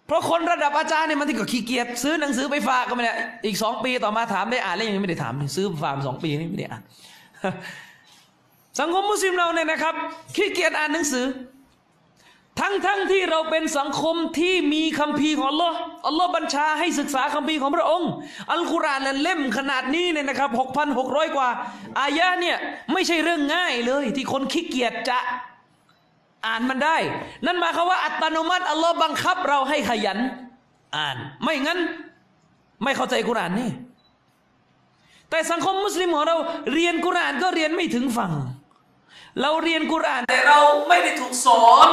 เพราะคนระดับอาจารย์เนี่ยมันที่ก็ขี้เกียจซื้อหนังสือไปฝากก็ไม่ได้อีกสองปีต่อมาถามได้อ่านแล้วยังไม่ได้ถามซื้อฝากสองปีนี่ไม่ได้อ่านสังคมมุสลิมเราเนี่ยนะครับขี้เกียจอ่านหนังสือ ทั้งทั้งที่เราเป็นสังคมที่มีคัมภีร์ของอัลลอฮ์อัลลอฮ์บัญชาให้ศึกษาคัมภีร์ของพระองค์ อัลกุรอานเล่มขนาดนี้เนี่ยนะครับหกพันหกร้อยกว่า อายะเนี่ยไม่ใช่เรื่องง่ายเลย ที่คนขี้เกียจจะอ่านมันได้ นั่นหมายความว่าอัตโนมัติอัลลอฮ์บังคับเราให้ขยัน อ่าน ไม่งั้น ไม่เข้าใจกุรอานนี่ แต่สังคมมุสลิมของเราเรียนกุรอานก็เรียนไม่ถึงฝั่ง เราเรียนกุรอานแต่เราไม่ได้ถูกสอน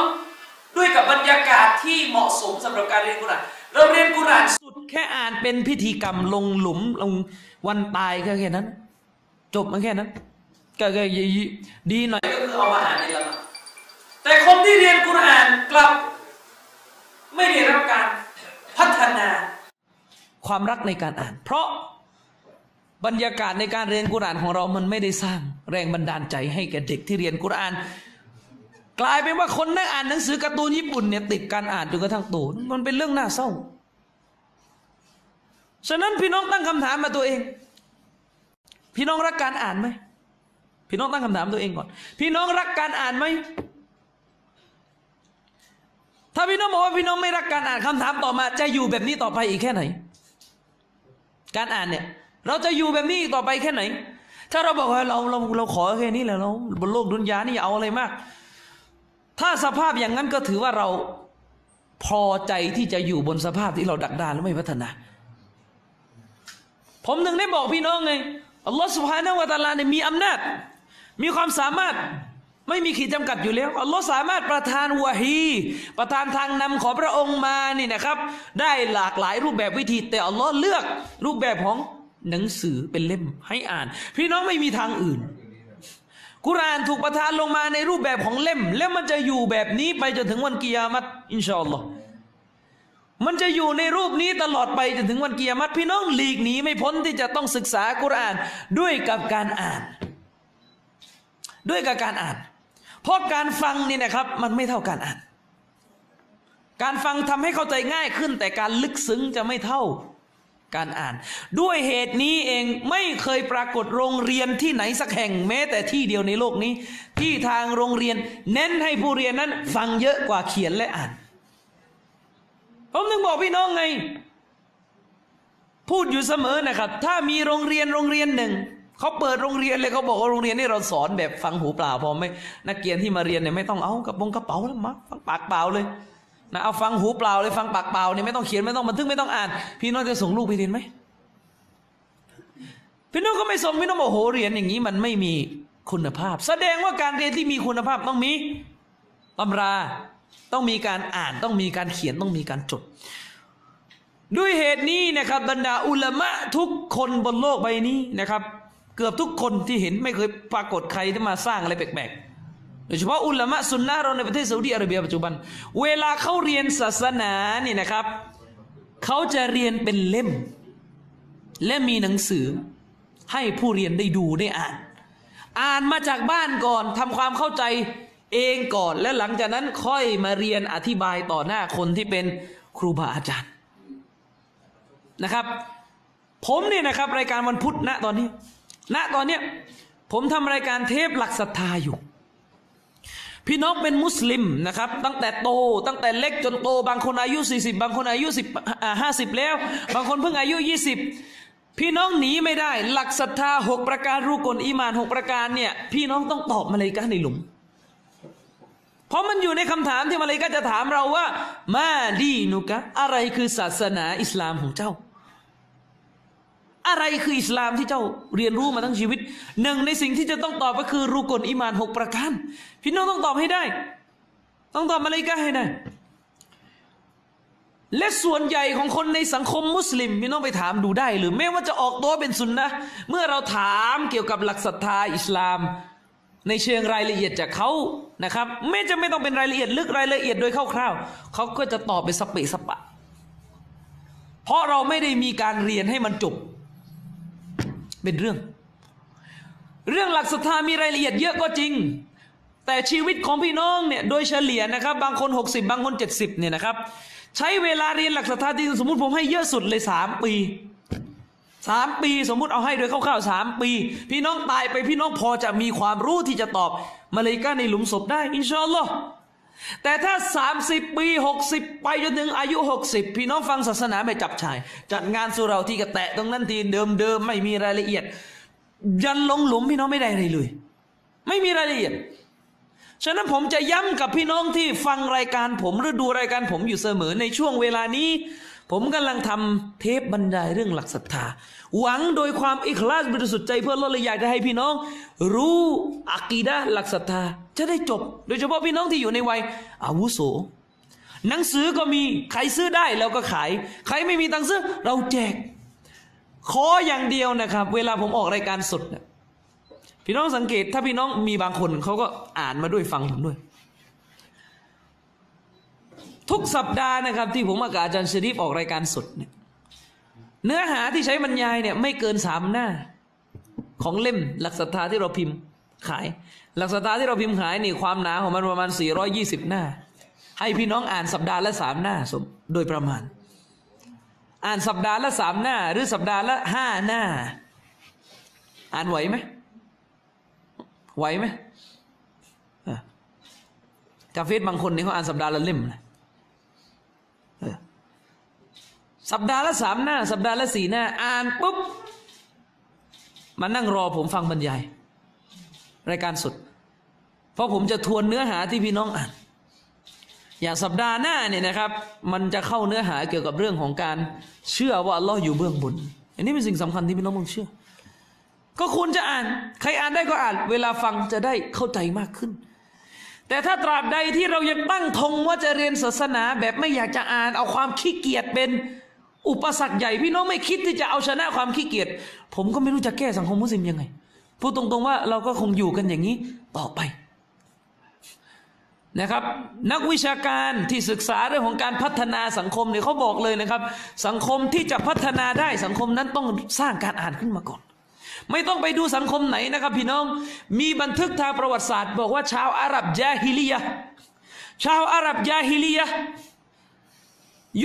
ด้วยกับบรรยากาศที่เหมาะสมสำหรับการเรียนกุรอานเราเรียนกุรอานสุดแค่อ่านเป็นพิธีกรรมลงหลุมลงวันตายก็แค่นั้น จบมาแค่นั้นก็ก็ดีหน่อยก็คือเอามาอ่านในละหมาดแต่คนที่เรียนกุรอานกลับ ไม่ได้รับการพัฒนา ความรักในการอ่าน เพราะบรรยากาศในการเรียนกุรอานของเรามันไม่ได้สร้างแรงบันดาลใจให้แก่เด็กที่เรียนกุรอาน กลายเป็นว่าคนนั่งอ่านหนังสือการ์ตูนญี่ปุ่นเนี่ยติดการอ่านจนกระทั่งโตมันเป็นเรื่องน่าเศร้า ฉะนั้นพี่น้องตั้งคำถามมาตัวเอง พี่น้องรักการอ่านไหมพี่น้องตั้งคำถามตัวเองก่อน พี่น้องรักการอ่านไหมถ้าพี่น้องบอกว่าพี่น้องไม่รักการอ่านคำถามต่อมา จะอยู่แบบนี้ต่อไปอีกแค่ไหน การอ่านเนี่ย เราจะอยู่แบบนี้ต่อไปแค่ไหน ถ้าเราบอกว่าเราเราเราขอแค่นี้แหละเราบนโลกดุนยานี่อย่าเอาอะไรมาก ถ้าสภาพอย่างนั้นก็ถือว่าเราพอใจที่จะอยู่บนสภาพที่เราดักดานและไม่พัฒนา ผมถึงได้บอกพี่น้องไงอัลลอฮฺสุบฮานะวะตาลาเนี่ยมีอำนาจ มีความสามารถไม่มีขีดจำกัดอยู่แล้วอัลลอฮ์สามารถประทานวะฮีประทานทางนำของพระองค์มานี่นะครับ ได้หลากหลายรูปแบบวิธี แต่อัลลอฮ์เลือกรูปแบบของหนังสือเป็นเล่มให้อ่าน พี่น้องไม่มีทางอื่น กุรานถูกประทานลงมาในรูปแบบของเล่ม แล้วมันจะอยู่แบบนี้ไปจนถึงวันกิยามัตอินชาอัลลอฮ์มันจะอยู่ในรูปนี้ตลอดไปจนถึงวันกียรติพี่น้องหลีกหนีไม่พ้นที่จะต้องศึกษากุรานด้วยกับการอ่าน ด้วยกับการอ่าน เพราะการฟังนี่นะครับ มันไม่เท่าการอ่าน การฟังทำให้เข้าใจง่ายขึ้น แต่การลึกซึ้งจะไม่เท่า การอ่าน ด้วยเหตุนี้เองไม่เคยปรากฏโรงเรียนที่ไหนสักแห่งแม้แต่ที่เดียวในโลกนี้ ที่ทางโรงเรียน เน้นให้ผู้เรียนนั้น ฟังเยอะกว่าเขียนและอ่าน ผมถึงบอกพี่น้องไง พูดอยู่เสมอนะครับ ถ้ามีโรงเรียนโรงเรียนหนึ่งเขาเปิดโรงเรียนเลยเขาบอกว่าโรงเรียนนี่เราสอนแบบฟังหูเปล่าพอไหมนักเรียนที่มาเรียนเนี่ยไม่ต้องเอากระโปรงกระเป๋าแล้วมาฟังปากเปล่าเลย นะเอาฟังหูเปล่าเลยฟังปากเปล่าเนี่ยไม่ต้องเขียนไม่ต้องบันทึกไม่ต้องอ่าน พี่น้องจะส่งลูกไปเรียนไหมพี่น้องก็ไม่ส่งพี่น้องบอกโหเรียนอย่างนี้มันไม่มีคุณภาพ แสดงว่าการเรียนที่มีคุณภาพต้องมีตำราต้องมีการอ่านต้องมีการเขียนต้องมีการจด ด้วยเหตุนี้นะครับ บรรดาอุลามะทุกคนบนโลกใบนี้นะครับ เกือบทุกคนที่เห็นไม่เคยปรากฏใครที่มาสร้างอะไรแปลกๆ โดยเฉพาะอุลามะซุนนะเราในประเทศซาอุดิอาระเบียปัจจุบัน เวลาเขาเรียนศาสนานี่นะครับเขาจะเรียนเป็นเล่ม และมีหนังสือ ให้ผู้เรียนได้ดูได้อ่าน อ่านมาจากบ้านก่อนทำความเข้าใจเองก่อน และหลังจากนั้นค่อยมาเรียนอธิบายต่อหน้าคนที่เป็นครูบาอาจารย์นะครับ ผมเนี่ยนะครับ รายการวันพุธณตอนนี้ ณตอนเนี้ยผมทำรายการเทปหลักศรัทธาอยู่ พี่น้องเป็นมุสลิมนะครับ ตั้งแต่โตตั้งแต่เล็กจนโต บางคนอายุ 40 บางคนอายุ10อ่า50 แล้ว บางคนเพิ่งอายุ 20 พี่น้องหนีไม่ได้ หลักศรัทธาหกประการรูกลอีมานหกประการเนี่ย พี่น้องต้องตอบมาเลยกันในหลุม เพราะมันอยู่ในคำถามที่มาเลยก็จะถามเราว่า มาดีนุกะอะไรคือศาสนาอิสลามของเจ้า อะไรคืออิสลามที่เจ้าเรียนรู้มาทั้งชีวิตหนึ่งในสิ่งที่จะต้องตอบก็คือรูกลอิมานหกประการพี่น้องต้องตอบให้ได้ ต้องตอบมาเลยก็ให้ได้ และส่วนใหญ่ของคนในสังคมมุสลิมพี่น้องไปถามดูได้ หรือแม้ว่าจะออกตัวเป็นสุนนะเมื่อเราถามเกี่ยวกับหลักศรัทธาอิสลาม ในเชิงรายละเอียดจากเขานะครับไม่จะไม่ต้องเป็นรายละเอียดลึกรายละเอียดโดยคร่าวๆเขาก็จะตอบเป็นสเปะสปะ เพราะเราไม่ได้มีการเรียนให้มันจบ เป็นเรื่อง เรื่องหลักศรัทธามีรายละเอียดเยอะก็จริง แต่ชีวิตของพี่น้องเนี่ยโดยเฉลี่ยนะครับ บางคน 60 บางคน 70เนี่ยนะครับ ใช้เวลาเรียนหลักศรัทธาที่สมมติผมให้เยอะสุดเลยสามปีสามปีสมมุติเอาให้โดยคร่าวๆสามปี พี่น้องตายไปพี่น้องพอจะมีความรู้ที่จะตอบมาเลยก้าในหลุมศพได้ อินชาอัลลอฮ์ แต่ถ้า 30 ปี 60 ไปจนถึงอายุ 60 พี่น้องฟังศาสนาไม่จับชาย จัดงานสุเราที่กระแตะตรงนั้นทีเดิมๆไม่มีรายละเอียด ยันลงหลุมพี่น้องไม่ได้อะไรเลย ไม่มีรายละเอียดฉะนั้นผมจะย้ำกับพี่น้องที่ฟังรายการผมหรือดูรายการผมอยู่เสมอในช่วงเวลานี้ ผมกำลังทำเทปบรรยายเรื่องหลักศรัทธา หวังโดยความอิคลาสบริสุทธิ์ใจเพื่อเราเลยอยากจะให้พี่น้อง รู้อักีดะหลักศรัทธาจะได้จบ โดยเฉพาะพี่น้องที่อยู่ในวัยอาวุโส หนังสือก็มีใครซื้อได้เราก็ขาย ใครไม่มีตังค์ซื้อ เราแจก ขออย่างเดียวนะครับ เวลาผมออกรายการสดนี่ยพี่น้องสังเกตถ้าพี่น้องมีบางคนเขาก็อ่านมาด้วยฟังผมด้วย ทุกสัปดาห์นะครับ ที่ผมกับอาจารย์ชริฟออกรายการสดเนี่ย เนื้อหาที่ใช้บรรยายเนี่ยไม่เกินสามหน้า ของเล่มหลักศรัทธาที่เราพิมพ์ขาย หลักศรัทธาที่เราพิมพ์ขายนี่ความหนาของมันประมาณ 420 หน้า ให้พี่น้องอ่านสัปดาห์ละสามหน้าสมโดยประมาณ อ่านสัปดาห์ละสามหน้า หรือสัปดาห์ละห้าหน้า อ่านไหวไหมไหวไหมกาเฟสบางคนนี่เขาอ่านสัปดาห์ละเล่มนะเออ สัปดาห์ละสามหน้า สัปดาห์ละสี่หน้า อ่านปุ๊บมานั่งรอผมฟังบรรยาย รายการสดเพราะผมจะทวนเนื้อหาที่พี่น้องอ่าน อย่างสัปดาห์หน้าเนี่ยนะครับ มันจะเข้าเนื้อหาเกี่ยวกับเรื่องของการเชื่อว่าอัลลอฮ์อยู่เบื้องบน อันนี้เป็นสิ่งสำคัญที่พี่น้องต้องเชื่อ ก็ควรจะอ่าน ใครอ่านได้ก็อ่าน เวลาฟังจะได้เข้าใจมากขึ้น แต่ถ้าตราบใดที่เรายังตั้งธงว่าจะเรียนศาสนาแบบไม่อยากจะอ่าน เอาความขี้เกียจเป็น อุปสรรคใหญ่พี่น้องไม่คิดที่จะเอาชนะความขี้เกียจผมก็ไม่รู้จะแก้สังคมมุสลิมยังไงพูดตรงๆว่าเราก็คงอยู่กันอย่างนี้ต่อไปนะครับ นักวิชาการที่ศึกษาเรื่องของการพัฒนาสังคมเนี่ยเขาบอกเลยนะครับ สังคมที่จะพัฒนาได้สังคมนั้นต้องสร้างการอ่านขึ้นมาก่อน ไม่ต้องไปดูสังคมไหนนะครับ พี่น้องมีบันทึกทางประวัติศาสตร์ บอกว่าชาวอาหรับยาฮิลียะชาวอาหรับยาฮิลียะ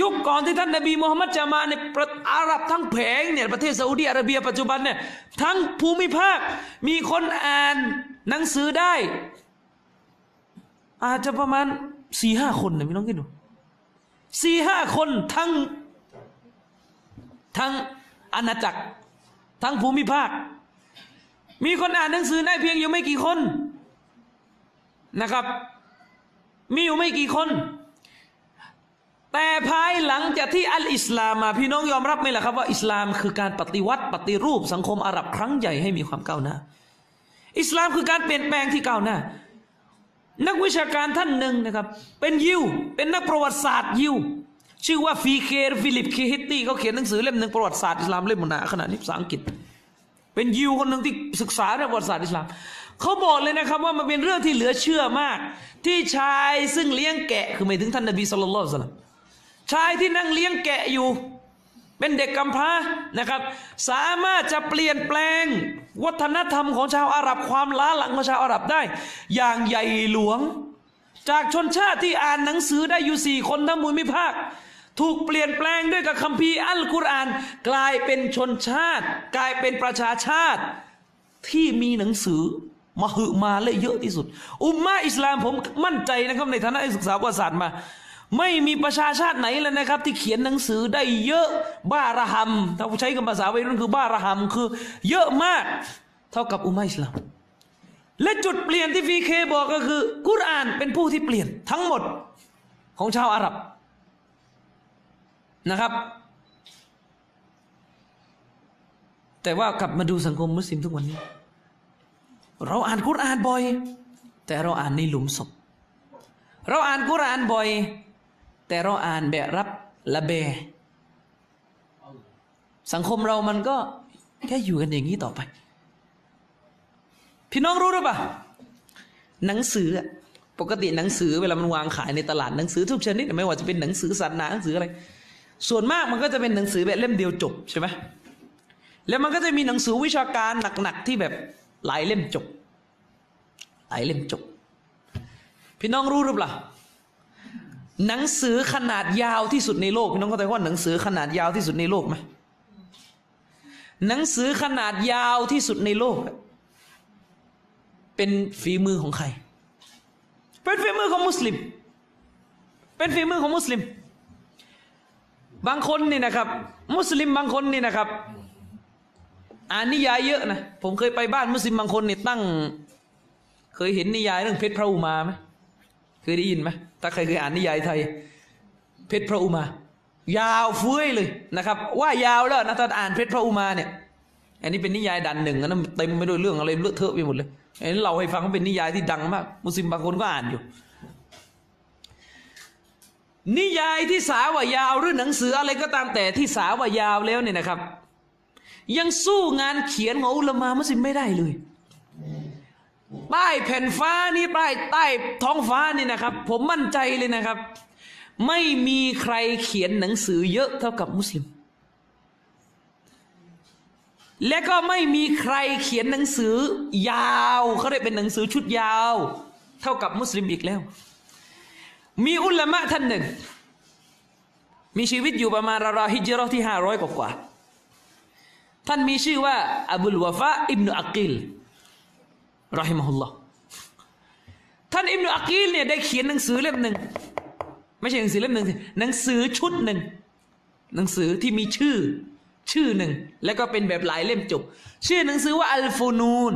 ยุคก่อนที่ท่านนบีมูฮัมมัดจะมาในประอาหรับทั้งแผงเนี่ยประเทศซาอุดีอาระเบียปัจจุบันเนี่ยทั้งภูมิภาคมีคนอ่านหนังสือได้ อาจจะประมาณสี่ห้าคนนะพี่น้องคิดดูสี่ห้าคนทั้งทั้งอาณาจักร ทั้งภูมิภาค มีคนอ่านหนังสือได้เพียงอยู่ไม่กี่คนนะครับ มีอยู่ไม่กี่คน แต่ภายหลังจากที่อัลอิสลามมาพี่น้องยอมรับไหมล่ะครับว่าอิสลามคือการปฏิวัติปฏิรูปสังคมอาหรับครั้งใหญ่ให้มีความก้าวหน้า อิสลามคือการเปลี่ยนแปลงที่ก้าวหน้า นักวิชาการท่านหนึ่งนะครับ เป็นยิว เป็นนักประวัติศาสตร์ยิว ชื่อว่าพีเค Philip K. Hitti เขาเขียนหนังสือเล่มหนึ่งประวัติศาสตร์อิสลามเล่มหนาขนาดนี้ภาษาอังกฤษ เป็นยิวคนหนึ่งที่ศึกษาเรื่องประวัติศาสตร์อิสลามเขาบอกเลยนะครับว่ามันเป็นเรื่องที่เหลือเชื่อมาก ที่ชายซึ่งเลี้ยงแกะคือหมายถึงท่านนบีصلى الله ชายที่นั่งเลี้ยงแกะอยู่ เป็นเด็กกำพร้านะครับ สามารถจะเปลี่ยนแปลง วัฒนธรรมของชาวอาหรับความล้าหลังของชาวอาหรับได้ อย่างใหญ่หลวง จากชนชาติที่อ่านหนังสือได้อยู่สี่คนทั้งภูมิภาคถูกเปลี่ยนแปลงด้วยกับคัมภีร์อัลกุรอาน กลายเป็นชนชาติ กลายเป็นประชาชาติที่มีหนังสือมาหึมาเลยเยอะที่สุด อุมมาอิสลามผมมั่นใจนะครับในฐานะศึกษาประวัติศาสตร์มา ไม่มีประชาชาติไหนเลยนะครับ ที่เขียนหนังสือได้เยอะบ้าระหำถ้าใช้กับภาษาวัยรุ่นคือบ้าระหำคือ เยอะมาก เท่ากับอุมาอิสลามและจุดเปลี่ยนที่ฟีเคบอกก็คือ กุรอานเป็นผู้ที่เปลี่ยนทั้งหมดของชาวอาหรับนะครับ แต่ว่ากลับมาดูสังคมมุสลิมทุกวันนี้ เราอ่านกุรอานบ่อย แต่เราอ่านในหลุมศพเราอ่านกุรอานบ่อย แต่เราอ่านแบบรับละเบ สังคมเรามันก็แค่อยู่กันอย่างนี้ต่อไป พี่น้องรู้หรือเปล่าหนังสือปกติหนังสือเวลามันวางขายในตลาดหนังสือทุกชนิดไม่ว่าจะเป็นหนังสือศาสนาหนังสืออะไร ส่วนมากมันก็จะเป็นหนังสือแบบเล่มเดียวจบใช่ไหมแล้วมันก็จะมีหนังสือวิชาการหนักๆที่แบบหลายเล่มจบ หลายเล่มจบ พี่น้องรู้หรือเปล่า หนังสือขนาดยาวที่สุดในโลกพี่น้องเข้าใจว่าหนังสือขนาดยาวที่สุดในโลกไหมหนังสือขนาดยาวที่สุดในโลก เป็นฝีมือของใคร เป็นฝีมือของมุสลิม เป็นฝีมือของมุสลิม บางคนนี่นะครับ มุสลิมบางคนนี่นะครับ อ่านนิยายเยอะนะ ผมเคยไปบ้านมุสลิมบางคนนี่ตั้ง เคยเห็นนิยายเรื่องเพชรพระอุมาไหม เคยได้ยินไหมถ้าใครเคยอ่านนิยายไทย เพชรพระอุมา ยาวเฟ้ยเลยนะครับ ว่ายาวแล้วนะถ้าอ่านเพชรพระอุมาเนี่ย อันนี้เป็นนิยายดันหนึ่งอันนั้นเต็มไปด้วยเรื่องอะไรเลอะเทอะไปหมดเลยอันนี้เราให้ฟังว่าเป็นนิยายที่ดังมาก มุสลิมบางคนก็อ่านอยู่ นิยายที่สาว่ายาวหรือหนังสืออะไรก็ตามแต่ที่สาว่ายาวแล้วเนี่ยนะครับ ยังสู้งานเขียนของอุลมามุสลิมไม่ได้เลย ป้ายแผ่นฟ้านี่ป้ายใต้ท้องฟ้านี่นะครับ ผมมั่นใจเลยนะครับ ไม่มีใครเขียนหนังสือเยอะเท่ากับมุสลิม และก็ไม่มีใครเขียนหนังสือยาวเขาเรียกเป็นหนังสือชุดยาว เท่ากับมุสลิมอีกแล้ว มีอุลามะท่านหนึ่ง มีชีวิตอยู่ประมาณราวๆฮิจราะห์ที่ห้าร้อยกว่า ท่านมีชื่อว่าอบุลวาฟะอิบนุอักิล รอฮิมะฮุลลอฮ์ท่านอิบนุอักีลเนี่ยได้เขียนหนังสือเล่มหนึ่งไม่ใช่หนังสือเล่มหนึ่งหนังสือชุดหนึ่งหนังสือที่มีชื่อชื่อหนึ่ง แล้วก็เป็นแบบหลายเล่มจบ ชื่อหนังสือว่าอัลฟูนูน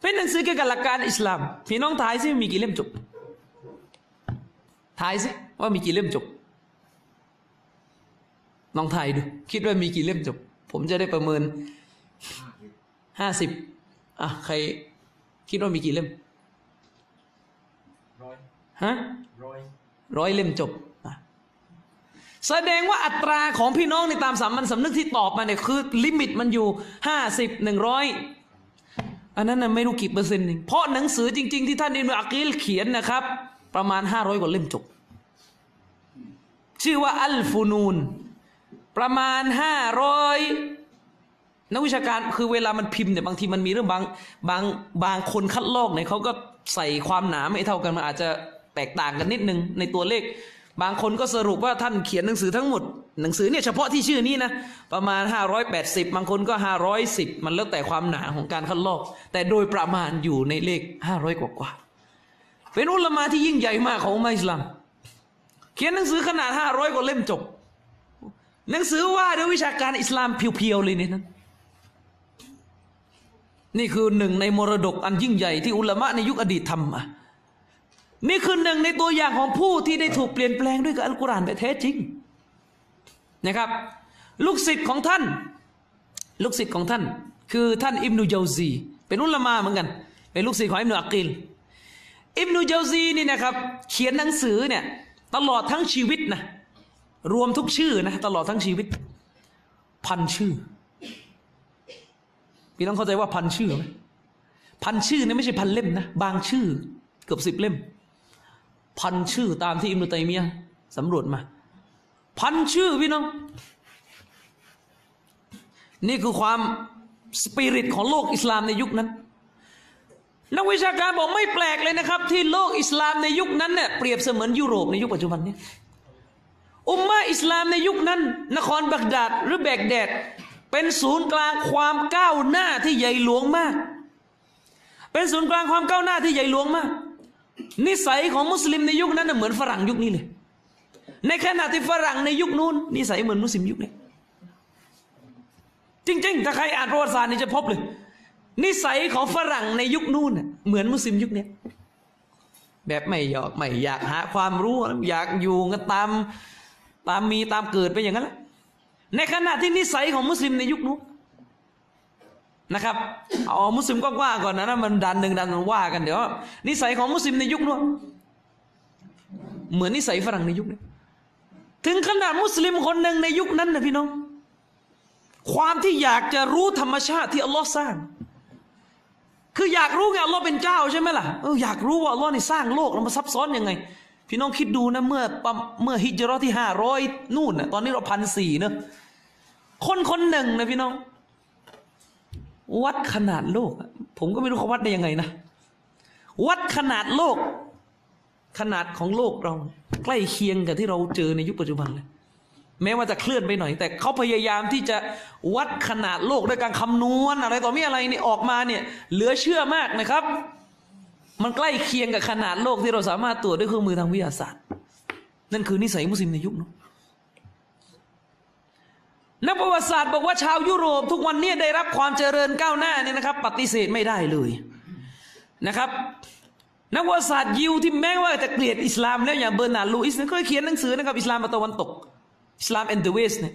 เป็นหนังสือเกี่ยวกับหลักการอิสลามพี่น้องทายสิมีกี่เล่มจบทายสิว่ามีกี่เล่มจบลองทายดูคิดว่ามีกี่เล่มจบ ผมจะได้ประเมินห้าสิบอะใคร คิดว่ามีกี่เล่มร้อยฮะร้อยร้อยเล่มจบอะแสดงว่าอัตราของพี่น้องในตามสามัญสำนึกที่ตอบมาเนี่ยคือ ลิมิตมันอยู่ห้าสิบหนึ่งร้อยอันนั้นน่ะไม่รู้กี่เปอร์เซ็นต์เองเพราะหนังสือจริง ๆ ที่ท่านอิบนุอักีลเขียนนะครับ ประมาณห้าร้อยกว่าเล่มจบ ชื่อว่าอัลฟูนูน ประมาณห้าร้อย นักวิชาการคือเวลามันพิมพ์เนี่ยบางทีมันมีเรื่องบางบางบางคนคัดลอกเนี่ยเขาก็ใส่ความหนาไม่เท่ากันมันอาจจะแตกต่างกันนิดนึงในตัวเลข บางคนก็สรุปว่าท่านเขียนหนังสือทั้งหมด หนังสือเนี่ยเฉพาะที่ชื่อนี้นะประมาณ 580 บางคนก็ 510 มันแล้วแต่ความหนาของการคัดลอก แต่โดยประมาณอยู่ในเลข 500 กว่ากว่าเป็นอุลมะที่ยิ่งใหญ่มากของอุมมะอิสลามเขียนหนังสือขนาด 500 กว่าเล่มจบ หนังสือว่าด้วยวิชาการอิสลามเพียวๆเลยเนี่ยนั้น นี่คือหนึ่งในมรดกอันยิ่งใหญ่ที่อุลามะในยุคอดีตทำมานี่คือหนึ่งในตัวอย่างของผู้ที่ได้ถูกเปลี่ยนแปลงด้วยกับอัลกุรอานแบบแท้จริงนะครับ ลูกศิษย์ของท่าน ลูกศิษย์ของท่าน คือท่านอิบนุเจาซี เป็นอุลามะเหมือนกัน เป็นลูกศิษย์ของอิบนุอักีลอิบนุเจาซีนี่นะครับ เขียนหนังสือเนี่ยตลอดทั้งชีวิตนะรวมทุกชื่อนะตลอดทั้งชีวิต พันชื่อ พี่ต้องเข้าใจว่าพันชื่อไหมพันชื่อเนี่ยไม่ใช่พันเล่มนะ บางชื่อเกือบสิบเล่ม พันชื่อตามที่อิมรุตัยมียสำรวจมา พันชื่อพี่น้อง นี่คือความสปิริตของโลกอิสลามในยุคนั้น นักวิชาการบอกไม่แปลกเลยนะครับ ที่โลกอิสลามในยุคนั้นเนี่ยเปรียบเสมือนยุโรปในยุคปัจจุบันนี้อุมมะอิสลามในยุคนั้น นครบักดาดหรือแบกแดด เป็นศูนย์กลางความก้าวหน้าที่ใหญ่หลวงมาก เป็นศูนย์กลางความก้าวหน้าที่ใหญ่หลวงมาก นิสัยของมุสลิมในยุคนั้นเหมือนฝรั่งยุคนี้เลย ในขณะที่ฝรั่งในยุคนู้นนิสัยเหมือนมุสลิมยุคนี้จริง ๆ ถ้าใครอ่านประวัติศาสตร์นี่จะพบเลย นิสัยของฝรั่งในยุคนู้นเหมือนมุสลิมยุคนี้แบบไม่อยากไม่อยากหาความรู้อยากอยู่กันตามตามมีตามเกิดไปอย่างนั้นแหละ ในขณะที่นิสัยของมุสลิมในยุคนู้นนะครับเอามุสลิมก็ว่าก่อนนะนะมันดันหนึ่งดันมันว่ากันเดี๋ยวนิสัยของมุสลิมในยุคนู้นเหมือนนิสัยฝรั่งในยุคนี้ถึงขนาดมุสลิมคนหนึ่งในยุคนั้นนะพี่น้อง ความที่อยากจะรู้ธรรมชาติที่อัลลอฮ์สร้าง คืออยากรู้ไงอัลลอฮ์เป็นเจ้าใช่ไหมล่ะเอออยากรู้ว่าอัลลอฮ์นี่สร้างโลกแล้วมันซับซ้อนยังไง พี่น้องคิดดูนะเมื่อเมื่อฮิจราะห์ที่ห้าร้อยนู่นนะตอนนี้เราพันสี่เนอะคนคนหนึ่งนะพี่น้อง วัดขนาดโลก ผมก็ไม่รู้เขาวัดได้ยังไงนะ วัดขนาดโลก ขนาดของโลกเรา ใกล้เคียงกับที่เราเจอในยุคปัจจุบันเลยแม้ว่าจะเคลื่อนไปหน่อย แต่เขาพยายามที่จะวัดขนาดโลกด้วยการคำนวณอะไรต่อมีอะไรนี่ออกมาเนี่ย เหลือเชื่อมากนะครับ มันใกล้เคียงกับขนาดโลกที่เราสามารถตรวจด้วยเครื่องมือทางวิทยาศาสตร์ นั่นคือนิสัยมุสลิมในยุคนั้นนักประวัติศาสตร์บอกว่าชาวยุโรป ทุกวันนี้ได้รับความเจริญก้าวหน้าเนี่ยนะครับ ปฏิเสธไม่ได้เลยนะครับ นักประวัติศาสตร์ยิวที่แม้ว่าจะเกลียดอิสลามแล้วอย่าง Bernard Lewis เนี่ยเคยเขียนหนังสือนะครับอิสลามตะวันตก Islam and the West เนี่ย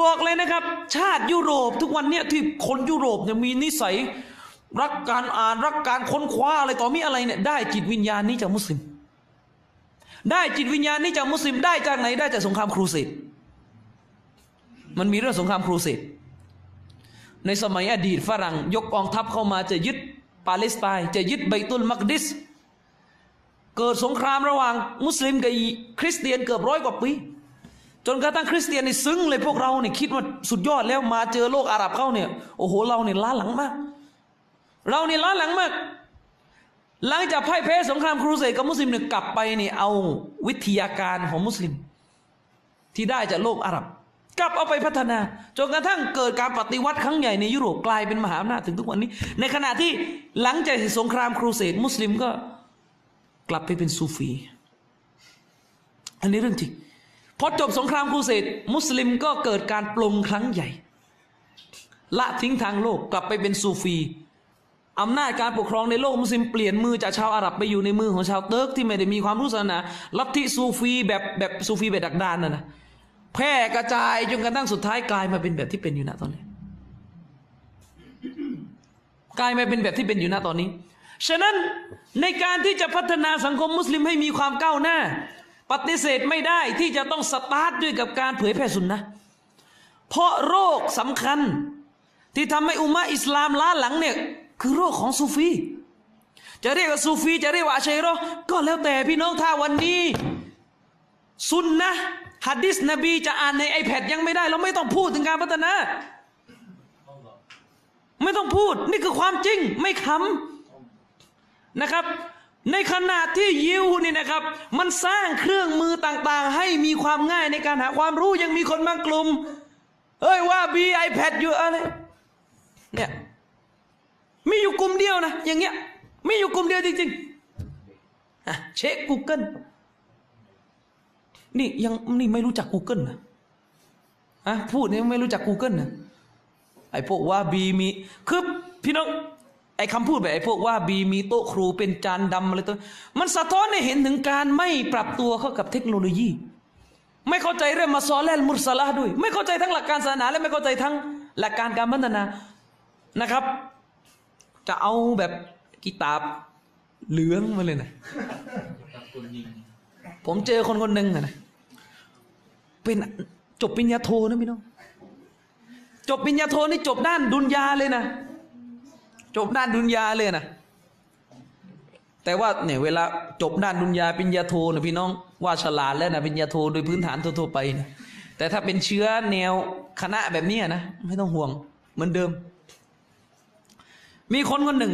บอกเลยนะครับ ชาติยุโรปทุกวันเนี่ยที่คนยุโรปเนี่ยมีนิสัย รักการอ่านรักการค้นคว้าอะไรต่อมีอะไรเนี่ยได้จิตวิญญาณนี้จากมุสลิม ได้จิตวิญญาณนี้จากมุสลิมได้จากไหนได้จากสงครามครูเสดมันมีเรื่องสงครามครูเสดในสมัยอดีตฝรั่งยกกองทัพเข้ามาจะยึดปาเลสไตน์จะยึดไบตุลมักดิส เกิดสงครามระหว่างมุสลิมกับคริสเตียนเกือบร้อยกว่าปีจนกระทั่งคริสเตียนนี่ซึ้งเลยพวกเราเนี่ยคิดว่าสุดยอดแล้วมาเจอโลกอาหรับเข้าเนี่ยโอ้โหเราเนี่ยล้าหลังมาก เราเนี่ยล้าหลังมาก หลังจากพ่ายแพ้สงครามครูเสดกับมุสลิมเนี่ยกลับไปนี่เอาวิทยาการของมุสลิม ที่ได้จากโลกอาหรับ กลับเอาไปพัฒนาจนกระทั่งเกิดการปฏิวัติครั้งใหญ่ในยุโรปกลายเป็นมหาอำนาจถึงทุกวันนี้ ในขณะที่หลังจากสงครามครูเสดมุสลิมก็กลับไปเป็นซูฟี อันนี้เรื่องจริงพอจบสงครามครูเสดมุสลิมก็เกิดการปลงครั้งใหญ่ ละทิ้งทางโลกกลับไปเป็นซูฟี อำนาจการปกครองในโลกมุสลิมเปลี่ยนมือจากชาวอาหรับไปอยู่ในมือของชาวเติร์กที่ไม่ได้มีความรู้ศาสนาลัทธิซูฟีแบบแบบซูฟีแบบดักดานนะนะแพร่กระจายจนกระทั่งสุดท้ายกลายมาเป็นแบบที่เป็นอยู่ณตอนนี้กลายมาเป็นแบบที่เป็นอยู่ณตอนนี้ ฉะนั้นในการที่จะพัฒนาสังคมมุสลิมให้มีความก้าวหน้า ปฏิเสธไม่ได้ที่จะต้องสตาร์ทด้วยกับการเผยแพร่สุนนะเพราะโรคสำคัญ ที่ทำให้อุมมะอิสลามล้าหลังเนี่ย คือโรคของซูฟี จะเรียกว่าซูฟี จะเรียกว่าอาชัยรอก็แล้วแต่พี่น้องถ้าวันนี้สุนนะฮัดดิสนบีจะอ่านใน iPad ยังไม่ได้ เราไม่ต้องพูดถึงการพัฒนา ไม่ต้องพูด นี่คือความจริง ไม่คำนะครับ ในขณะที่ยิวนี่นะครับ มันสร้างเครื่องมือต่างๆ ให้มีความง่ายในการหาความรู้ยังมีคนบางกลุ่มเอ้ยว่าบี iPad อยู่อะไรเนี่ย มีอยู่กลุ่มเดียวนะ อย่างเงี้ยมีอยู่กลุ่มเดียวจริงๆอะเช็ค Google นี่ยังนี่ไม่รู้จัก Google นะอะพูดนี่ไม่รู้จัก Google นะไอ้พวกว่าบีมีคือพี่น้องไอ้คำพูดแบบไอ้พวกว่าบีมีโต๊ะครูเป็นจานดำอะไรตัวมันสะท้อนให้เห็นถึงการไม่ปรับตัวเข้ากับเทคโนโลยี ไม่เข้าใจเรื่องมาซอลและมุสลาด้วย ไม่เข้าใจทั้งหลักการศาสนาและไม่เข้าใจทั้งหลักการการพัฒนานะครับ จะเอาแบบกีตาบเหลืองมาเลยนะผมเจอคนคนหนึ่งนะเป็นจบปริญญาโทนะพี่น้องจบปริญญาโทนี่จบด้านดุนยาเลยนะ จบด้านดุนยาเลยนะแต่ว่าเนี่ยเวลาจบด้านดุนยาปริญญาโทนะพี่น้องว่าฉลาดแล้วนะปริญญาโทโดยพื้นฐานทั่วๆไปนะแต่ถ้าเป็นเชื้อแนวคณะแบบนี้นะไม่ต้องห่วงเหมือนเดิม มีคนคนหนึ่ง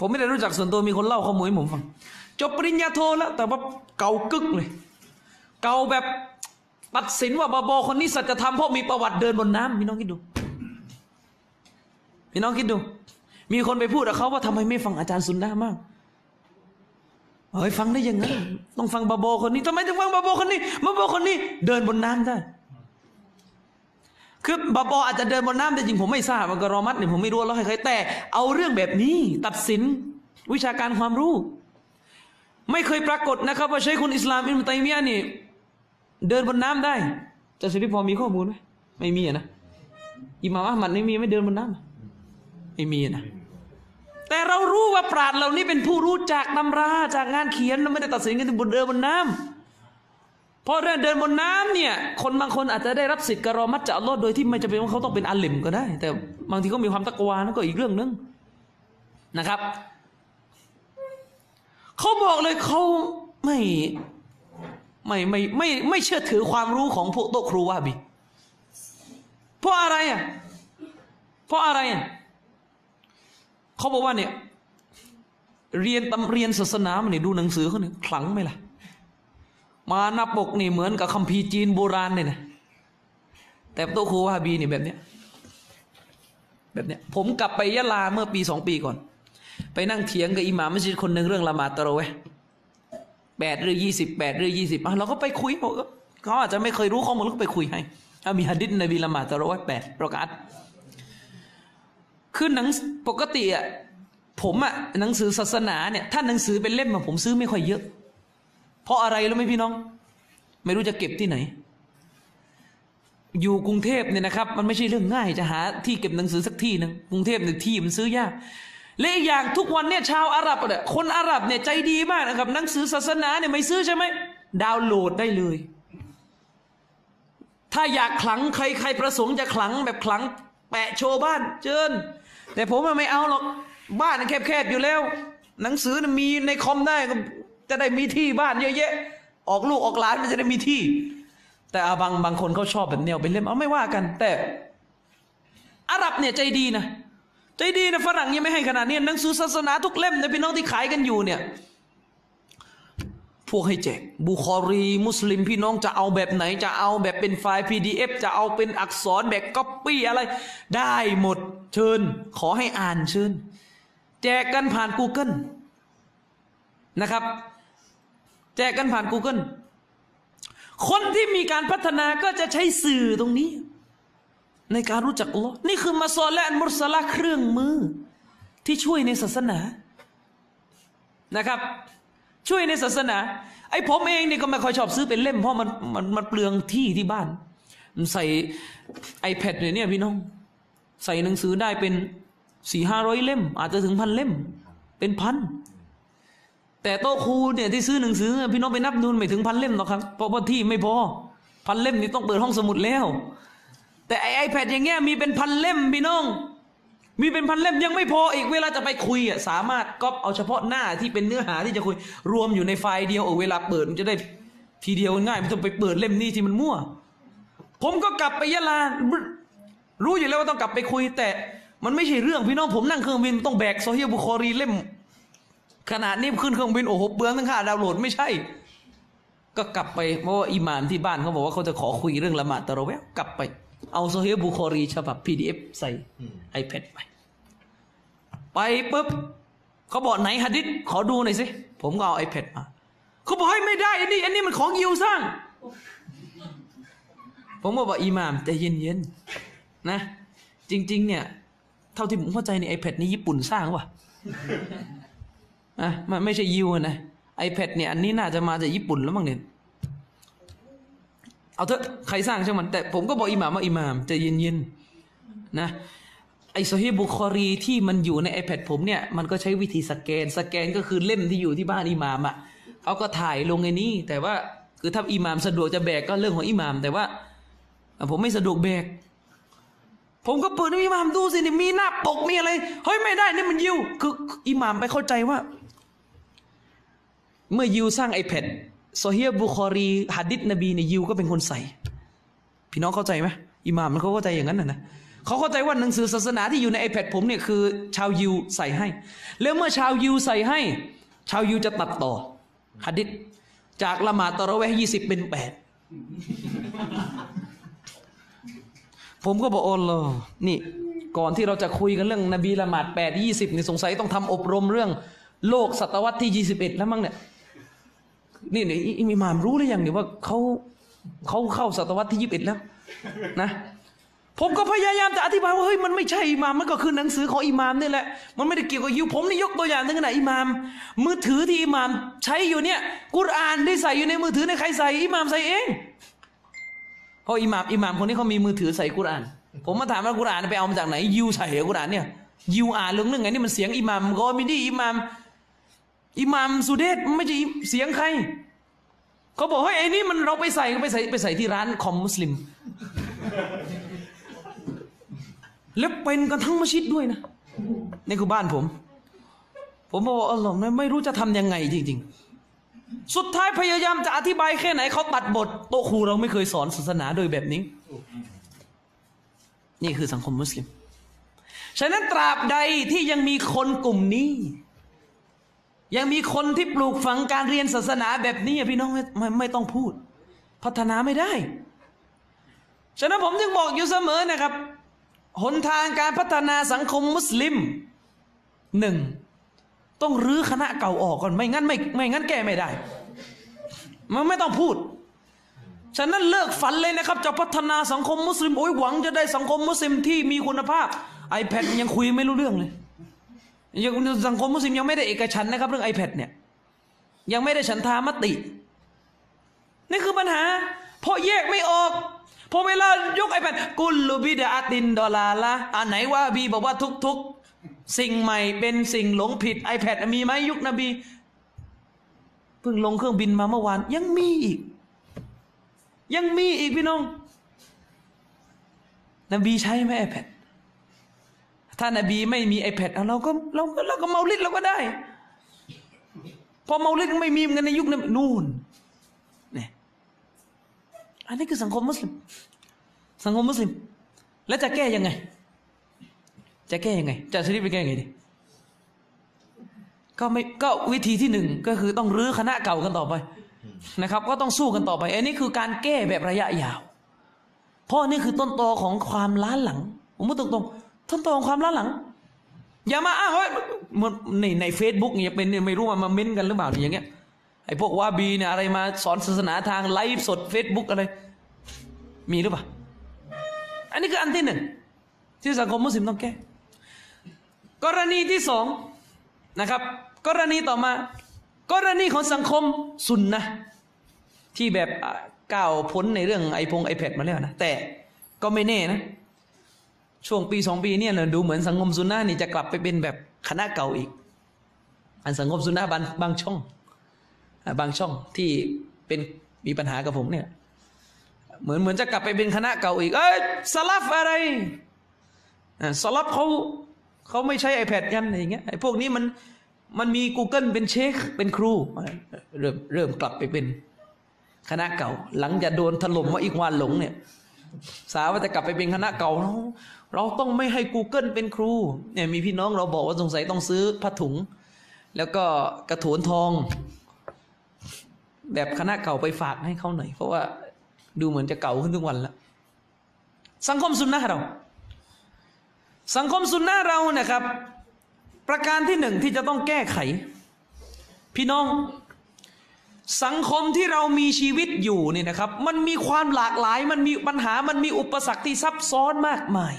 ผมไม่ได้รู้จักส่วนตัวมีคนเล่าข้อมูลให้ผมฟังจบปริญญาโทแล้ว แต่ว่าเก่ากึกเลย เก่าแบบตัดสินว่าบาบอคนนี้สัจธรรมเพราะมีประวัติเดินบนน้ำพี่น้องคิดดูพี่น้องคิดดู มีคนไปพูดกับเขาว่าทำไมไม่ฟังอาจารย์ซุนนะมากเฮ้ยฟังได้ยังไงต้องฟังบาบอคนนี้ทำไมถึงฟังบาบอคนนี้บาบอคนนี้ เดินบนน้ำได้ คือบาบออาจจะเดินบนน้ำแต่จริงผมไม่ทราบมันก็รอมัดเนี่ยผมไม่รู้แล้วให้ใครแต่ เอาเรื่องแบบนี้ตัดสินวิชาการความรู้ ไม่เคยปรากฏนะครับ ว่าใช้คุณอิสลามอิมตัยมียะนี่เดินบนน้ำได้จะสิพี่พอมีข้อมูลไหมไม่มีนะอิมามอัลมัดไม่มีไม่เดินบนน้ำไม่มีนะแต่เรารู้ว่าปราดเหล่านี้เป็นผู้รู้จากตำราจากงานเขียนเราไม่ได้ตัดสินกันที่บนเดินบนน้ำ เพราะเรื่องเดินบนน้ำเนี่ยคนบางคนอาจจะได้รับสิทธิ์กรอมัดจากอัลลอฮ์โดยที่ไม่จำเป็นว่าเขาต้องเป็นอัลลิมก็ได้ แต่บางทีเขามีความตะกวานั่นก็อีกเรื่องนึงนะครับเขาบอกเลยเขาไม่ไม่ไม่ไม่ไม่เชื่อถือความรู้ของพวกโต๊ะครูวาบีเพราะอะไรอะเพราะอะไรอะเขาบอกว่าเนี่ยเรียนตำเรียนศาสนามันเนี่ยดูหนังสือเขาเนี่ยขลังไหมล่ะ มาหน้าปกนี่เหมือนกับคัมภีร์จีนโบราณเนี่ยนะแต่โต๊ะครูวาบีนี่แบบเนี้ยแบบเนี้ยผมกลับไปยะลาเมื่อปีสองปีก่อน ไปนั่งเถียงกับอิหม่ามมัสยิดคนหนึ่งเรื่องละหมาดตะเรเวแปดหรือยี่สิบแปดหรือยี่สิบเราก็ไปคุยบอกเขาอาจจะไม่เคยรู้ข้อมูลก็ไปคุยให้เอามีฮะดิษนบีละหมาดตะเรเวแปดประกาศคือหนังปกติอะผมอะหนังสือศาสนาเนี่ยถ้าหนังสือเป็นเล่มอะผมซื้อไม่ค่อยเยอะ ราะอะไรรู้ไหมพี่น้อง ไม่รู้จะเก็บที่ไหน อยู่กรุงเทพเนี่ยนะครับ มันไม่ใช่เรื่องง่ายจะหาที่เก็บหนังสือสักที่หนึ่งกรุงเทพเนี่ยที่มันซื้อยากและอีกอย่างทุกวันเนี่ยชาวอาหรับเนี่ยคนอาหรับเนี่ยใจดีมากนะครับ หนังสือศาสนาเนี่ยไม่ซื้อใช่ไหมดาวน์โหลดได้เลย ถ้าอยากขลังใครใครประสงค์จะขลังแบบขลังแปะโชว์บ้านเจิญแต่ผมไม่เอาหรอกบ้านแคบๆอยู่แล้ว หนังสือมีในคอมได้ก็ จะได้มีที่บ้านเยอะแยะออกลูกออกหลานมันจะได้มีที่ แต่อาบางบางคนเขาชอบแบบแนวเป็นเล่มเอาไม่ว่ากัน แต่อาหรับเนี่ยใจดีนะใจดีนะฝรั่งยังไม่ให้ขนาดนี้หนังสือศาสนาทุกเล่มเนี่ยพี่น้องที่ขายกันอยู่เนี่ยพวกให้แจกบุคอรี มุสลิมพี่น้องจะเอาแบบไหน จะเอาแบบเป็นไฟล์ PDF จะเอาเป็นอักษรแบบก๊อปปี้อะไร ได้หมดเชิญ ขอให้อ่านเชิญ แจกกันผ่าน Google นะครับ แจกกันผ่าน Google คนที่มีการพัฒนาก็จะใช้สื่อตรงนี้ ในการรู้จักอัลลอฮ์นี่คือมาซอและมุสลาเครื่องมือ ที่ช่วยในศาสนานะครับ ช่วยในศาสนา ไอ้ผมเองนี่ก็ไม่ค่อยชอบซื้อเป็นเล่มเพราะมันมันมันเปลืองที่ที่บ้านมันใส่ iPad เนี่ยเนี่ยพี่น้อง ใส่หนังสือได้เป็นสี่ห้าร้อยเล่ม อาจจะถึงพันเล่ม เป็นพัน แต่โต๊ะครูเนี่ยที่ซื้อหนังสือพี่น้องไปนับดูไม่ถึงพันเล่มหรอกครับเพราะว่าที่ไม่พอพันเล่มนี่ต้องเปิดห้องสมุดแล้ว แต่ไอ iPad อย่างเงี้ยมีเป็นพันเล่มพี่น้อง มีเป็นพันเล่มยังไม่พออีกเวลาจะไปคุยอะสามารถก๊อปเอาเฉพาะหน้าที่เป็นเนื้อหาที่จะคุย รวมอยู่ในไฟล์เดียวเออเวลาเปิดมันจะได้ทีเดียวง่ายไม่ต้องไปเปิดเล่มนี้ที่มันมั่ว ผมก็กลับไปยะลารู้อยู่แล้วว่าต้องกลับไปคุย แต่มันไม่ใช่เรื่องพี่น้องผมนั่งเครื่องบินต้องแบกซอเฮียะบุคอรีเล่ม ขนาดนี้ขึ้นเครื่องบินโอ้โหเปลืองทั้งค่าดาวน์โหลดไม่ใช่ ก็กลับไปเพราะว่าอิหมามที่บ้านเขาบอกว่าเขาจะขอคุยเรื่องละหมาดตะเราะเวกลับไป เอาโซเฮีบุคอรีฉบับ PDF ใส่ iPad ไปไปปุ๊บเขาบอกไหนฮะดิษขอดูหน่อยสิ ผมก็เอา iPad มาเขาบอกให้ไม่ได้อันนี้อันนี้มันของยิวสร้าง ผมก็บอกอิหม่ามใจเย็นๆนะ จริง ๆ เนี่ย เท่าที่ผมเข้าใจใน iPad นี้ญี่ปุ่นสร้างว่ะะมันไม่ใช่ยิวอะนะ iPad เนี่ยอันนี้น่าจะมาจากญี่ปุ่นแล้วมั้งเนี่ยเอาเถอะใครสร้างช่างมัน แต่ผมก็บอกอิหม่ามว่าอิหม่ามใจเย็นๆนะไอโซฮีบุคอรีที่มันอยู่ใน iPad ผมเนี่ยมันก็ใช้วิธีสแกน สแกนก็คือเล่มที่อยู่ที่บ้านอิหม่ามอะเขาก็ถ่ายลงในนี้ แต่ว่าคือถ้าอิหม่ามสะดวกจะแบกก็เรื่องของอิหม่าม แต่ว่า ผมไม่สะดวกแบก ผมก็เปิดอิหม่ามดูสินี่มีหน้าปกมีอะไรเฮ้ยไม่ได้นี่มันยิวคืออิหม่ามไปเข้าใจว่า เมื่อยิวสร้าง iPad โซเฮียบุคอรีฮัดดิษนบีเนี่ยยิวก็เป็นคนใส่ พี่น้องเข้าใจไหมอิหม่ามมันเขาเข้าใจอย่างนั้นนะนะเขาเข้าใจว่าหนังสือศาสนาที่อยู่ใน iPad ผมเนี่ยคือ ชาวยิวใส่ให้ แล้วเมื่อชาวยิวใส่ให้ ชาวยิวจะตัดต่อฮัดดิษจากละหมาดตะระเวยี่สิบเป็นแปดผมก็บอกโอ้โลนี่ ก่อนที่เราจะคุยกันเรื่องนบีละหมาดแปดยี่สิบนี่สงสัยต้องทำอบรมเรื่อง โลกศตวรรษที่ยี่สิบเอ็ดแล้วมั้งเนี่ย นี่เนี่ยอิหมามรู้หรือยังเนี่ยว่าเขาเขาเข้าศตวรรษที่ยี่สิบเอ็ดแล้ว นะผมก็พยายามจะอธิบายว่าเฮ้ยมันไม่ใช่อิหมามมันก็คือหนังสือของอิหมามนี่แหละ มันไม่ได้เกี่ยวกับยิวผมนี่ยกตัวอย่างนึงนะอิหมาม มือถือที่อิหมามใช้อยู่เนี่ย กุรอานที่ใส่อยู่ในมือถือในใครใส่อิหมามใส่เองเพราะอิหมามอิหมามคนนี้เขามีมือถือใส่กุรอาน ผมมาถามว่ากุรอานไปเอามาจากไหนยิวใส่กุรอานเนี่ยยิวอ่านเรื่องนึงไงนี่มันเสียงอิหมามกอมิดีอิหมาม อิหมามสุเดชไม่ใช่เสียงใครเขาบอกเฮ้ยไอ้นี่มันเราไปใส่ไปใส่ไปใส่ที่ร้านคอมมุสลิม แล้วเป็นกันทั้งมัสยิดด้วยนะนี่คือบ้านผม ผมบอกว่าอัลลอฮ์ไม่รู้จะทำยังไงจริง ๆ สุดท้ายพยายามจะอธิบายแค่ไหนเขาตัดบท โตครูเราไม่เคยสอนศาสนาโดยแบบนี้ นี่คือสังคมมุสลิม ฉะนั้นตราบใดที่ยังมีคนกลุ่มนี้ ยังมีคนที่ปลูกฝังการเรียนศาสนาแบบนี้พี่น้องไม่ไม่ไม่ต้องพูด พัฒนาไม่ได้ ฉะนั้นผมจึงบอกอยู่เสมอนะครับ หนทางการพัฒนาสังคมมุสลิมหนึ่งต้องรื้อคณะเก่าออกก่อนไม่งั้นไม่ไม่งั้นแก้ไม่ได้ มันไม่ต้องพูด ฉะนั้นเลิกฝันเลยนะครับ จะพัฒนาสังคมมุสลิมโอ้ยหวังจะได้สังคมมุสลิมที่มีคุณภาพ iPad ยังคุยไม่รู้เรื่องเลย ยังสังคมมุสลิมยังไม่ได้เอกฉันนะครับ เรื่อง iPad เนี่ย ยังไม่ได้ฉันทามติ นี่คือปัญหา เพราะแยกไม่ออกพอเวลายก iPad กุลลูบิดาตินดอลาละอันไหนว่าบีบอกว่าทุกๆ สิ่งใหม่เป็นสิ่งหลงผิด iPad มีไหมยุคนบีเพิ่งลงเครื่องบินมาเมื่อวาน ยังมีอีก ยังมีอีกพี่น้อง นบีใช้ไหม iPad ถ้านบีไม่มี iPad เอาเราก็เราก็เราก็เมาลิดเราก็ได้ พอเมาลิดไม่มีมันในยุคนั้นนู่นเนี่ยอันนี้คือสังคมมุสลิม สังคมมุสลิม แล้วจะแก้ยังไง จะแก้ยังไง จะชริปไปแก้ยังไงดีก็ไม่ก็วิธีที่หนึ่งก็คือต้องรื้อคณะเก่ากันต่อไปนะครับ ก็ต้องสู้กันต่อไปอันนี้คือการแก้แบบระยะยาว เพราะนี่คือต้นตอของความล้าหลังผมพูดตรงๆ ต้นตอของความล้าหลัง อย่ามาอ้างว่าเหมือนในในเฟซบุ๊กเนี่ยเป็นไม่รู้ว่ามาเม้นกันหรือเปล่าอย่างเงี้ยไอ้พวกวาบีเนี่ยอะไรมาสอนศาสนาทางไลฟ์สดเฟซบุ๊กอะไร มีหรือเปล่า อันนี้คืออันที่หนึ่งที่สังคมมุสลิมต้องแก้ กรณีที่สองนะครับ กรณีต่อมา กรณีของสังคมสุนนะที่แบบก้าวพ้นในเรื่องไอพงไอแพดมาแล้วนะแต่ก็ไม่แน่นะ ช่วงปีสองปีเนี่ยนะดูเหมือนสังคมสุนนะนี่จะกลับไปเป็นแบบคณะเก่าอีก อันสังคมสุนนะบางบางช่อง บางช่องที่เป็นมีปัญหากับผมเนี่ย เหมือนเหมือนจะกลับไปเป็นคณะเก่าอีก เอ้ยสลับอะไรสลับเขาเขาไม่ใช้ iPad กันอะไรอย่างเงี้ยไอ้พวกนี้มันมันมี Google เป็นเชค เป็นครู เริ่มเริ่มกลับไปเป็นคณะเก่า หลังจากโดนถล่มว่าอีกวานหลงเนี่ย สาว่าจะกลับไปเป็นคณะเก่าเราเราต้องไม่ให้ Google เป็นครูเนี่ยมีพี่น้องเราบอกว่าสงสัยต้องซื้อผ้าถุง แล้วก็กระโถนทอง แบบคณะเก่าไปฝากให้เขาหน่อย เพราะว่าดูเหมือนจะเก่าขึ้นทุกวันแล้ว สังคมสุนนะเรา สังคมสุนนะเรานะครับ ประการที่หนึ่งที่จะต้องแก้ไข พี่น้อง สังคมที่เรามีชีวิตอยู่เนี่ยนะครับ มันมีความหลากหลาย มันมีปัญหา มันมีอุปสรรคที่ซับซ้อนมากมาย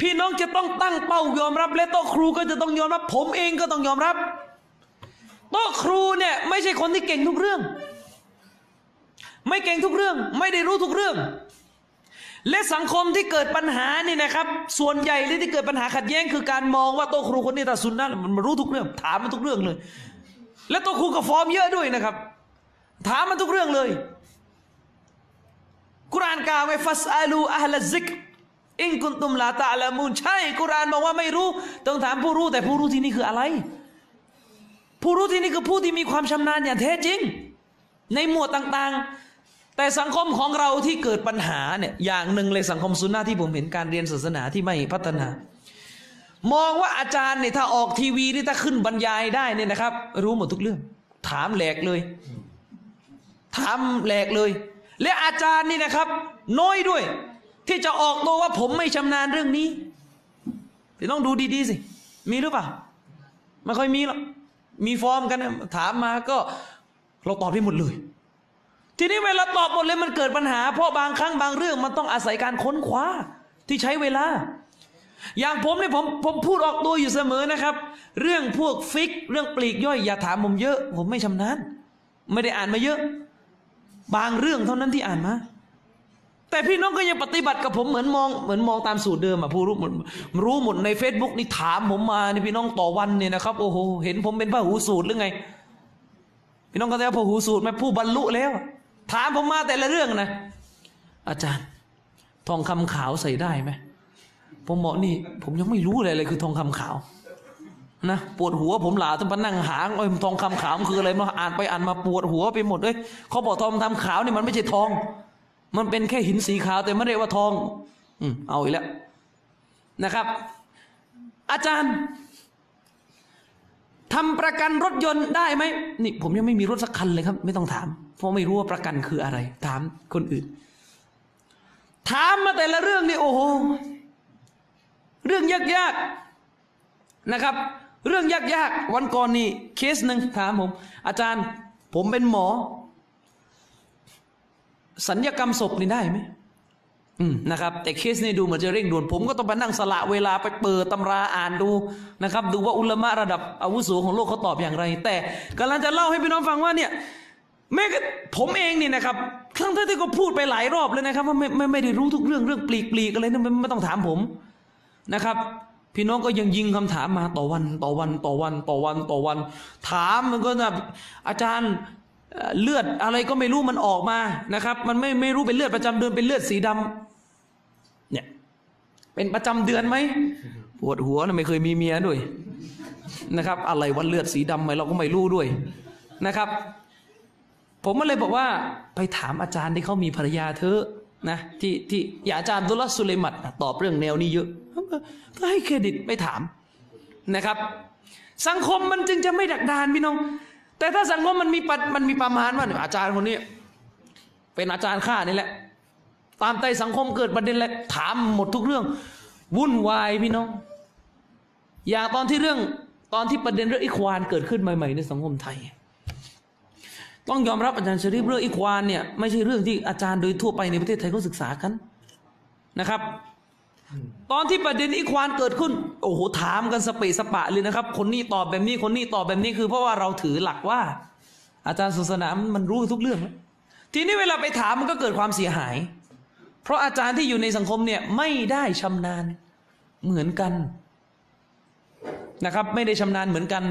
พี่น้องจะต้องตั้งเป้ายอมรับ และโต๊ะครูก็จะต้องยอมรับ ผมเองก็ต้องยอมรับโต๊ะครูเนี่ยไม่ใช่คนที่เก่งทุกเรื่อง ไม่เก่งทุกเรื่อง ไม่ได้รู้ทุกเรื่อง และสังคมที่เกิดปัญหานี่นะครับ ส่วนใหญ่ที่เกิดปัญหาขัดแย้งคือการมองว่าโต๊ะครูคนนี้ตัดสุนนะมันรู้ทุกเรื่อง ถามมันทุกเรื่องเลย และโต๊ะครูก็ฟอร์มเยอะด้วยนะครับ ถามมันทุกเรื่องเลย กุรานกล่าวไว้ฟัสอาลูอัลซิกอิงกุนตุมลาตะละมูนใช่กุรานบอกว่าไม่รู้ ต้องถามผู้รู้แต่ผู้รู้ที่นี่คืออะไร ผู้รู้ที่นี่คือผู้ที่มีความชำนาญอย่างแท้จริง ในหมวดต่างๆ แต่สังคมของเราที่เกิดปัญหาเนี่ยอย่างหนึ่งเลยสังคมซุนนะที่ผมเห็นการเรียนศาสนาที่ไม่พัฒนา มองว่าอาจารย์เนี่ยถ้าออกทีวีนี่ถ้าขึ้นบรรยายได้เนี่ยนะครับ รู้หมดทุกเรื่อง ถามแหลกเลย ถามแหลกเลย และอาจารย์นี่นะครับ น้อยด้วย ที่จะออกตัวว่าผมไม่ชำนาญเรื่องนี้ต้องดูดีๆสิ มีหรือเปล่าไม่ค่อยมีหรอกมีฟอร์มกันนะถามมาก็เราตอบได้หมดเลย ทีนี้เวลาตอบหมดเลยมันเกิดปัญหา เพราะบางครั้งบางเรื่องมันต้องอาศัยการค้นคว้าที่ใช้เวลา อย่างผมเนี่ยผมผมพูดออกตัวอยู่เสมอนะครับ เรื่องพวกฟิก เรื่องปลีกย่อยอย่าถามผมเยอะ ผมไม่ชำนาญไม่ได้อ่านมาเยอะ บางเรื่องเท่านั้นที่อ่านมา แต่พี่น้องก็ยังปฏิบัติกับผมเหมือนมองเหมือนมองตามสูตรเดิมอะผู้รู้หมดรู้หมดใน Facebook นี่ถามผมมาเนี่ยพี่น้องต่อวันเนี่ยนะครับโอ้โหเห็นผมเป็นพระหูสูตรหรือไง พี่น้องก็จะพระหูสูตรไหมผู้บรรลุแล้ว ถามผมมาแต่ละเรื่องนะ อาจารย์ ทองคำขาวใส่ได้ไหม ผมบอกนี่ ผมยังไม่รู้เลยเลยคือทองคำขาว นะปวดหัวผมหลาต้องมานั่งหาเอ้ยทองคำขาวมันคืออะไรมาอ่านไปอ่านมาปวดหัวไปหมดเอ้ยเขาบอกทองคำขาวนี่มันไม่ใช่ทอง มันเป็นแค่หินสีขาว แต่ไม่ได้ว่าทอง อืมเอาอีกแล้วนะครับ อาจารย์ทำประกันรถยนต์ได้ไหมนี่ผมยังไม่มีรถสักคันเลยครับ ไม่ต้องถาม เพราะไม่รู้ว่าประกันคืออะไร ถามคนอื่น ถามมาแต่ละเรื่องนี่โอ้โห เรื่องยากๆนะครับ เรื่องยากๆวันก่อนนี่เคสหนึ่งถามผม อาจารย์ผมเป็นหมอ สัญญกรรมศพนี่ได้ไหมอืมนะครับแต่เคสนี้ดูเหมือนจะเร่งด่วนผมก็ต้องไปนั่งสละเวลาไปเปิดตำราอ่านดูนะครับ ดูว่าอุลมะระดับอาวุโสของโลกเขาตอบอย่างไร แต่กำลังจะเล่าให้พี่น้องฟังว่าเนี่ยแม้กระผมเองนี่นะครับครั้งที่ก็พูดไปหลายรอบเลยนะครับ ว่าไม่ไม่ไม่ได้รู้ทุกเรื่องเรื่องปลีกปลีกอะไรนั่นไม่ต้องถามผม นะครับ พี่น้องก็ยังยิงคำถามมาต่อวันต่อวันต่อวันต่อวันต่อวัน ถามมันก็แบบอาจารย์เลือดอะไรก็ไม่รู้มันออกมานะครับ มันไม่ไม่รู้เป็นเลือดประจำเดือนเป็นเลือดสีดำเนี่ยเป็นประจำเดือนไหมปวดหัวนะไม่เคยมีเมียด้วยนะครับ อะไรวันเลือดสีดำไหมเราก็ไม่รู้ด้วยนะครับ ผมก็เลยบอกว่าไปถามอาจารย์ที่เขามีภรรยาเธอะ นะที่ที่อย่าอาจารย์ดุลลสุเลมัดตอบเรื่องแนวนี้เยอะก็ให้เครดิตไปถามนะครับ สังคมมันจึงจะไม่ดักดานพี่น้อง แต่ถ้าสังคมมันมีปัดมันมีประมาณว่าอาจารย์คนนี้ เป็นอาจารย์ข้านี่แหละ ตามใจสังคมเกิดประเด็นแล้วถามหมดทุกเรื่อง วุ่นวายพี่น้อง อย่างตอนที่เรื่องตอนที่ประเด็นเรื่องอิควานเกิดขึ้นใหม่ๆในสังคมไทย ต้องยอมรับอาจารย์ชริฟเรื่องอิควานเนี่ยไม่ใช่เรื่องที่อาจารย์โดยทั่วไปในประเทศไทยเขาศึกษากันนะครับ ตอนที่ประเด็นอิควานเกิดขึ้น โอ้โหถามกันสเปะสปะเลยนะครับ คนนี้ตอบแบบนี้คนนี้ตอบแบบนี้คือ เพราะว่าเราถือหลักว่า อาจารย์ศาสนามันรู้ทุกเรื่อง ทีนี้เวลาไปถามมันก็เกิดความเสียหาย เพราะอาจารย์ที่อยู่ในสังคมเนี่ยไม่ได้ชำนาญเหมือนกันนะครับ ไม่ได้ชำนาญเหมือนกัน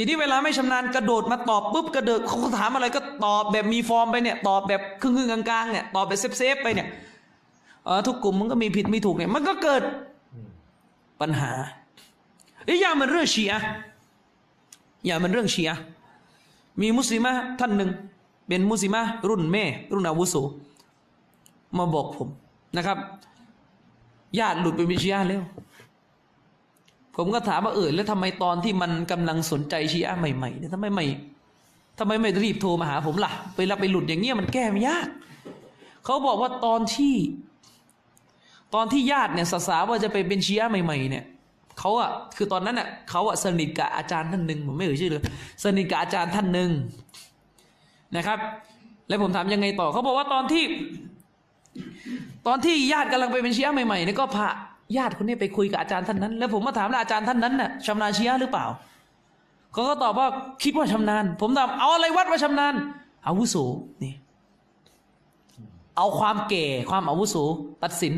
ทีนี้เวลาไม่ชำนาญกระโดดมาตอบปุ๊บกระโดดเขาถามอะไรก็ตอบแบบมีฟอร์มไปเนี่ยตอบแบบครึ่งๆกลางๆเนี่ยตอบแบบเซฟๆไปเนี่ยเออทุกกลุ่มมันก็มีผิดมีถูกเนี่ยมันก็เกิดปัญหาอีกอย่างมันเรื่องชีอะห์อย่างมันเรื่องชีอะห์มีมุสลิมะท่านหนึ่งเป็นมุสลิมะรุ่นแม่ รุ่นอาวุโสมาบอกผมนะครับ ญาติหลุดไปเป็นชีอะแล้ว ผมก็ถามว่าเออแล้วทำไมตอนที่มันกำลังสนใจชีอะใหม่ๆเนี่ยทำไมไม่ทำไมไม่รีบโทรมาหาผมล่ะเวลาไปหลุดอย่างเงี้ยมันแก้ไม่ยากเขาบอกว่าตอนที่ ตอนที่ญาติเนี่ยสสาว่าจะไปเป็นชีอะใหม่ ๆ เนี่ยเขาอะคือตอนนั้นอะเขาอะสนิทกับอาจารย์ท่านหนึ่งผมไม่เอ่ยชื่อเลยสนิทกับอาจารย์ท่านหนึ่งนะครับ แล้วผมถามยังไงต่อเขาบอกว่าตอนที่ ตอนที่ญาติกำลังไปเป็นชีอะใหม่ๆเนี่ยก็พา ญาติคนนี้ไปคุยกับอาจารย์ท่านนั้น แล้วผมมาถามว่าอาจารย์ท่านนั้นน่ะชำนาญชีอะหรือเปล่าเขาก็ตอบว่าคิดว่าชำนาญ ผมถามเอาอะไรวัดว่าชำนาญอาวุโสนี่ เอาความแก่ความอาวุโสตัดสิน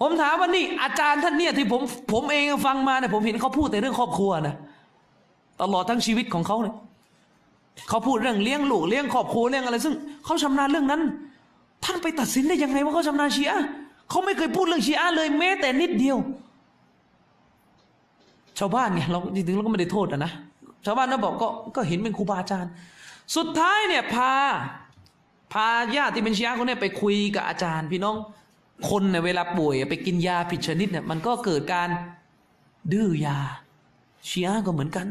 ผมถามว่านี่ อาจารย์ท่านเนี่ยที่ผมผมเองฟังมาเนี่ยผมเห็นเขาพูดแต่เรื่องครอบครัวนะตลอดทั้งชีวิตของเขาเนี่ยเขาพูดเรื่องเลี้ยงลูกเลี้ยงครอบครัวเรื่องอะไร ซึ่งเขาชำนาญเรื่องนั้น ท่านไปตัดสินได้ยังไงว่าเขาชำนาญเชีอะ เขาไม่เคยพูดเรื่องชีอะเลยแม้แต่นิดเดียว ชาวบ้านไงเราจริงๆเราก็ไม่ได้โทษนะ ชาวบ้านน่ะบอกก็ก็เห็นเป็นครูบาอาจารย์ สุดท้ายเนี่ยพาพาญาติที่เป็นชีอะคนเนี้ไปคุยกับอาจารย์ พี่น้องคนเนี่ยเวลาป่วยไปกินยาผิดชนิดเนี่ยมันก็เกิดการดื้อยาชีอะก็เหมือนกัน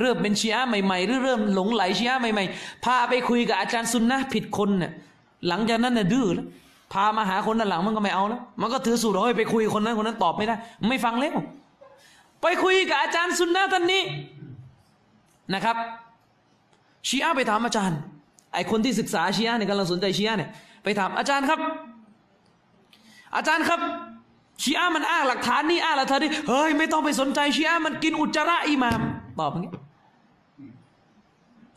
เริ่มเป็นชีอะใหม่ๆหรือเริ่มหลงไหลชีอะใหม่ๆพาไปคุยกับอาจารย์ซุนนะผิดคนเนี่ยหลังจากนั้นน่ะดื้อแล้ว พามาหาคนด้านหลังมันก็ไม่เอาแล้ว มันก็ถือสูตรว่าเฮ้ยไปคุยคนนั้นคนนั้นตอบไม่ได้ ไม่ฟังแล้ว ไปคุยกับอาจารย์ซุนนะท่านนี้นะครับ ชีอะห์ไปถามอาจารย์ ไอคนที่ศึกษาชีอะห์เนี่ยกำลังสนใจชีอะห์เนี่ยไปถามอาจารย์ครับ อาจารย์ครับชีอะห์มันอ้างหลักฐานนี่อ้างหลักฐานนี่เฮ้ยไม่ต้องไปสนใจชีอะห์มันกินอุจจาระอิหมามตอบอย่างเงี้ย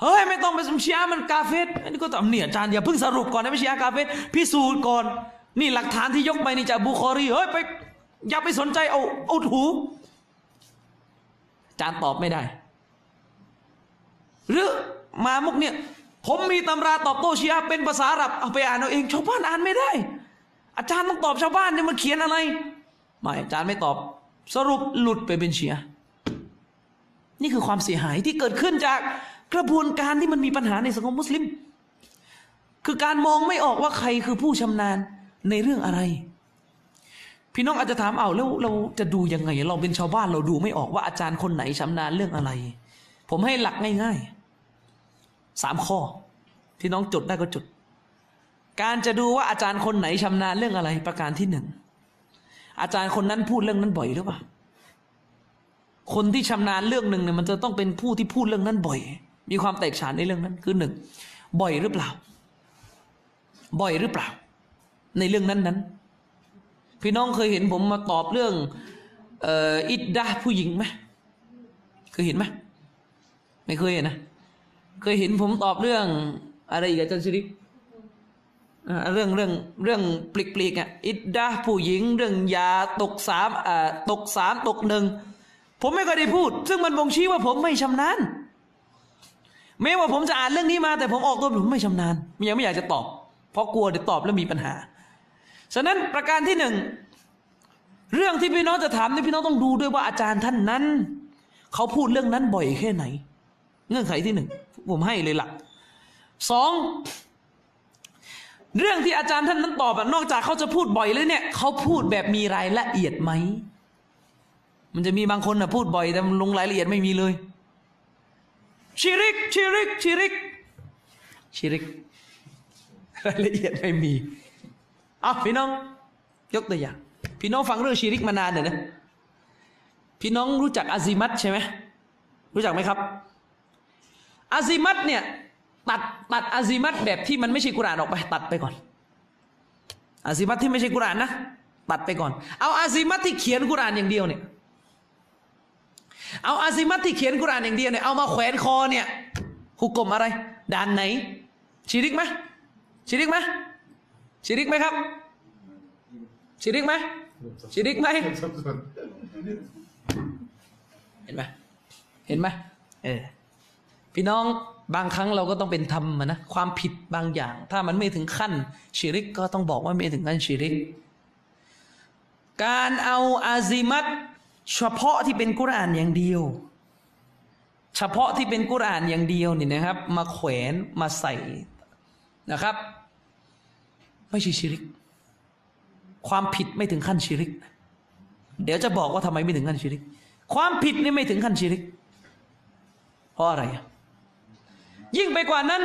เฮ้ยไม่ต้องไปสนชีอะมันกาเฟสอันนี้ก็ตอบเนี่ยอาจารย์อย่าเพิ่งสรุปก่อนนะไม่ชีอะกาเฟสพิสูจน์ก่อน นี่หลักฐานที่ยกไปนี่จากบุคอรีเฮ้ยไปอย่าไปสนใจเอาเอาถูอาจารย์ตอบไม่ได้ หรือมามุกเนี่ยผมมีตำราตอบโต้ชีอะเป็นภาษาอาหรับเอาไปอ่านเอาเองชาวบ้านอ่านไม่ได้ อาจารย์ต้องตอบชาวบ้านเนี่ยมันเขียนอะไรไม่อาจารย์ไม่ตอบสรุปหลุดไปเป็นเชียนี่คือความเสียหายที่เกิดขึ้นจาก กระบวนการที่มันมีปัญหาในสังคมมุสลิม คือการมองไม่ออกว่าใครคือผู้ชำนาญในเรื่องอะไร พี่น้องอาจจะถามเอาแล้วเราจะดูยังไง เราเป็นชาวบ้านเราดูไม่ออกว่าอาจารย์คนไหนชำนาญเรื่องอะไร ผมให้หลักง่ายๆสามข้อ พี่น้องจดได้ก็จด การจะดูว่าอาจารย์คนไหนชำนาญเรื่องอะไร ประการที่หนึ่งอาจารย์คนนั้นพูดเรื่องนั้นบ่อยหรือเปล่าคนที่ชำนาญเรื่องหนึ่งเนี่ยมันจะต้องเป็นผู้ที่พูดเรื่องนั้นบ่อย มีความแตกฉานในเรื่องนั้นคือหนึ่งบ่อยหรือเปล่า บ่อยหรือเปล่า ในเรื่องนั้นนั้นพี่น้องเคยเห็นผมมาตอบเรื่องอิดดาผู้หญิงไหมเคยเห็นไหมไม่เคยเห็นนะ เคยเห็นผมตอบเรื่องอะไรอีกอาจารย์ชริปเรื่องเรื่องเรื่องปลีกปลีกอะอิดดาผู้หญิง เรื่องยาตกสามอ่าตกสามตกหนึ่งผมไม่เคยได้พูด ซึ่งมันบ่งชี้ว่าผมไม่ชำนาญ แม้ว่าผมจะอ่านเรื่องนี้มา แต่ผมออกตัวผมไม่ชำนาญยังไม่อยากจะตอบ เพราะกลัวเดี๋ยวตอบแล้วมีปัญหา ฉะนั้นประการที่หนึ่งเรื่องที่พี่น้องจะถามนี่พี่น้องต้องดูด้วยว่าอาจารย์ท่านนั้น เขาพูดเรื่องนั้นบ่อยแค่ไหน เงื่อนไขที่หนึ่งผมให้เลยหลักสองเรื่องที่อาจารย์ท่านนั้นตอบนอกจากเขาจะพูดบ่อยเลยเนี่ยเขาพูดแบบมีรายละเอียดไหม มันจะมีบางคนนะพูดบ่อยแต่มันลงรายละเอียดไม่มีเลย ชิริกชิริกชิริกชิริกรายละเอียดไม่มีเอาพี่น้อง ยกตัวอย่าง พี่น้องฟังเรื่องชิริกมานานเนี่ยนะพี่น้องรู้จักอาซิมัตใช่ไหมรู้จักไหมครับอาซิมัตเนี่ยตัดตัดอาซิมัตแบบที่มันไม่ใช่กุรานออกไป ตัดไปก่อนอาซิมัตที่ไม่ใช่กุรานนะ ตัดไปก่อน เอาอาซิมัตที่เขียนกุรานอย่างเดียวเนี่ย เอาอาซิมัตที่เขียนกุรานอย่างเดียวเนี่ยเอามาแขวนคอเนี่ยหุกกลมอะไร ด่านไหน ชิริกไหมชิริกไหมชิริกไหมครับชิริกไหมชิริกไหมเห็นไหมเห็นไหมเออพี่น้องบางครั้งเราก็ต้องเป็นธรรมนะความผิดบางอย่าง ถ้ามันไม่ถึงขั้นชิริกก็ต้องบอกว่าไม่ถึงขั้นชิริก การเอาอาซิมัต เฉพาะที่เป็นกุรอานอย่างเดียว เฉพาะที่เป็นกุรอานอย่างเดียวนี่นะครับ มาแขวนมาใส่นะครับ ไม่ใช่ชิริก ความผิดไม่ถึงขั้นชิริก เดี๋ยวจะบอกว่าทำไมไม่ถึงขั้นชิริก ความผิดนี่ไม่ถึงขั้นชิริก เพราะอะไร ยิ่งไปกว่านั้น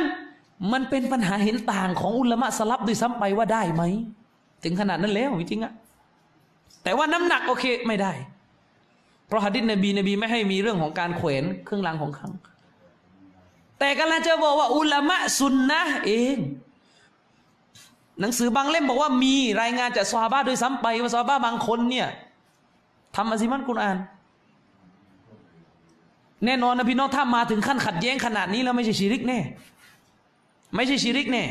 มันเป็นปัญหาเห็นต่างของอุลามะสลับด้วยซ้ำไปว่าได้ไหม ถึงขนาดนั้นแล้วจริงๆอะแต่ว่าน้ำหนักโอเคไม่ได้ เพราะหะดิษนบีนบีไม่ให้มีเรื่องของการแขวนเครื่องรางของขลัง แต่กำลังจะบอกว่าอุลามะซุนนะเองหนังสือบางเล่มบอกว่ามีรายงานจากซอฮาบะโดยซ้ำไปว่าซอฮาบะบางคนเนี่ยทำอาซิมัตกุรอาน แน่นอนนะพี่น้องถ้ามาถึงขั้นขัดแย้งขนาดนี้แล้วไม่ใช่ชีริกแน่ ไม่ใช่ชีริกแน่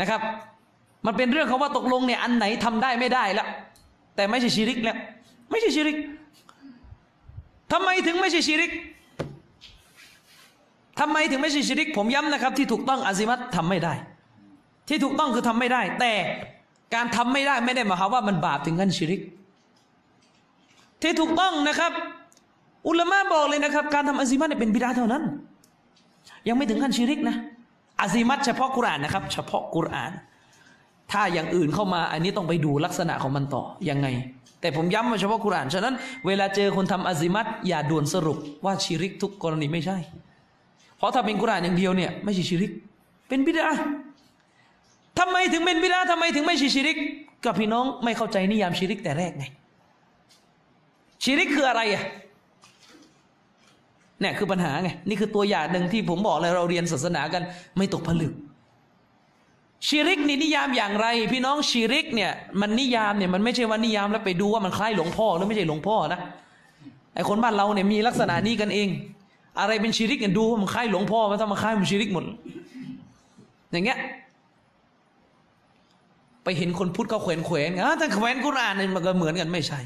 นะครับ มันเป็นเรื่องของว่าตกลงเนี่ยอันไหนทำได้ไม่ได้แล้วแต่ไม่ใช่ชีริกแล้วไม่ใช่ชีริก ทำไมถึงไม่ใช่ชีริกทำไมถึงไม่ใช่ชีริก ผมย้ำนะครับ ที่ถูกต้องอาซิมัตทำไม่ได้ ที่ถูกต้องคือทำไม่ได้ แต่การทำไม่ได้ไม่ได้หมายความว่ามันบาปถึงขั้นชิริก ที่ถูกต้องนะครับ อุลามะบอกเลยนะครับ การทำอาซิมัตเนี่ยเป็นบิดาเท่านั้น ยังไม่ถึงขั้นชิริกนะอาซิมัตเฉพาะกุรอานนะครับ เฉพาะกุรอาน ถ้าอย่างอื่นเข้ามาอันนี้ต้องไปดูลักษณะของมันต่อยังไง แต่ผมย้ำมาเฉพาะกุราน ฉะนั้น เวลาเจอคนทำอาซิมัตอย่าด่วนสรุปว่าชิริกทุกกรณีไม่ใช่ เพราะถ้าเป็นกุรานอย่างเดียวเนี่ยไม่ใช่ชิริก เป็นบิดาทำไมถึงเป็นบิดาทำไมถึงไม่ใช่ชิริก กับพี่น้องไม่เข้าใจนิยามชิริกแต่แรกไง ชิริกคืออะไรอะเนี่ยคือปัญหาไง นี่คือตัวอย่างหนึ่งที่ผมบอกเลยเราเรียนศาสนากันไม่ตกผลึก ชิริกนี่นิยามอย่างไร พี่น้องชิริกเนี่ยมันนิยามเนี่ยมันไม่ใช่ว่านิยามแล้วไปดูว่ามันคล้ายหลวงพ่อหรือไม่ใช่หลวงพ่อนะไอคนบ้านเราเนี่ยมีลักษณะนี้กันเอง อะไรเป็นชิริกเนี่ยดูว่ามันคล้ายหลวงพ่อมันถ้ามันคล้ายมันชิริกหมด อย่างเงี้ยไปเห็นคนพูดเขาแขวนแขวนอะถ้าแขวนกุรอานเนี่ยมันก็เหมือนกันไม่ใช่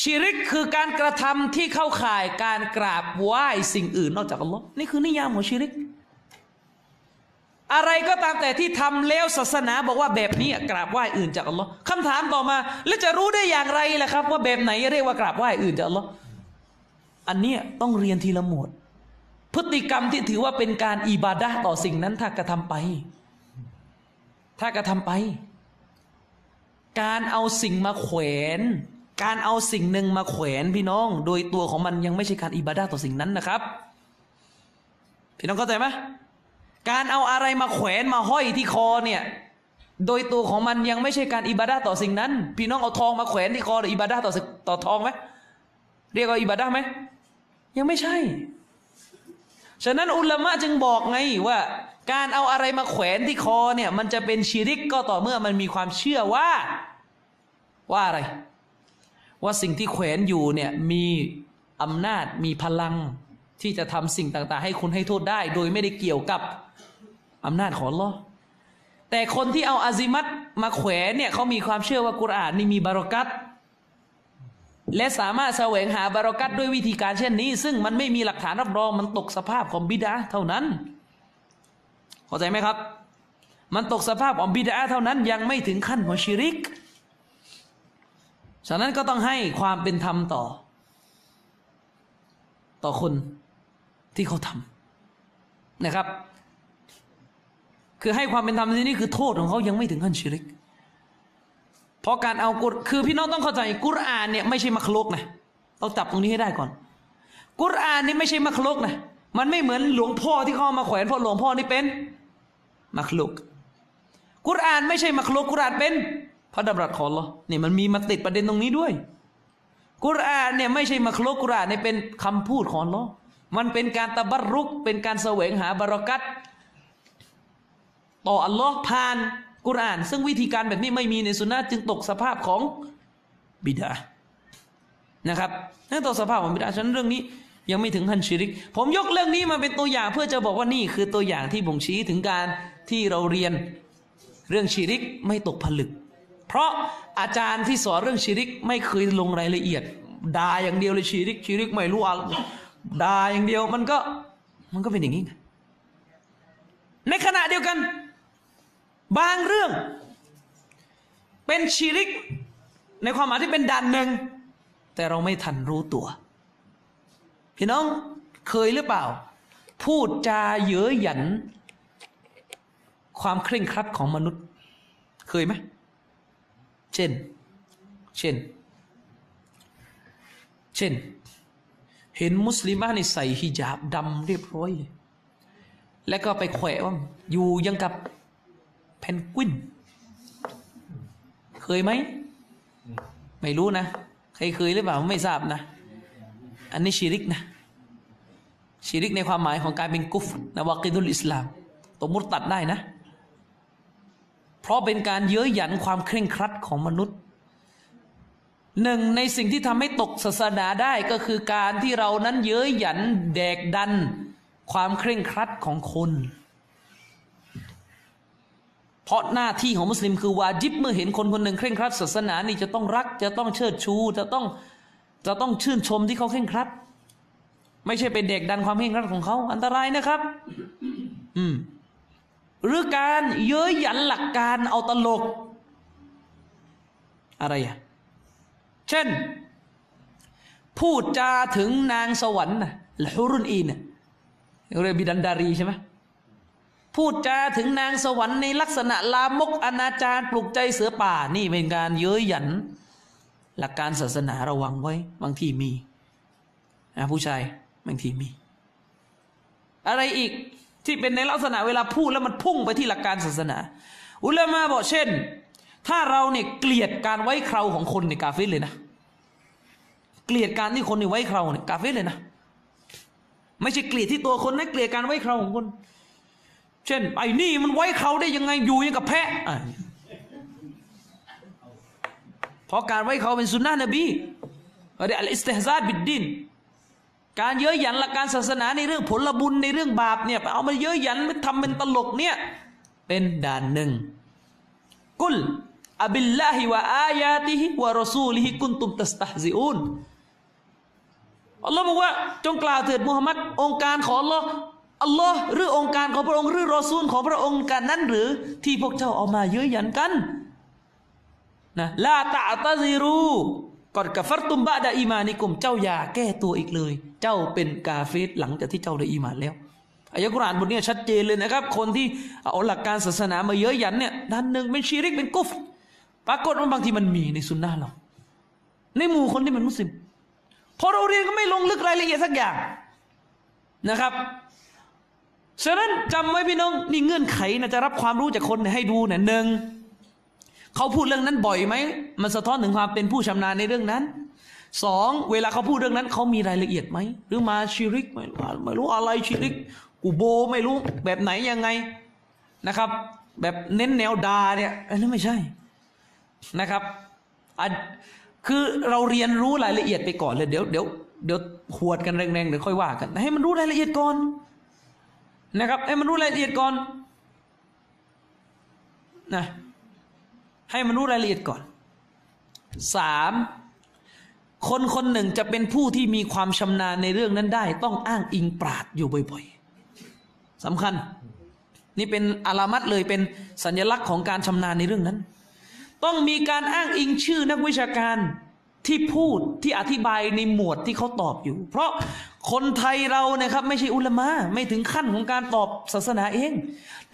ชิริกคือการกระทำที่เข้าข่ายการกราบไหว้สิ่งอื่นนอกจากอัลลอฮ์นี่คือนิยามของชิริก อะไรก็ตามแต่ที่ทำแล้วศาสนาบอกว่าแบบนี้กราบไหว้อื่นจากอัลลอฮ์คำถามต่อมา แล้วจะรู้ได้อย่างไรล่ะครับ ว่าแบบไหนเรียกว่ากราบไหว้อื่นจากอัลลอฮ์อันเนี้ยต้องเรียนทีละหมวด พฤติกรรมที่ถือว่าเป็นการอิบาดะห์ต่อสิ่งนั้นถ้ากระทำไป ถ้ากระทำไป การเอาสิ่งมาแขวน การเอาสิ่งหนึ่งมาแขวนพี่น้อง โดยตัวของมันยังไม่ใช่การอิบาดะห์ต่อสิ่งนั้นนะครับ พี่น้องเข้าใจไหม การเอาอะไรมาแขวนมาห้อยที่คอเนี่ย โดยตัวของมันยังไม่ใช่การอิบาดะต่อสิ่งนั้น พี่น้องเอาทองมาแขวนที่คอหรืออิบาดะต่อสิ่งต่อทองไหมเรียกว่าอิบาดะไหมยังไม่ใช่ ฉะนั้นอุลามะจึงบอกไงว่า การเอาอะไรมาแขวนที่คอเนี่ย มันจะเป็นชิริกก็ต่อเมื่อมันมีความเชื่อว่า ว่าอะไร ว่าสิ่งที่แขวนอยู่เนี่ยมีอำนาจมีพลังที่จะทำสิ่งต่าง ๆ ให้คุณให้โทษได้ โดยไม่ได้เกี่ยวกับ อำนาจของลอแต่คนที่เอาอาซิมัตมาแขวนเนี่ยเขามีความเชื่อว่ากุรอานนี่มีบารอกัตและสามารถแสวงหาบารอกัตด้วยวิธีการเช่นนี้ ซึ่งมันไม่มีหลักฐานรับรองมันตกสภาพของบิดาเท่านั้นเข้าใจไหมครับ มันตกสภาพของบิดาเท่านั้นยังไม่ถึงขั้นของชิริก ฉะนั้นก็ต้องให้ความเป็นธรรมต่อ ต่อคนที่เขาทำนะครับ คือให้ความเป็นธรรมที่นี่คือโทษของเขายังไม่ถึงขั้นชิริก เพราะการเอากุรคือพี่น้องต้องเข้าใจกุรอานเนี่ยไม่ใช่มักลุกนะต้องจับตรงนี้ให้ได้ก่อน กุรอานนี่ไม่ใช่มักลุกนะมันไม่เหมือนหลวงพ่อที่เขาเอมาแขวนเพราะหลวงพ่อนี่เป็นมักลุกกุรอานไม่ใช่มักลุกกุรอานเป็น พระดำรัสของอัลลอฮ์นี่ยมันมีมาติดประเด็นตรงนี้ด้วย กุรอานเนี่ยไม่ใช่มักลุกกุรอานเนี่ยเป็นคำพูดของอัลลอมันเป็นการตะบัรุกเป็นการแสวงหาบารอกัต ต่ออัลลอฮ์ผ่านกุรอาน ซึ่งวิธีการแบบนี้ไม่มีในสุนนะจึงตกสภาพของบิดานะครับนั่นตกสภาพของบิดาฉะนั้นเรื่องนี้ยังไม่ถึงขั้นชิริก ผมยกเรื่องนี้มาเป็นตัวอย่างเพื่อจะบอกว่านี่คือตัวอย่างที่บ่งชี้ถึงการที่เราเรียนเรื่องชิริกไม่ตกผลึก เพราะอาจารย์ที่สอนเรื่องชิริกไม่เคยลงรายละเอียดด่าอย่างเดียวเลยชิริกชิริกไม่รู้อะไรด่าอย่างเดียวมันก็มันก็เป็นอย่างนี้ในขณะเดียวกัน บางเรื่อง เป็นชิริก ในความหมายที่เป็นดันหนึ่ง แต่เราไม่ทันรู้ตัว พี่น้องเคยหรือเปล่า พูดจาเย้ยหยัน ความเคร่งครัดของมนุษย์ เคยไหมเช่น เช่น เช่น เห็นมุสลิมะนี่ใส่ฮิญาบดำเรียบร้อยเลยแล้วก็ไปแขวะว่าอยู่ยังกับ เพนกวิน เคยไหม ไม่รู้นะ ใครเคยหรือเปล่าไม่ทราบนะ อันนี้ชิริกนะ ชิริกในความหมายของการเป็นกุฟนะวากิดุลอิสลามตัวมุตตัดได้นะ เพราะเป็นการเย้ยหยันความเคร่งครัดของมนุษย์หนึ่งในสิ่งที่ทำให้ตกศาสนาได้ก็คือการที่เรานั้นเย้ยหยันแดกดันความเคร่งครัดของคน เพราะหน้าที่ของมุสลิมคือวาจิบเมื่อเห็นคนคนหนึ่งเคร่งครัดศาสนานี่จะต้องรัก จะต้องเชิดชู จะต้องจะต้องชื่นชมที่เขาเคร่งครัด ไม่ใช่เป็นเด็กดันความเคร่งครัดของเขา อันตรายนะครับ อืมหรือการเย้ยหยันหลักการเอาตลก อะไรอะเช่น พูดจาถึงนางสวรรค์นะลฮุรุนอีนเรียกบิดันดารีใช่ไหม พูดจาถึงนางสวรรค์ในลักษณะลามกอนาจารปลุกใจเสือป่า นี่เป็นการเย้ยหยัน หลักการศาสนาระวังไว้ บางทีมีนะผู้ชายบางทีมี อะไรอีกที่เป็นในลักษณะเวลาพูดแล้วมันพุ่งไปที่หลักการศาสนา อุลามาบอกเช่น ถ้าเราเนี่ยเกลียดการไว้เคราของคนในกาเฟรเลยนะ เกลียดการที่คนนี่ไว้เคราเนี่ยกาเฟรเลยนะ ไม่ใช่เกลียดที่ตัวคนนะเกลียดการไว้เคราของคน เช่น ไอ้นี่มันไว้เคราได้ยังไงอยู่ยังกับแพะเพราะการไว้เคราเป็นซุนนะฮ์นบีเรียกالاستهزاء بالدينการเย้ยหยันหลักการศาสนาในเรื่องผลบุญในเรื่องบาปเนี่ยเอามาเย้ยหยันมาทำเป็นตลกเนี่ยเป็นด่านหนึ่ง قل أبالله وآياته ورسوله كنتم تستهزئونอัลลอฮ์บอกว่าจงกล่าวเถิดมุฮัมมัดโองการของอัลลอฮ์ อัลลอฮ์หรือโองการของพระองค์หรือรอซูลของพระองค์กระนั้นหรือที่พวกเจ้าเอามาเย้ยหยันกันนะลาตะตะซิรูกอดกับฟัตุมบะดาอีมานิกุมเจ้าอย่าแก้ตัวอีกเลย เจ้าเป็นกาเฟรหลังจากที่เจ้าได้อีมานแล้วอายะกุรานบทนี้ชัดเจนเลยนะครับ คนที่เอาหลักการศาสนามาเย้ยหยันเนี่ยด้านหนึ่งเป็นชีริกเป็นกุฟปรากฏว่าบางทีมันมีในสุนนะเราในหมู่คนที่เป็นมุสลิมพอเราเรียนก็ไม่ลงลึกรายละเอียดสักอย่างนะครับ ฉะนั้นจำไว้พี่น้องนี่เงื่อนไขนะจะรับความรู้จากคนให้ดูหนึ่งเขาพูดเรื่องนั้นบ่อยไหมมันสะท้อนถึงความเป็นผู้ชำนาญในเรื่องนั้นสองเวลาเขาพูดเรื่องนั้นเขามีรายละเอียดไหมหรือมาชิริกไม่รู้ไม่รู้อะไรชิริกกูโบไม่รู้แบบไหนยังไงนะครับ แบบเน้นแนวดาเนี่ยอันนั้นไม่ใช่นะครับคือเราเรียนรู้รายละเอียดไปก่อนเลยเดี๋ยวเดี๋ยวเดี๋ยวหวดกันแรงๆเดี๋ยวค่อยว่ากัน ให้มันรู้รายละเอียดก่อน นะครับให้มันรู้รายละเอียดก่อนนะให้มันรู้รายละเอียดก่อนสามคนคนหนึ่งจะเป็นผู้ที่มีความชำนาญในเรื่องนั้นได้ ต้องอ้างอิงปราดอยู่บ่อยๆสำคัญ นี่เป็นอารามัดเลยเป็นสัญลักษณ์ของการชำนาญในเรื่องนั้น ต้องมีการอ้างอิงชื่อนักวิชาการ ที่พูดที่อธิบายในหมวดที่เขาตอบอยู่ เพราะคนไทยเราเนี่ยครับ ไม่ใช่อุลมะไม่ถึงขั้นของการตอบศาสนาเอง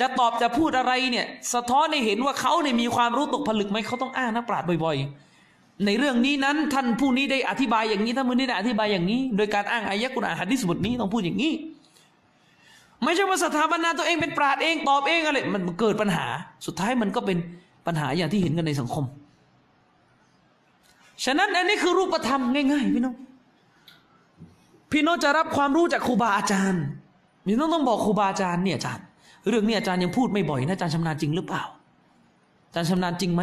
จะตอบจะพูดอะไรเนี่ย สะท้อนให้เห็นว่าเขาเนี่ยมีความรู้ตกผลึกไหมเขาต้องอ้างนักปราชญ์บ่อยๆ ในเรื่องนี้นั้นท่านผู้นี้ได้อธิบายอย่างนี้ท่านผู้นี้ได้อธิบายอย่างนี้ โดยการอ้างอายะกุรอานหะดีษบทนี้ต้องพูดอย่างนี้ ไม่ใช่ว่าสถาปนาตัวเองเป็นปราดเองตอบเองอะไรมันเกิดปัญหา สุดท้ายมันก็เป็นปัญหาอย่างที่เห็นกันในสังคม ฉะนั้นอันนี้คือรูปธรรมง่ายๆพี่น้องพี่น้องจะรับความรู้จากครูบาอาจารย์พี่น้องต้องบอกครูบาอาจารย์เนี่ยอาจารย์ เรื่องนี้อาจารย์ยังพูดไม่บ่อยนะอาจารย์ชำนาญจริงหรือเปล่า อาจารย์ชำนาญจริงไหม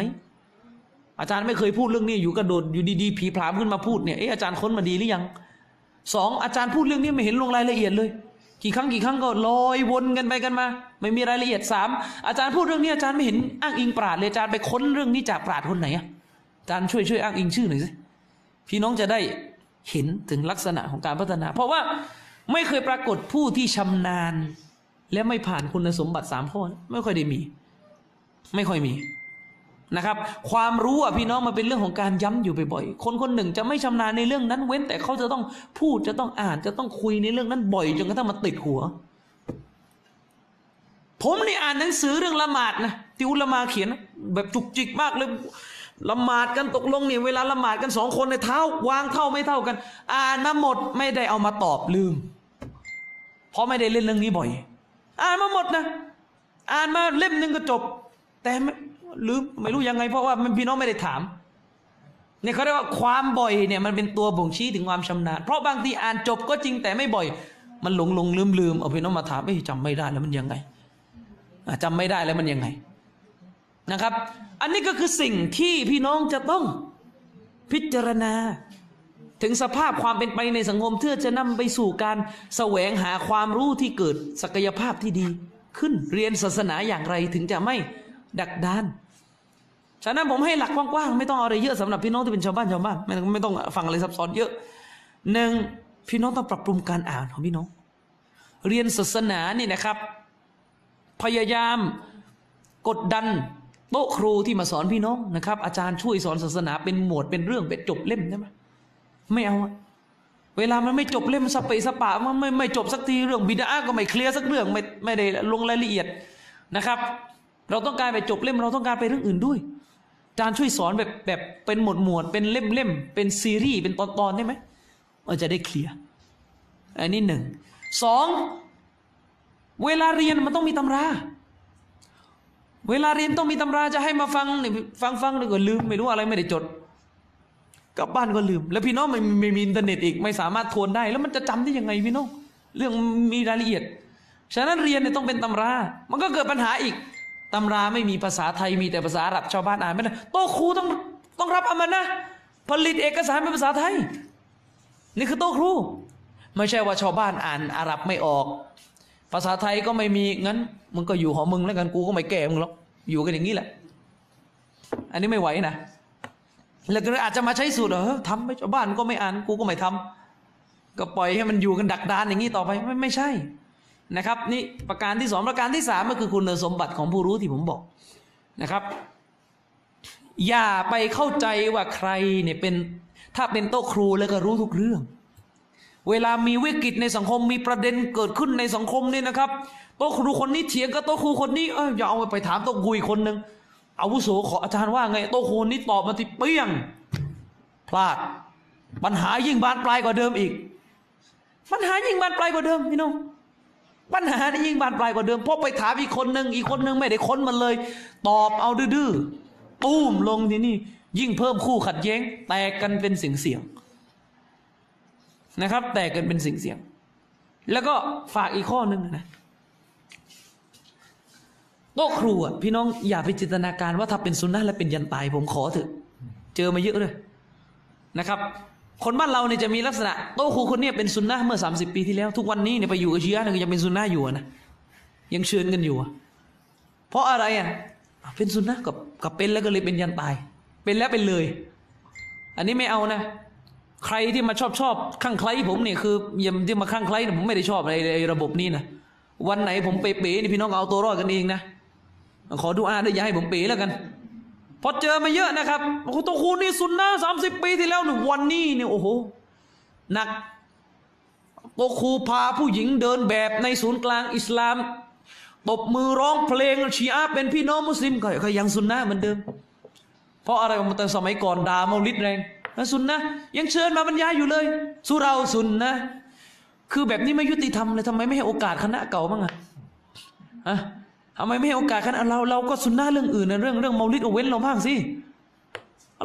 อาจารย์ไม่เคยพูดเรื่องนี้อยู่กระโดดอยู่ดีๆผีผลามขึ้นมาพูดเนี่ยเอ๊ะอาจารย์ค้นมาดีหรือยังสองอาจารย์พูดเรื่องนี้ไม่เห็นลงรายละเอียดเลย กี่ครั้งกี่ครั้งก็ลอยวนกันไปกันมา ไม่มีรายละเอียดสามอาจารย์พูดเรื่องนี้อาจารย์ไม่เห็นอ้างอิงปราดเลยอาจารย์ไปค้นเรื่องนี้จากปราดคนไหนอะ จารย์ช่วยช่วยอ้างอิงชื่อหน่อยสิพี่น้องจะได้เห็นถึงลักษณะของการพัฒนา เพราะว่าไม่เคยปรากฏผู้ที่ชำนาญ และไม่ผ่านคุณสมบัติสามข้อไม่ค่อยได้มี ไม่ค่อยมีนะครับ ความรู้อะพี่น้องมันเป็นเรื่องของการย้ำอยู่บ่อยๆคนคนหนึ่งจะไม่ชำนาญในเรื่องนั้น เว้นแต่เขาจะต้องพูดจะต้องอ่านจะต้องคุยในเรื่องนั้นบ่อยจนกระทั่งมาติดหัว ผมนี่อ่านหนังสือเรื่องละหมาดนะที่อุลมาเขียน แบบจุกจิกมากเลย ละหมาดกันตกลงเนี่ยเวลาละหมาดกันสองคนในเท้าวางเท่าไม่เท่ากัน อ่านมาหมดไม่ได้เอามาตอบลืม เพราะไม่ได้เล่นเรื่องนี้บ่อย อ่านมาหมดนะ อ่านมาเล่มหนึ่งก็จบ แต่ไม่ลืมไม่รู้ยังไง เพราะว่ามันพี่น้องไม่ได้ถามเนี่ยเขาเรียกว่าความบ่อยเนี่ยมันเป็นตัวบ่งชี้ถึงความชำนาญเพราะบางทีอ่านจบก็จริงแต่ไม่บ่อย มันหลงหลงลืมลืมเอาพี่น้องมาถามเอ้ยจำไม่ได้แล้วมันยังไงอะจำไม่ได้แล้วมันยังไง นะครับ อันนี้ก็คือสิ่งที่พี่น้องจะต้องพิจารณา ถึงสภาพความเป็นไปในสังคมเพื่อจะนำไปสู่การแสวงหาความรู้ที่เกิดศักยภาพที่ดี ขึ้นเรียนศาสนาอย่างไรถึงจะไม่ดักดานฉะนั้นผมให้หลักกว้างๆไม่ต้องเอาอะไรเยอะสำหรับพี่น้องที่เป็นชาวบ้านชาวบ้านไม่ต้องไม่ต้องฟังอะไรซับซ้อนเยอะหนึ่งพี่น้องต้องปรับปรุงการอ่านของพี่น้อง เรียนศาสนานี่นะครับ พยายามกดดัน โต๊ะครูที่มาสอนพี่น้องนะครับ อาจารย์ช่วยสอนศาสนาเป็นหมวดเป็นเรื่องเป็นจบเล่มได้ไหมไม่เอาเวลามันไม่จบเล่มสเปสปะมันไม่ไม่จบสักทีเรื่องบิดาก็ไม่เคลียร์สักเรื่องไม่ไม่ได้ลงรายละเอียดนะครับ เราต้องการไปจบเล่ม เราต้องการไปเรื่องอื่นด้วยอาจารย์ช่วยสอนแบบแบบเป็นหมวดหมวดเป็นเล่มเล่มเป็นซีรีส์เป็นตอนตอนได้ไหมเราจะได้เคลียร์อันนี้หนึ่งสองเวลาเรียนมันต้องมีตำรา เวลาเรียนต้องมีตำราจะให้มาฟังเนี่ยฟังฟังเลยก็ลืมไม่รู้อะไรไม่ได้จดกลับบ้านก็ลืม แล้วพี่น้องไม่ไม่มีอินเทอร์เน็ตอีกไม่สามารถทวนได้ แล้วมันจะจำได้ยังไงพี่น้องเรื่องมีรายละเอียด ฉะนั้นเรียนเนี่ยต้องเป็นตำรา มันก็เกิดปัญหาอีกตำราไม่มีภาษาไทยมีแต่ภาษาอาหรับชาวบ้านอ่านไม่ได้โต๊ะครูต้องต้องรับอามันนะผลิตเอกสารเป็นภาษาไทย นี่คือโต๊ะครู ไม่ใช่ว่าชาวบ้านอ่านอาหรับไม่ออก ภาษาไทยก็ไม่มีงั้นมึงก็อยู่หอมึงแล้วกันกูก็ไม่แก่มึงหรอกอยู่กันอย่างนี้แหละ อันนี้ไม่ไหวนะแล้วก็อาจจะมาใช้สูตรเออทำไปชาวบ้านก็ไม่อ่านกูก็ไม่ทำก็ปล่อยให้มันอยู่กันดักดานอย่างนี้ต่อไปไม่ไม่ใช่นะครับนี่ประการที่สองประการที่สามก็คือคุณสมบัติของผู้รู้ที่ผมบอกนะครับ อย่าไปเข้าใจว่าใครเนี่ยเป็นถ้าเป็นโต๊ะครูแล้วก็รู้ทุกเรื่อง เวลามีวิกฤตในสังคมมีประเด็นเกิดขึ้นในสังคมเนี่ยนะครับโต๊ะครูคนนี้เถียงกับโต๊ะครูคนนี้เอออย่าเอาไปถามโต๊ะครูอีกคนนึงอาวุโสขออาจารย์ว่าไงโต๊ะครูนี้ตอบมาที่เปี้ยงพลาด ปัญหายิ่งบานปลายกว่าเดิมอีก ปัญหายิ่งบานปลายกว่าเดิมพี่น้องปัญหานี่ยิ่งบานปลายกว่าเดิมเพราะไปถามอีกคนหนึ่งอีกคนหนึ่งไม่ได้ค้นมันเลย ตอบเอาดื้อๆตุ้มลงทีนี่ยิ่งเพิ่มคู่ขัดแย้ง แตกกันเป็นเสียงเสียง นะครับ แตกกันเป็นสียงเสียง แล้วก็ฝากอีกข้อหนึ่งนะโต๊ะครูอะพี่น้องอย่าไปจินตนาการว่าถ้าเป็นซุนนะและเป็นยันตายผมขอเถอะ เจอมาเยอะเลยนะครับ คนบ้านเราเนี่ยจะมีลักษณะโต๊ะครูคนนี้เป็นซุนนะเมื่อ 30 ปีที่แล้ว ทุกวันนี้เนี่ยไปอยู่กับชียะเนี่ยยังเป็นซุนนะอยู่นะยังเชิญกันอยู่ เพราะอะไรอะอะเป็นซุนนะกับกับเป็นแล้วก็เลยเป็นยันตาย เป็นแล้วเป็นเลย อันนี้ไม่เอานะ ใครที่มาชอบชอบข้างใคล้ผมเนี่ยคืออยังที่มาข้างใคล้เนี่ยผมไม่ได้ชอบในในระบบนี้นะวันไหนผมเป๋ๆนี่พี่น้องเอาตัวรอดกันเองนะขอดูอาด้วยอย่าให้ผมเป๋แล้วกันพอเจอมาเยอะนะครับโอ้โหตัวคูนี่สุนนะสามสิบปีที่แล้วหนึ่งวันนี้เนี่ยโอ้โหหนักตัวครูพาผู้หญิงเดินแบบในศูนย์กลางอิสลามตบมือร้องเพลงชีอะเป็นพี่น้องมุสลิมก็ยังสุนนะเหมือนเดิม เพราะอะไรมาแต่สมัยก่อนด่าเมาลิดแรง สุนนะยังเชิญมาบรรยายอยู่เลย สุเราสุนนะคือแบบนี้ไม่ยุติธรรมเลยทำไมไม่ให้โอกาสคณะเก่าบ้างอะฮะทำไมไม่ให้โอกาสคณะเราเราก็สุนนะเรื่องอื่นนะเรื่องเรื่องเมาลิดเอาเว้นเราบ้างสิ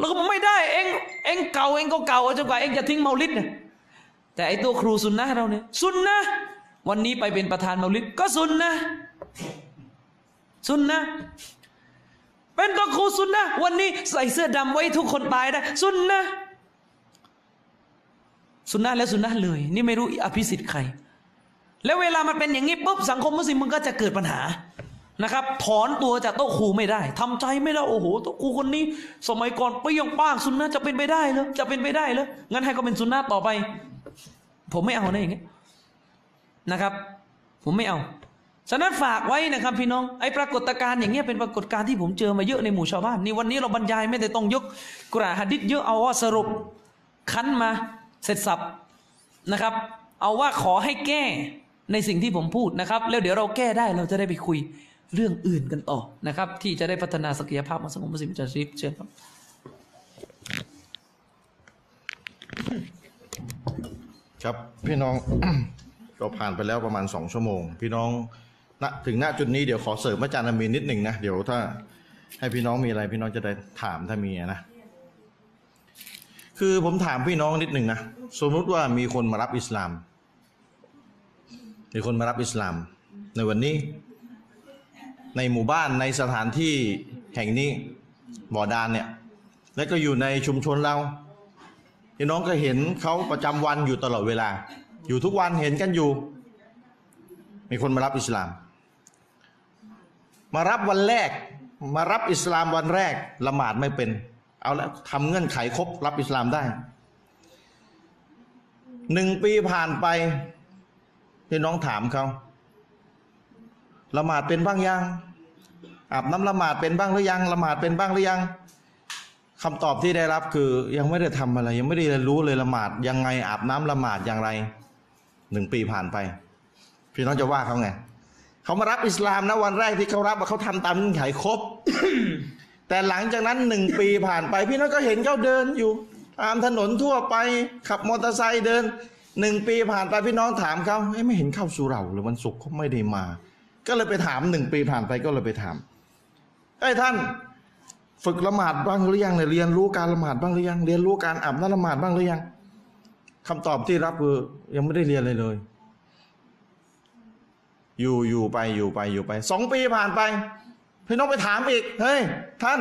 เราก็บอกไม่ได้เองเองเก่าเองก็เก่าจนกว่าเองจะทิ้งเมาลิดนะแต่ไอตัวครูสุนนะเราเนี่ยสุนนะวันนี้ไปเป็นประธานเมาลิดก็สุนนะสุนนะเป็นตัวครูสุนนะวันนี้ใส่เสื้อดำไว้ทุกคนตายได้สุนนะ สุนนะแล้วสุนนะเลย นี่ไม่รู้อภิสิทธิ์ใคร แล้วเวลามันเป็นอย่างนี้ปุ๊บสังคมมุสลิมมันก็จะเกิดปัญหานะครับถอนตัวจากโต๊ะครูไม่ได้ทำใจไม่ได้โอ้โหโต๊ะครูคนนี้ สมัยก่อนไปยังป้างสุนนะจะเป็นไปได้เหรอจะเป็นไปได้เหรองั้นให้ก็เป็นสุนนะต่อไป ผมไม่เอานะอย่างนี้นะครับ ผมไม่เอาฉะนั้นฝากไว้นะครับพี่น้องไอ้ปรากฏการณ์อย่างเงี้ยเป็นปรากฏการณ์ที่ผมเจอมาเยอะในหมู่ชาวบ้านนี่วันนี้เราบรรยายไม่ได้ต้องยกกรอานหะดิษเยอะเอาว่าสรุปคั้นมา เสร็จสับนะครับ เอาว่าขอให้แก้ในสิ่งที่ผมพูดนะครับ แล้วเดี๋ยวเราแก้ได้เราจะได้ไปคุยเรื่องอื่นกันต่อนะครับ ที่จะได้พัฒนาศักยภาพของสังคมมุสลิมจะรีบเชิญครับ ครับพี่น้องก็ผ่านไปแล้วประมาณสองชั่วโมง พี่น้องณถึงหน้าจุดนี้เดี๋ยวขอเสริมอาจารย์อามีนนิดหนึ่งนะ เดี๋ยวถ้าให้พี่น้องมีอะไรพี่น้องจะได้ถามถ้ามีนะ คือผมถามพี่น้องนิดหนึ่งนะ สมมติว่ามีคนมารับอิสลาม มีคนมารับอิสลาม ในวันนี้ ในหมู่บ้านในสถานที่แห่งนี้บ่อดานเนี่ย และก็อยู่ในชุมชนเราพี่น้องก็เห็นเขาประจำวันอยู่ตลอดเวลา อยู่ทุกวันเห็นกันอยู่ มีคนมารับอิสลาม มารับวันแรก มารับอิสลามวันแรกละหมาดไม่เป็น เอาและทำเงื่อนไขครบรับอิสลามได้หนึ่งปีผ่านไปพี่น้องถามเขาละหมาดเป็นบ้างยังอาบน้ำละหมาดเป็นบ้างหรือยังละหมาดเป็นบ้างหรือยังคำตอบที่ได้รับคือยังไม่ได้ทำอะไร ยังไม่ได้เรียนรู้เลยละหมาดยังไงอาบน้ำละหมาดอย่างไรหนึ่งปีผ่านไป พี่น้องจะว่าเขาไงเขามารับอิสลามนะวันแรกที่เขารับว่าเขาทำตามเงื่อนไขครบ แต่หลังจากนั้นหนึ่งปีผ่านไป พี่น้องก็เห็นเขาเดินอยู่ตามถนนทั่วไปขับมอเตอร์ไซค์เดินหนึ่งปีผ่านไปพี่น้องถามเขาเอ้ยไม่เห็นเข้าสู่เราหรือวันศุกร์เขาไม่ได้มา ก็เลยไปถามหนึ่งปีผ่านไปก็เลยไปถามไอ้ยท่าน ฝึกละหมาดบ้างหรือยังเนี่ยเรียนรู้การละหมาดบ้างหรือยัง เรียนรู้การอาบน้ำละหมาดบ้างหรือยังคำตอบที่รับคือยังไม่ได้เรียนเลยเลย อยู่อยู่ไปอยู่ไปอยู่ไปสองปีผ่านไป พี่น้องไปถามอีก เฮ้ย ท่าน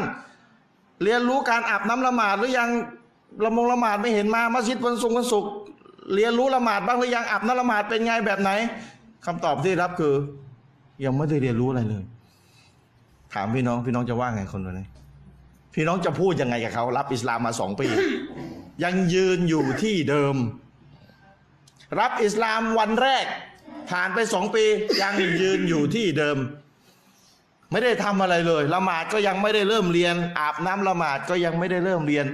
เรียนรู้การอาบน้ำละหมาดหรือยังละมงละหมาดไม่เห็นมามัสยิดวันศุกร์วันศุกร์เรียนรู้ละหมาดบ้างหรือยังอาบน้ำละหมาดเป็นไงแบบไหนคำตอบที่รับคือ ยังไม่ได้เรียนรู้อะไรเลย ถามพี่น้องพี่น้องจะว่าไงคนคนนี้พี่น้องจะพูดยังไงกับเขารับอิสลามมาสองปี ยังยืนอยู่ที่เดิม รับอิสลามวันแรก ผ่านไปสองปี ยังยืนอยู่ที่เดิม ไม่ได้ทำอะไรเลยละหมาดก็ยังไม่ได้เริ่มเรียน อาบน้ำละหมาดก็ยังไม่ได้เริ่มเรียน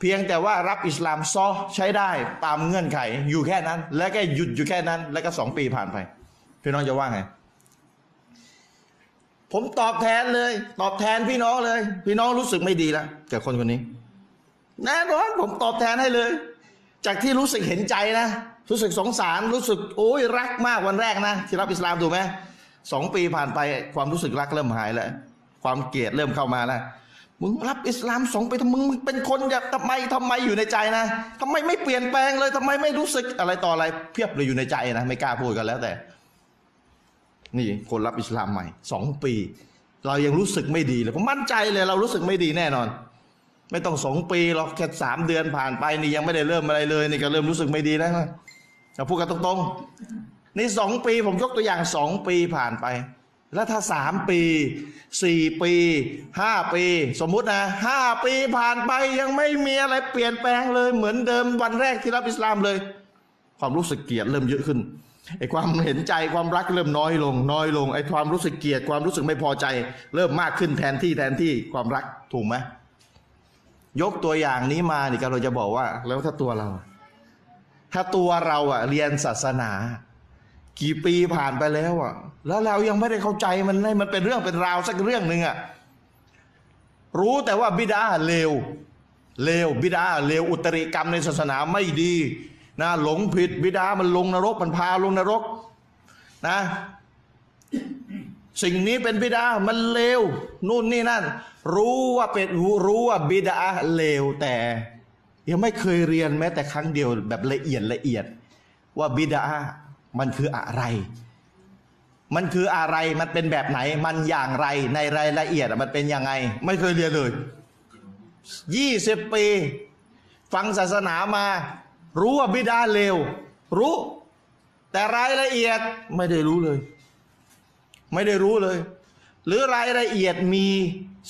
เพียงแต่ว่ารับอิสลามซอใช้ได้ตามเงื่อนไข อยู่แค่นั้น แล้วก็หยุดอยู่แค่นั้น แล้วก็สองปีผ่านไปพี่น้องจะว่าไง ผมตอบแทนเลย ตอบแทนพี่น้องเลย พี่น้องรู้สึกไม่ดีแล้วกับคนคนนี้ แน่นอนผมตอบแทนให้เลย จากที่รู้สึกเห็นใจนะรู้สึกสงสารรู้สึกโอ้ยรักมากวันแรกนะที่รับอิสลามถูกไหม สองปีผ่านไปความรู้สึกรักเริ่มหายแล้วความเกลียดเริ่มเข้ามาแล้วมึงรับอิสลามสองปีทำไมมึงเป็นคนแบบทำไมทำไมอยู่ในใจนะทำไมไม่เปลี่ยนแปลงเลยทำไมไม่รู้สึกอะไรต่ออะไรเพียบเลยอยู่ในใจนะไม่กล้าพูดกันแล้วแต่ นี่คนรับอิสลามใหม่สองปี เรายังรู้สึกไม่ดีเลยผมมั่นใจเลยเรารู้สึกไม่ดีแน่นอน ไม่ต้องสองปีหรอกแค่สามเดือนผ่านไปนี่ยังไม่ได้เริ่มอะไรเลยนี่ก็เริ่มรู้สึกไม่ดีแล้วนะเราพูดกันตรง ๆนี่สองปีผมยกตัวอย่างสองปีผ่านไป แล้วถ้าสามปีสี่ปีห้าปี สมมุตินะห้าปีผ่านไปยังไม่มีอะไรเปลี่ยนแปลงเลย เหมือนเดิมวันแรกที่รับอิสลามเลย ความรู้สึกเกลียดเริ่มเยอะขึ้นไอ้ความเห็นใจความรักเริ่มน้อยลง น้อยลงไอ้ความรู้สึกเกลียดความรู้สึกไม่พอใจ เริ่มมากขึ้นแทนที่แทนที่ความรักถูกไหมยกตัวอย่างนี้มานี่ก็เราจะบอกว่า แล้วถ้าตัวเรา ถ้าตัวเราอะเรียนศาสนา กี่ปีผ่านไปแล้วอะแล้วเรายังไม่ได้เข้าใจมันให้มันเป็นเรื่องเป็นราวสักเรื่องหนึ่งอะ รู้แต่ว่าบิดาเลว เลวบิดาเลวอุตริกรรมในศาสนาไม่ดีนะหลงผิดบิดามันลงนรกมันพาลงนรกนะ สิ่งนี้เป็นบิดามันเลวนู่นนี่นั่น รู้ว่าเป็นรู้ว่าบิดาเลวแต่ยังไม่เคยเรียนแม้แต่ครั้งเดียวแบบละเอียดละเอียด ว่าบิดา มันคืออะไร มันคืออะไรมันเป็นแบบไหน มันอย่างไรในรายละเอียดมันเป็นยังไง ไม่เคยเรียนเลยยี่สิบปี ฟังศาสนามา รู้ว่าบิดาเลวรู้ แต่รายละเอียดไม่ได้รู้เลย ไม่ได้รู้เลย หรือรายละเอียดมี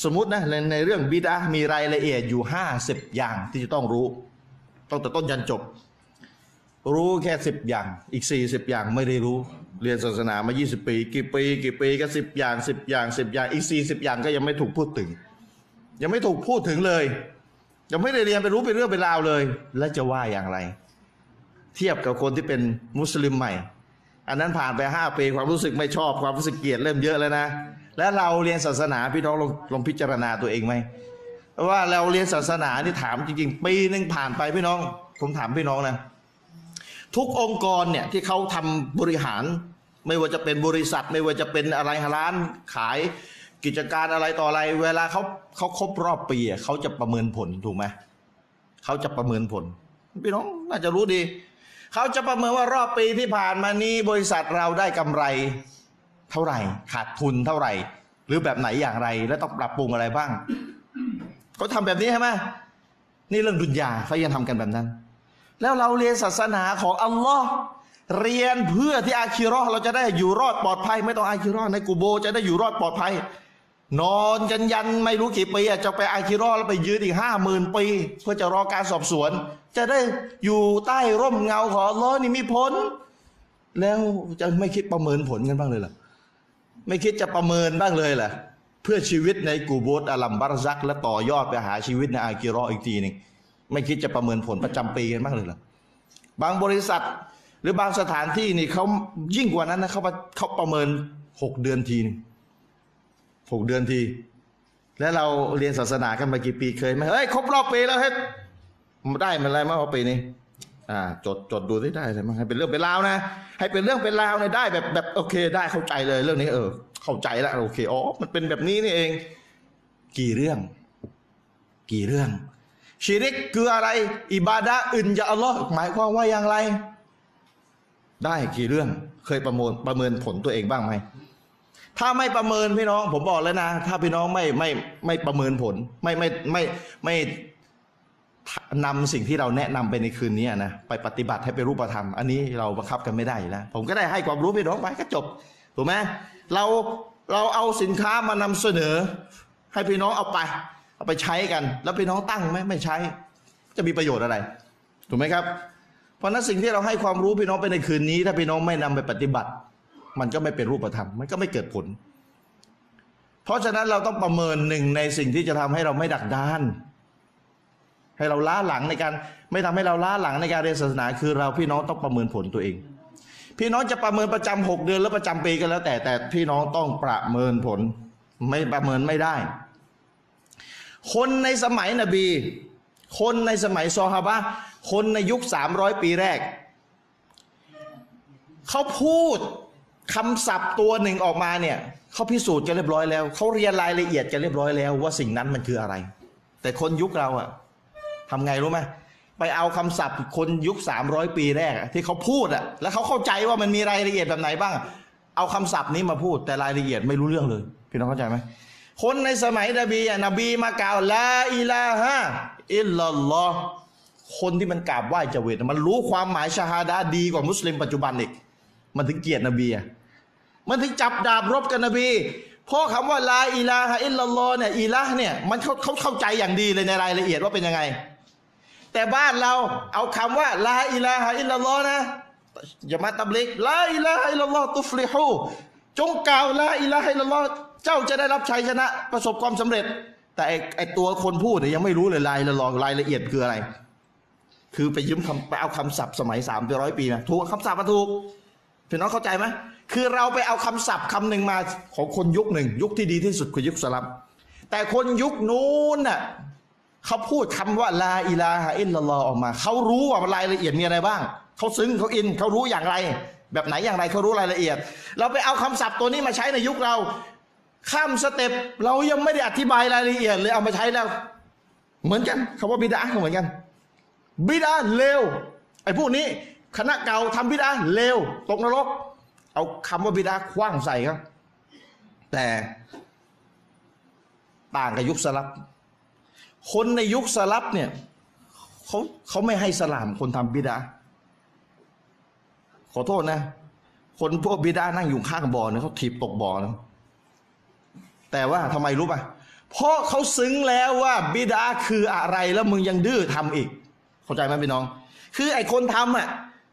สมมตินะในในเรื่องบิดามีรายละเอียดอยู่ห้าสิบอย่างที่จะต้องรู้ต้องแต่ต้นยันจบ รู้แค่สิบอย่างอีกสี่สิบอย่างไม่ได้รู้ เรียนศาสนามายี่สิบปี กี่ปี กี่ปีก็สิบอย่างสิบอย่างสิบอย่างอีกสี่สิบอย่างก็ยังไม่ถูกพูดถึง ยังไม่ถูกพูดถึงเลย ยังไม่ได้เรียนไปรู้เป็นเรื่องเป็นราวเลย แล้วจะว่าอย่างไร เทียบกับคนที่เป็นมุสลิมใหม่ อันนั้นผ่านไปห้าปีความรู้สึกไม่ชอบความรู้สึกเกลียดเริ่มเยอะแล้วนะแล้วเราเรียนศาสนาพี่น้องลองลองพิจารณาตัวเองไหมว่าเราเรียนศาสนานี่ถามจริงๆ ปีหนึ่งผ่านไปพี่น้องผมถามพี่น้องนะ ทุกองค์กรเนี่ยที่เขาทำบริหาร ไม่ว่าจะเป็นบริษัท ไม่ว่าจะเป็นอะไรร้านขายกิจการอะไรต่ออะไร เวลาเขาเขาครบรอบปีเขาจะประเมินผลถูกไหมเขาจะประเมินผลพี่น้องน่าจะรู้ดีเขาจะประเมินว่ารอบปีที่ผ่านมานี้บริษัทเราได้กำไรเท่าไหร่ ขาดทุนเท่าไหร่ หรือแบบไหนอย่างไร และต้องปรับปรุงอะไรบ้างเขาทำแบบนี้ใช่ไหมนี่เรื่องดุนยาเขายังทำกันแบบนั้น แล้วเราเรียนศาสนาของอัลลอฮ์เรียนเพื่อที่อาคิราะห์เราจะได้อยู่รอดปลอดภัย ไม่ต้องอาคิราะห์ในกูโบ จะได้อยู่รอดปลอดภัย นอนกันยันไม่รู้กี่ปีจะไปอาคิราะห์แล้วไปยืนอีกห้าหมื่นปี เพื่อจะรอการสอบสวน จะได้อยู่ใต้ร่มเงาของอัลลอฮ์นี่มีผล แล้วจะไม่คิดประเมินผลกันบ้างเลยหรอไม่คิดจะประเมินบ้างเลยเหรอเพื่อชีวิตในกูโบตอลัมบารซัก และต่อยอดไปหาชีวิตในอาคิราะห์อีกทีหนึ่ง ไม่คิดจะประเมินผลประจำปีกันบ้างเลยเหรอบางบริษัทหรือบางสถานที่นี่เขายิ่งกว่านั้นนะเขาเขาประเมินหกเดือนทีนึงหกเดือนที แล้วเราเรียนศาสนากันมากี่ปีเคยไหมเฮ้ยครบรอบปีแล้วเฮ้ยได้มันอะไรมากกว่าปีนี้อ่าจดจดดูได้ได้ไรมั้งให้เป็นเรื่องเป็นราวนะ ให้เป็นเรื่องเป็นราวเนี่ยได้แบบแบบโอเค ได้เข้าใจเลยเรื่องนี้เออ เข้าใจแล้วโอเคอ๋อมันเป็นแบบนี้นี่เอง กี่เรื่อง กี่เรื่อง ชิริกคืออะไร อิบาดะอื่นจากอัลลอฮ์หมายความว่าอย่างไร ได้กี่เรื่องเคยประเมินประเมินผลตัวเองบ้างไหมถ้าไม่ประเมินพี่น้อง ผมบอกแล้วนะ ถ้าพี่น้องไม่ไม่ไม่ประเมินผล ไม่ไม่ไม่ไม่นำสิ่งที่เราแนะนำไปในคืนนี้นะไปปฏิบัติให้เป็นรูปธรรม อันนี้เราบังคับกันไม่ได้อยู่แล้วผมก็ได้ให้ความรู้พี่น้องไปก็จบถูกไหมเราเราเอาสินค้ามานำเสนอ ให้พี่น้องเอาไป เอาไปใช้กัน แล้วพี่น้องตั้งไหมไม่ใช้ จะมีประโยชน์อะไร ถูกไหมครับ เพราะนั้นสิ่งที่เราให้ความรู้พี่น้องไปในคืนนี้ ถ้าพี่น้องไม่นำไปปฏิบัติ มันก็ไม่เป็นรูปธรรมมันก็ไม่เกิดผล เพราะฉะนั้นเราต้องประเมินหนึ่งในสิ่งที่จะทำให้เราไม่ดักดาน ให้เราล้าหลังในการไม่ทำให้เราล้าหลังในการเรียนศาสนา คือเราพี่น้องต้องประเมินผลตัวเองพี่น้องจะประเมินประจำหกเดือน แล้วประจำปีก็แล้วแต่แต่พี่น้องต้องประเมินผล ไม่ประเมินไม่ได้ คนในสมัยนบี คนในสมัยซอฮาบะคนในยุคสามร้อยปีแรก เขาพูดคำศัพท์ตัวหนึ่งออกมาเนี่ยเขาพิสูจน์กันเรียบร้อยแล้ว เขาเรียนรายละเอียดกันเรียบร้อยแล้ว ว่าสิ่งนั้นมันคืออะไร แต่คนยุคเราอะทำไงรู้ไหมไปเอาคำศัพท์คนยุคสามร้อยปีแรก ที่เขาพูดอะแล้วเขาเข้าใจว่ามันมีรายละเอียดแบบไหนบ้าง เอาคำศัพท์นี้มาพูดแต่รายละเอียดไม่รู้เรื่องเลย พี่น้องเข้าใจไหม คนในสมัยนบีอะนบีมากล่าวลาอิลาฮะอิลลัลลอฮ์คนที่มันกราบไหว้เจเวตมันรู้ความหมายชาฮาดะห์ดีกว่ามุสลิมปัจจุบันอีกมันถึงเกลียดนบีอะมันถึงจับดาบรบกับนบีเพราะคำว่า لا إله إلا الله เนี่ย إله เนี่ยมันเขาเขาเข้าใจอย่างดีเลยในรายละเอียดว่าเป็นยังไง แต่บ้านเราเอาคำว่า لا إله إلا الله นะอย่ามาตับลิกลาอิลาฮะอิลลัลลอฮ์ตุฟลิฮู จงกล่าว لا إله إلا الله เจ้าจะได้รับชัยชนะ ประสบความสำเร็จ แต่ไอตัวคนพูดเนี่ยยังไม่รู้เลยรายละลองรายละเอียดคืออะไร คือไปยืมคำไปเอาคำศัพท์สมัยสามร้อยปีนะถูกคำศัพท์มาถูกพี่น้องเข้าใจไหมคือเราไปเอาคำศัพท์คำหนึ่งมาของคนยุคหนึ่ง ยุคที่ดีที่สุดคือยุคสลัฟแต่คนยุคนู้นน่ะเขาพูดคำว่า لا إله إلا الله ออกมา เขารู้ว่ารายละเอียดมีอะไรบ้าง เขาซึ้งเขาอินเขารู้อย่างไร แบบไหนอย่างไรเขารู้รายละเอียด เราไปเอาคำศัพท์ตัวนี้มาใช้ในยุคเรา ข้าม step เรายังไม่ได้อธิบายรายละเอียดเลยเอามาใช้แล้ว เหมือนกันคำว่าบิดอะฮ์เหมือนกัน บิดาเลวไอ้พวกนี้คณะเก่าทำบิดาเลวตกนรก เอาคำว่าบิดาคว้างใส่ครับ แต่ต่างกับยุคสลับ คนในยุคสลับเนี่ยเขาเขาไม่ให้สลามคนทำบิดา ขอโทษนะ คนพวกบิดานั่งอยู่ข้างบ่อเนี่ยเขาถีบตกบ่อนะแต่ว่าทำไมรู้ป่ะ เพราะเขาซึ้งแล้วว่าบิดาคืออะไรแล้วมึงยังดื้อทำอีก เข้าใจไหมพี่น้อง คือไอ้คนทำอะ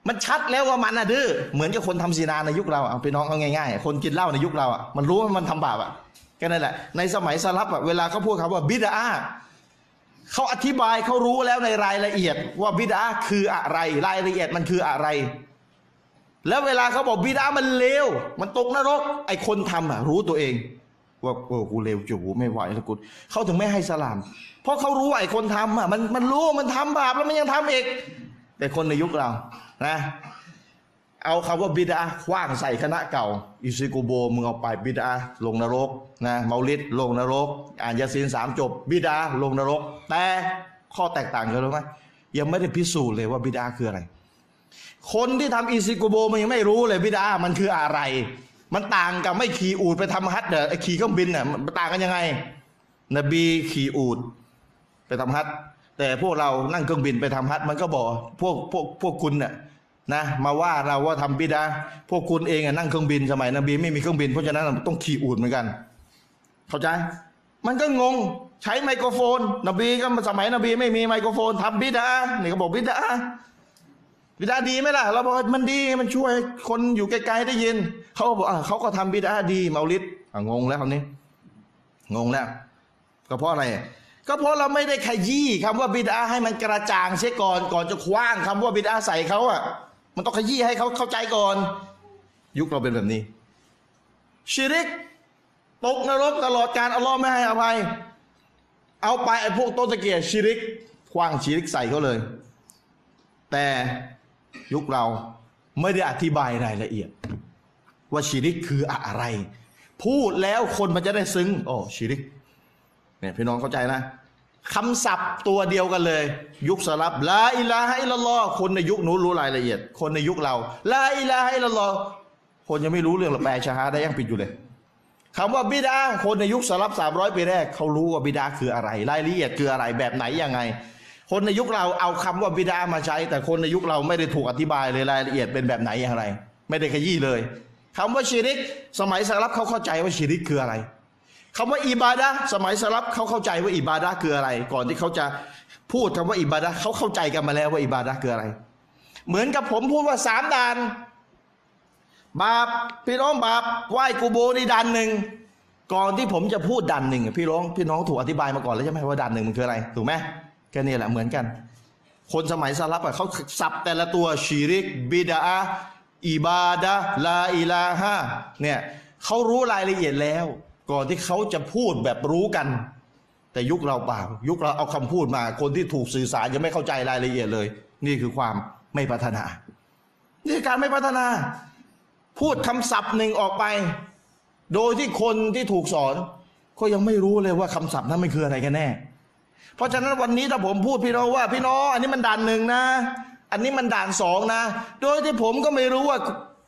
มันชัดแล้วว่ามันอะดื้อเหมือนกับคนทำซีนาในยุคเราอะพี่น้องเอาง่ายๆ คนกินเหล้าในยุคเราอะมันรู้ว่ามันทำบาปอะก็นั่นแหละ ในสมัยสลับอะเวลาเขาพูดคำว่าบิดาเขาอธิบายเขารู้แล้วในรายละเอียดว่าบิดาคืออะไร รายละเอียดมันคืออะไร แล้วเวลาเขาบอกบิดามันเลว มันตกนรก ไอ้คนทำอะรู้ตัวเอง ว่าเออกูเลวจูไม่ไหวแล้วกูเขาถึงไม่ให้สลาม เพราะเขารู้ว่าไอ้คนทำอะมันมันรู้มันทำบาปแล้วมันยังทำอีกแต่คนในยุคเรานะ เอาคำว่าบิดาคว้างใส่คณะเก่า อิซิโกโบมึงเอาไปบิดาลงนรกนะเมาลิดลงนรก อ่านยาซีนสามจบ บิดาลงนรก แต่ข้อแตกต่างกันรู้ไหมยังไม่ได้พิสูจน์เลยว่าบิดาคืออะไร คนที่ทำอิซิโกโบมันยังไม่รู้เลยบิดามันคืออะไร มันต่างกับไม่ขี่อูดไปทำฮัทเด้อไอขี่เครื่องบินน่ะมันต่างกันยังไง นบีขี่อูดไปทำฮัทแต่พวกเรานั่งเครื่องบินไปทำฮัทมันก็บอกพวกพวกพวกคุณน่ะนะมาว่าเราว่าทำบิดาพวกคุณเองอะนั่งเครื่องบินสมัยนบีไม่มีเครื่องบินเพราะฉะนั้นต้องขี่อูดเหมือนกัน เข้าใจ มันก็งงใช้ไมโครโฟน นบีก็สมัยนบีไม่มีไมโครโฟนทำบิดานี่ก็บอกบิดา บิดาดีไหมล่ะ เราบอกมันดีมันช่วยคนอยู่ไกลๆได้ยิน เขาบอกอเขาก็ทำบิดาดีเมาลิดอะงงแล้วคราวนี้ งงแล้ว ก็เพราะอะไร ก็เพราะเราไม่ได้ขยี้คำว่าบิดาให้มันกระจ่างเสียก่อนก่อนจะคว้างคำว่าบิดาใส่เขาอะ มันต้องขยี้ให้เขาเข้าใจก่อน ยุคเราเป็นแบบนี้ชิริกตกนรกตลอดการอัลลอฮ์ไม่ให้อภัย เอาไปไอ้พวกโตตะเกียร์ชิริกคว้างชิริกใส่เขาเลย แต่ ยุคเราไม่ได้อธิบายรายละเอียด ว่าชิริกคืออะไร พูดแล้วคนมันจะได้ซึ้งโอ้ชิริกเนี่ยพี่น้องเข้าใจนะคำศัพท์ตัวเดียวกันเลย ยุคสลับลาอิลาฮะอิลลัลอคนในยุคหนูรู้รายละเอียด คนในยุคเราลาอิลาฮะอิลลัลอคนยังไม่รู้เรื่องละแปลชาฮาได้ยังปิดอยู่เลยคำว่าบิดาคนในยุคสลับสามร้อยปีแรกเขารู้ว่าบิดาคืออะไร รายละเอียดคืออะไรแบบไหนยังไง คนในยุคเราเอาคำว่าบิดามาใช้ แต่คนในยุคเราไม่ได้ถูกอธิบายเลยรายละเอียดเป็นแบบไหนอย่างไร ไม่ได้ขยี้เลยคำว่าชิริก สมัยสลับเขาเข้าใจว่าชิริกคืออะไรคำว่าอิบาดะสมัยสลับเขาเข้าใจว่าอิบาดะคืออะไร ก่อนที่เขาจะพูดคำว่าอิบาดะเขาเข้าใจกันมาแล้วว่าอิบาดะคืออะไร เหมือนกับผมพูดว่าสามดานบาปพี่น้องบาปไหว้กูโบนี่ด่านหนึ่งก่อนที่ผมจะพูดด่านหนึ่งพี่น้องพี่น้องถูกอธิบายมาก่อนแล้วใช่ไหมว่าด่านหนึ่งมันคืออะไรถูกไหม แค่นี้แหละเหมือนกัน คนสมัยสลับอะเขาสับแต่ละตัวชีริกบิดาอิบาดะลาอิลาฮะเนี่ยเขารู้รายละเอียดแล้ว ก่อนที่เขาจะพูดแบบรู้กัน แต่ยุคเราเปล่า ยุคเราเอาคำพูดมา คนที่ถูกสื่อสารยังไม่เข้าใจรายละเอียดเลย นี่คือความไม่พัฒนา นี่การไม่พัฒนา พูดคำศัพท์หนึ่งออกไป โดยที่คนที่ถูกสอน ก็ยังไม่รู้เลยว่าคำศัพท์นั้นมันคืออะไรกันแน่ เพราะฉะนั้นวันนี้ถ้าผมพูดพี่น้องว่าพี่น้องอันนี้มันด่านหนึ่งนะ อันนี้มันด่านสองนะ โดยที่ผมก็ไม่รู้ว่า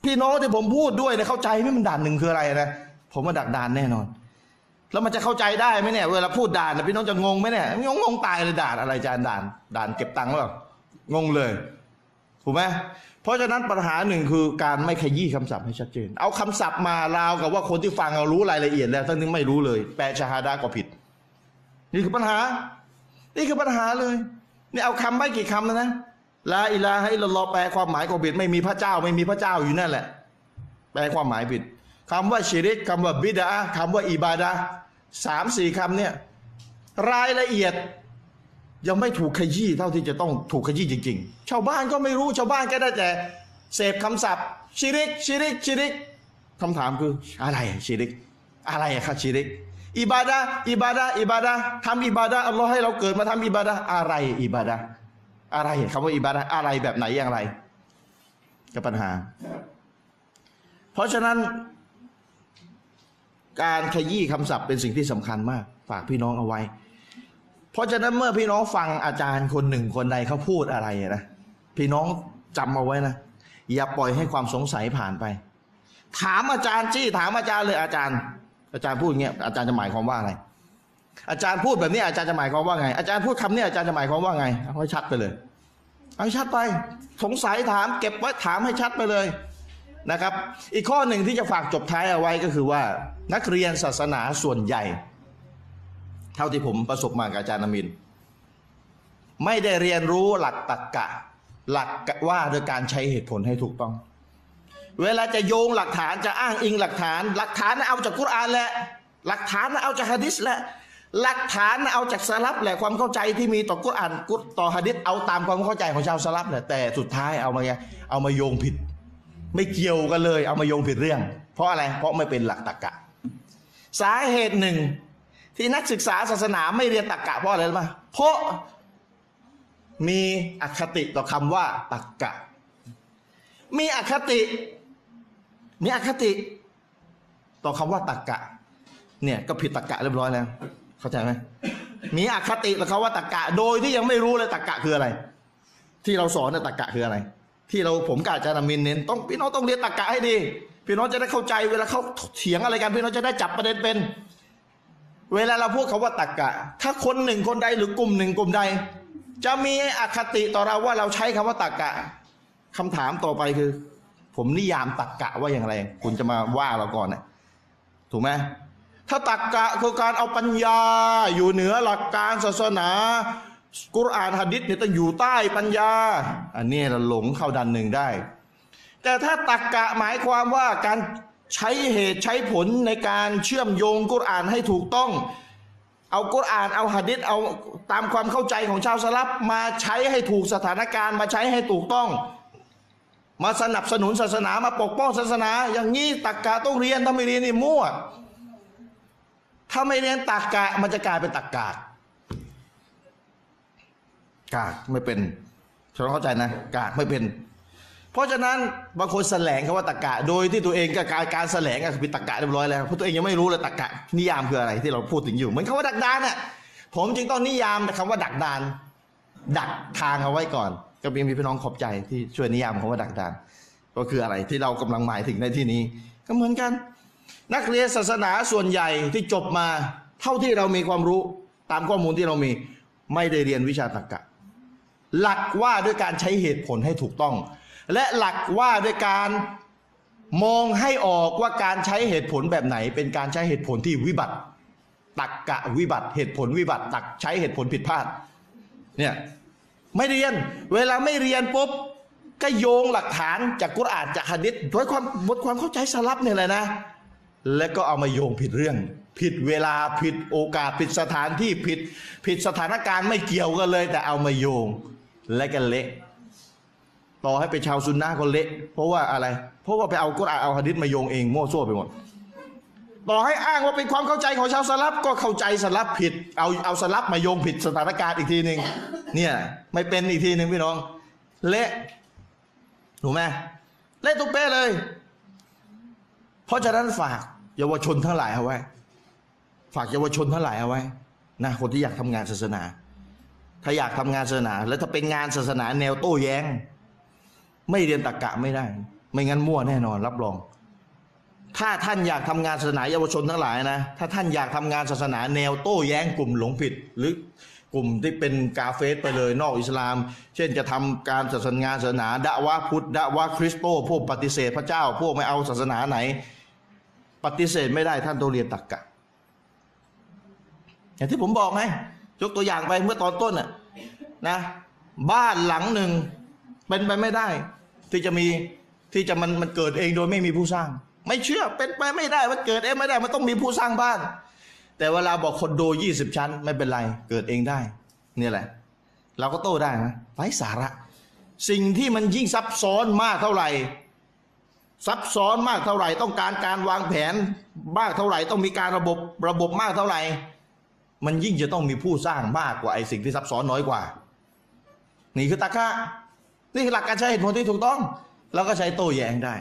พี่น้องที่ผมพูดด้วยเนี่ยเข้าใจไหมมันด่านหนึ่งคืออะไรนะผมว่าดักด่านแน่นอน แล้วมันจะเข้าใจได้ไหมเนี่ย เวลาพูดด่านนะพี่น้องจะงงไหมเนี่ยงงงงตายเลยด่านอะไรจานด่าน ด่านเก็บตังค์หรองงเลยถูกไหมเพราะฉะนั้นปัญหาหนึ่งคือการไม่ขยี้คำศัพท์ให้ชัดเจน เอาคำศัพท์มาราวกับว่าคนที่ฟังเรารู้รายละเอียดแล้วทั้งนี้ไม่รู้เลย แปลชาฮาดาก็ผิด นี่คือปัญหา นี่คือปัญหาเลยนี่เอาคำไม่กี่คำนะนะลาอิลาให้เราลอแปลความหมายก็ผิดไม่มีพระเจ้าไม่มีพระเจ้าอยู่นั่นแหละ แปลความหมายผิดคำว่าชิริกคำว่าบิดาคำว่าอิบาดะห์สามสี่คำเนี่ยรายละเอียดยังไม่ถูกขยี้เท่าที่จะต้องถูกขยี้จริง ๆ ชาวบ้านก็ไม่รู้ชาวบ้านก็ได้แต่เสพคำศัพท์ชิริกชิริกชิริกคำถามคืออะไรอะชิริก อะไรอะครับชิริก อิบาดะอิบาดะอิบาดะทำอิบาดะอัลลอฮ์ให้เราเกิดมาทำอิบาดะอะไรอิบาดะอะไรคำว่าอิบาดะอะไรแบบไหนอย่างไรก็ปัญหา เพราะฉะนั้น การขยี้คำศัพท์เป็นสิ่งที่สำคัญมาก ฝากพี่น้องเอาไว้ เพราะฉะนั้นเมื่อพี่น้องฟังอาจารย์คนหนึ่งคนใดเขาพูดอะไรนะพี่น้องจำเอาไว้นะอย่าปล่อยให้ความสงสัยผ่านไป ถามอาจารย์จี้ถามอาจารย์เลยอาจารย์ อาจารย์พูดอย่างเงี้ยอาจารย์จะหมายความว่าอะไร อาจารย์พูดแบบนี้อาจารย์จะหมายความว่าไง อาจารย์พูดคำนี้อาจารย์จะหมายความว่าไงเอาให้ชัดไปเลย เอาให้ชัดไป สงสัยถาม เก็บไว้ถามให้ชัดไปเลยนะครับ อีกข้อหนึ่งที่จะฝากจบท้ายเอาไว้ก็คือว่า นักเรียนศาสนาส่วนใหญ่ เท่าที่ผมประสบมากับอาจารย์นามิน ไม่ได้เรียนรู้หลักตรรกะ หลักว่าโดยการใช้เหตุผลให้ถูกต้อง เวลาจะโยงหลักฐานจะอ้างอิงหลักฐาน หลักฐานเอาจากกุรอานแหละหลักฐานเอาจากฮะดิษแหละหลักฐานเอาจากสลับแหละความเข้าใจที่มีต่อกุรอานกุรต่อฮะดิษเอาตามความเข้าใจของชาวสลับแหละแต่สุดท้ายเอามาไงเอามาโยงผิด ไม่เกี่ยวกันเลย เอามาโยงผิดเรื่อง เพราะอะไรเพราะไม่เป็นหลักตรรกะ สาเหตุหนึ่ง ที่นักศึกษาศาสนาไม่เรียนตรรกะเพราะอะไรรู้ไหมเพราะมีอคติต่อคำว่าตรรกะ มีอคติ มีอคติต่อคำว่าตรรกะ เนี่ยก็ผิดตรรกะเรียบร้อยแล้ว เข้าใจไหมมีอคติต่อคำว่าตรรกะ โดยที่ยังไม่รู้เลยตรรกะคืออะไร ที่เราสอนเนี่ยตรรกะคืออะไร ที่เราผมกาจารย์อามินเน้นต้องพี่น้องต้องเรียนตรรกะให้ดี พี่น้องจะได้เข้าใจเวลาเขาเถียงอะไรกันพี่น้องจะได้จับประเด็นเป็น เวลาเราพูดคาว่าตรรกะ ถ้าคนหนึ่งคนใดหรือกลุ่มหนึ่งกลุ่มใด จะมีอคติต่อเราว่าเราใช้คำว่าตรรกะคำถามต่อไปคือ ผมนิยามตรรกะว่าอย่างไร คุณจะมาว่าเราก่อนนะถูกไหมถ้าตรรกะคือการเอาปัญญา อยู่เหนือหลักการศาสนากุรอานฮะดิษเนี่ยต้องอยู่ใต้ปัญญา อันนี้เราหลงเข้าดันหนึ่งได้ แต่ถ้าตักกะหมายความว่าการใช้เหตุใช้ผลในการเชื่อมโยงกุรอานให้ถูกต้อง เอากุรอานเอาหะดิษเอาตามความเข้าใจของชาวสลับมาใช้ให้ถูกสถานการณ์มาใช้ให้ถูกต้อง มาสนับสนุนศาสนามาปกป้องศาสนา อย่างนี้ตักกะต้องเรียนถ้าไม่เรียนนี่มั่ว ถ้าไม่เรียนตักกะมันจะกลายเป็นตักกะกากไม่เป็นฉันเข้าใจนะกากไม่เป็น เพราะฉะนั้นบางคนแสลงคำว่าตรกกะ โดยที่ตัวเองก็การการแสลงก็คือตรกกะเรียบร้อยแล้วเพราะตัวเองยังไม่รู้เลยตรกกะนิยามคืออะไรที่เราพูดถึงอยู่เหมือนคำว่าดักดานน่ะผมจึงต้องนิยามคำว่าดักดาน ดักทางเอาไว้ก่อน ก็มีพี่น้องขอบใจที่ช่วยนิยามคำว่าดักดาน ก็คืออะไรที่เรากำลังหมายถึงในที่นี้ ก็เหมือนกัน นักเรียนศาสนาส่วนใหญ่ที่จบมา เท่าที่เรามีความรู้ตามข้อมูลที่เรามี ไม่ได้เรียนวิชาตรรกะ หลักว่าด้วยการใช้เหตุผลให้ถูกต้อง และหลักว่าด้วยการมองให้ออกว่าการใช้เหตุผลแบบไหน เป็นการใช้เหตุผลที่วิบัติตักกะวิบัติ เหตุผลวิบัติ ตักใช้เหตุผลผิดพลาด เนี่ย ไม่เรียน เวลาไม่เรียนปุ๊บก็โยงหลักฐานจากกุรอานจากฮะดิษโดยความบทความเข้าใจสลับเนี่ยแหละนะ แล้วก็เอามาโยงผิดเรื่อง ผิดเวลาผิดโอกาสผิดสถานที่ผิด ผิดสถานการณ์ไม่เกี่ยวกันเลย แต่เอามาโยงและกันเละต่อให้เป็นชาวซุนนะก็เละเพราะว่าอะไร เพราะว่าไปเอากุรอานเอาฮะดิษมาโยงเองมั่วซั่วไปหมด ต่อให้อ้างว่าเป็นความเข้าใจของชาวสลับก็เข้าใจสลับผิด เอาเอาสลับมาโยงผิดสถานการณ์อีกทีหนึ่งเนี่ยไม่เป็นอีกทีหนึ่งพี่น้อง เละถูกไหมเละตุ๊เป้เลย เพราะฉะนั้นฝากเยาวชนทั้งหลายเอาไว้ ฝากเยาวชนทั้งหลายเอาไว้นะคนที่อยากทำงานศาสนา ถ้าอยากทำงานศาสนา แล้วถ้าเป็นงานศาสนาแนวโต้แย้ง ไม่เรียนตรรกะไม่ได้ ไม่งั้นมั่วแน่นอน รับรอง ถ้าท่านอยากทำงานศาสนาเยาวชนทั้งหลายนะ ถ้าท่านอยากทำงานศาสนาแนวโต้แย้งกลุ่มหลงผิด หรือกลุ่มที่เป็นกาเฟสไปเลยนอกอิสลาม เช่นจะทำการศาสนางานศาสนาดะวะพุทธดะวะคริสโต พวกปฏิเสธพระเจ้า พวกไม่เอาศาสนาไหน ปฏิเสธไม่ได้ท่านต้องเรียนตรรกะ อย่างที่ผมบอกไงยกตัวอย่างไปเมื่อตอนต้นน่ะนะ บ้านหลังหนึ่งเป็นไปไม่ได้ ที่จะมีที่จะมันมันเกิดเองโดยไม่มีผู้สร้าง ไม่เชื่อเป็นไปไม่ได้มันเกิดเองไม่ได้มันต้องมีผู้สร้างบ้าน แต่เวลาบอกคอนโดยี่สิบชั้น ไม่เป็นไรเกิดเองได้เนี่ยแหละ เราก็โต้ได้นะไร้สาระ สิ่งที่มันยิ่งซับซ้อนมากเท่าไหร่ ซับซ้อนมากเท่าไหร่ ต้องการการวางแผนมากเท่าไหร่ ต้องมีการระบบระบบมากเท่าไหร่ มันยิ่งจะต้องมีผู้สร้างมากกว่าไอ้สิ่งที่ซับซ้อนน้อยกว่า นี่คือตรรกะนี่คือหลักการใช้เหตุผลที่ถูกต้องเราก็ใช้โต้แย้งได้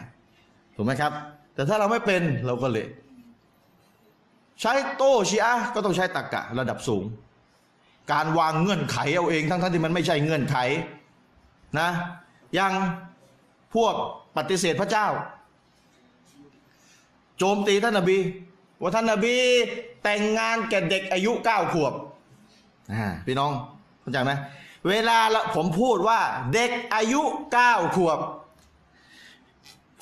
ถูกไหมครับ แต่ถ้าเราไม่เป็นเราก็เละใช้โต้ชีอะก็ต้องใช้ตรรกะระดับสูง การวางเงื่อนไขเอาเองทั้งๆที่มันไม่ใช่เงื่อนไขนะย่างพวกปฏิเสธพระเจ้า โจมตีท่านนบี ว่าท่านนบีแต่งงานแก่เด็กอายุเก้าขวบพี่น้องเข้าใจไหมเวลาผมพูดว่าเด็กอายุเก้าขวบ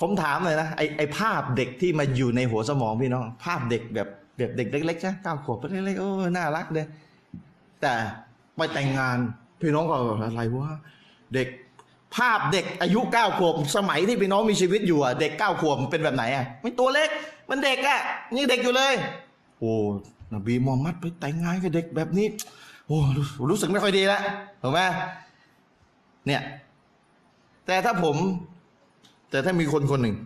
ผมถามเลยนะไอไอภาพเด็กที่มาอยู่ในหัวสมองพี่น้อง ภาพเด็กแบบแบบเด็กเล็กๆใช่เก้าขวบเล็กๆโอ้น่ารักเลยแต่ไปแต่งงานพี่น้องก็อะไรวะเด็กภาพเด็กอายุเก้าขวบสมัยที่พี่น้องมีชีวิตอยู่อะเด็กเก้าขวบเป็นแบบไหนอะไม่ตัวเล็กมันเด็กอะนี่เด็กอยู่เลย โอ้นบีมูฮัมมัดไปแต่งงานกับเด็กแบบนี้ โอ้รู้รู้สึกไม่ค่อยดีแล้วถูกไหมเนี่ย แต่ถ้าผม แต่ถ้ามีคนคนหนึ่ง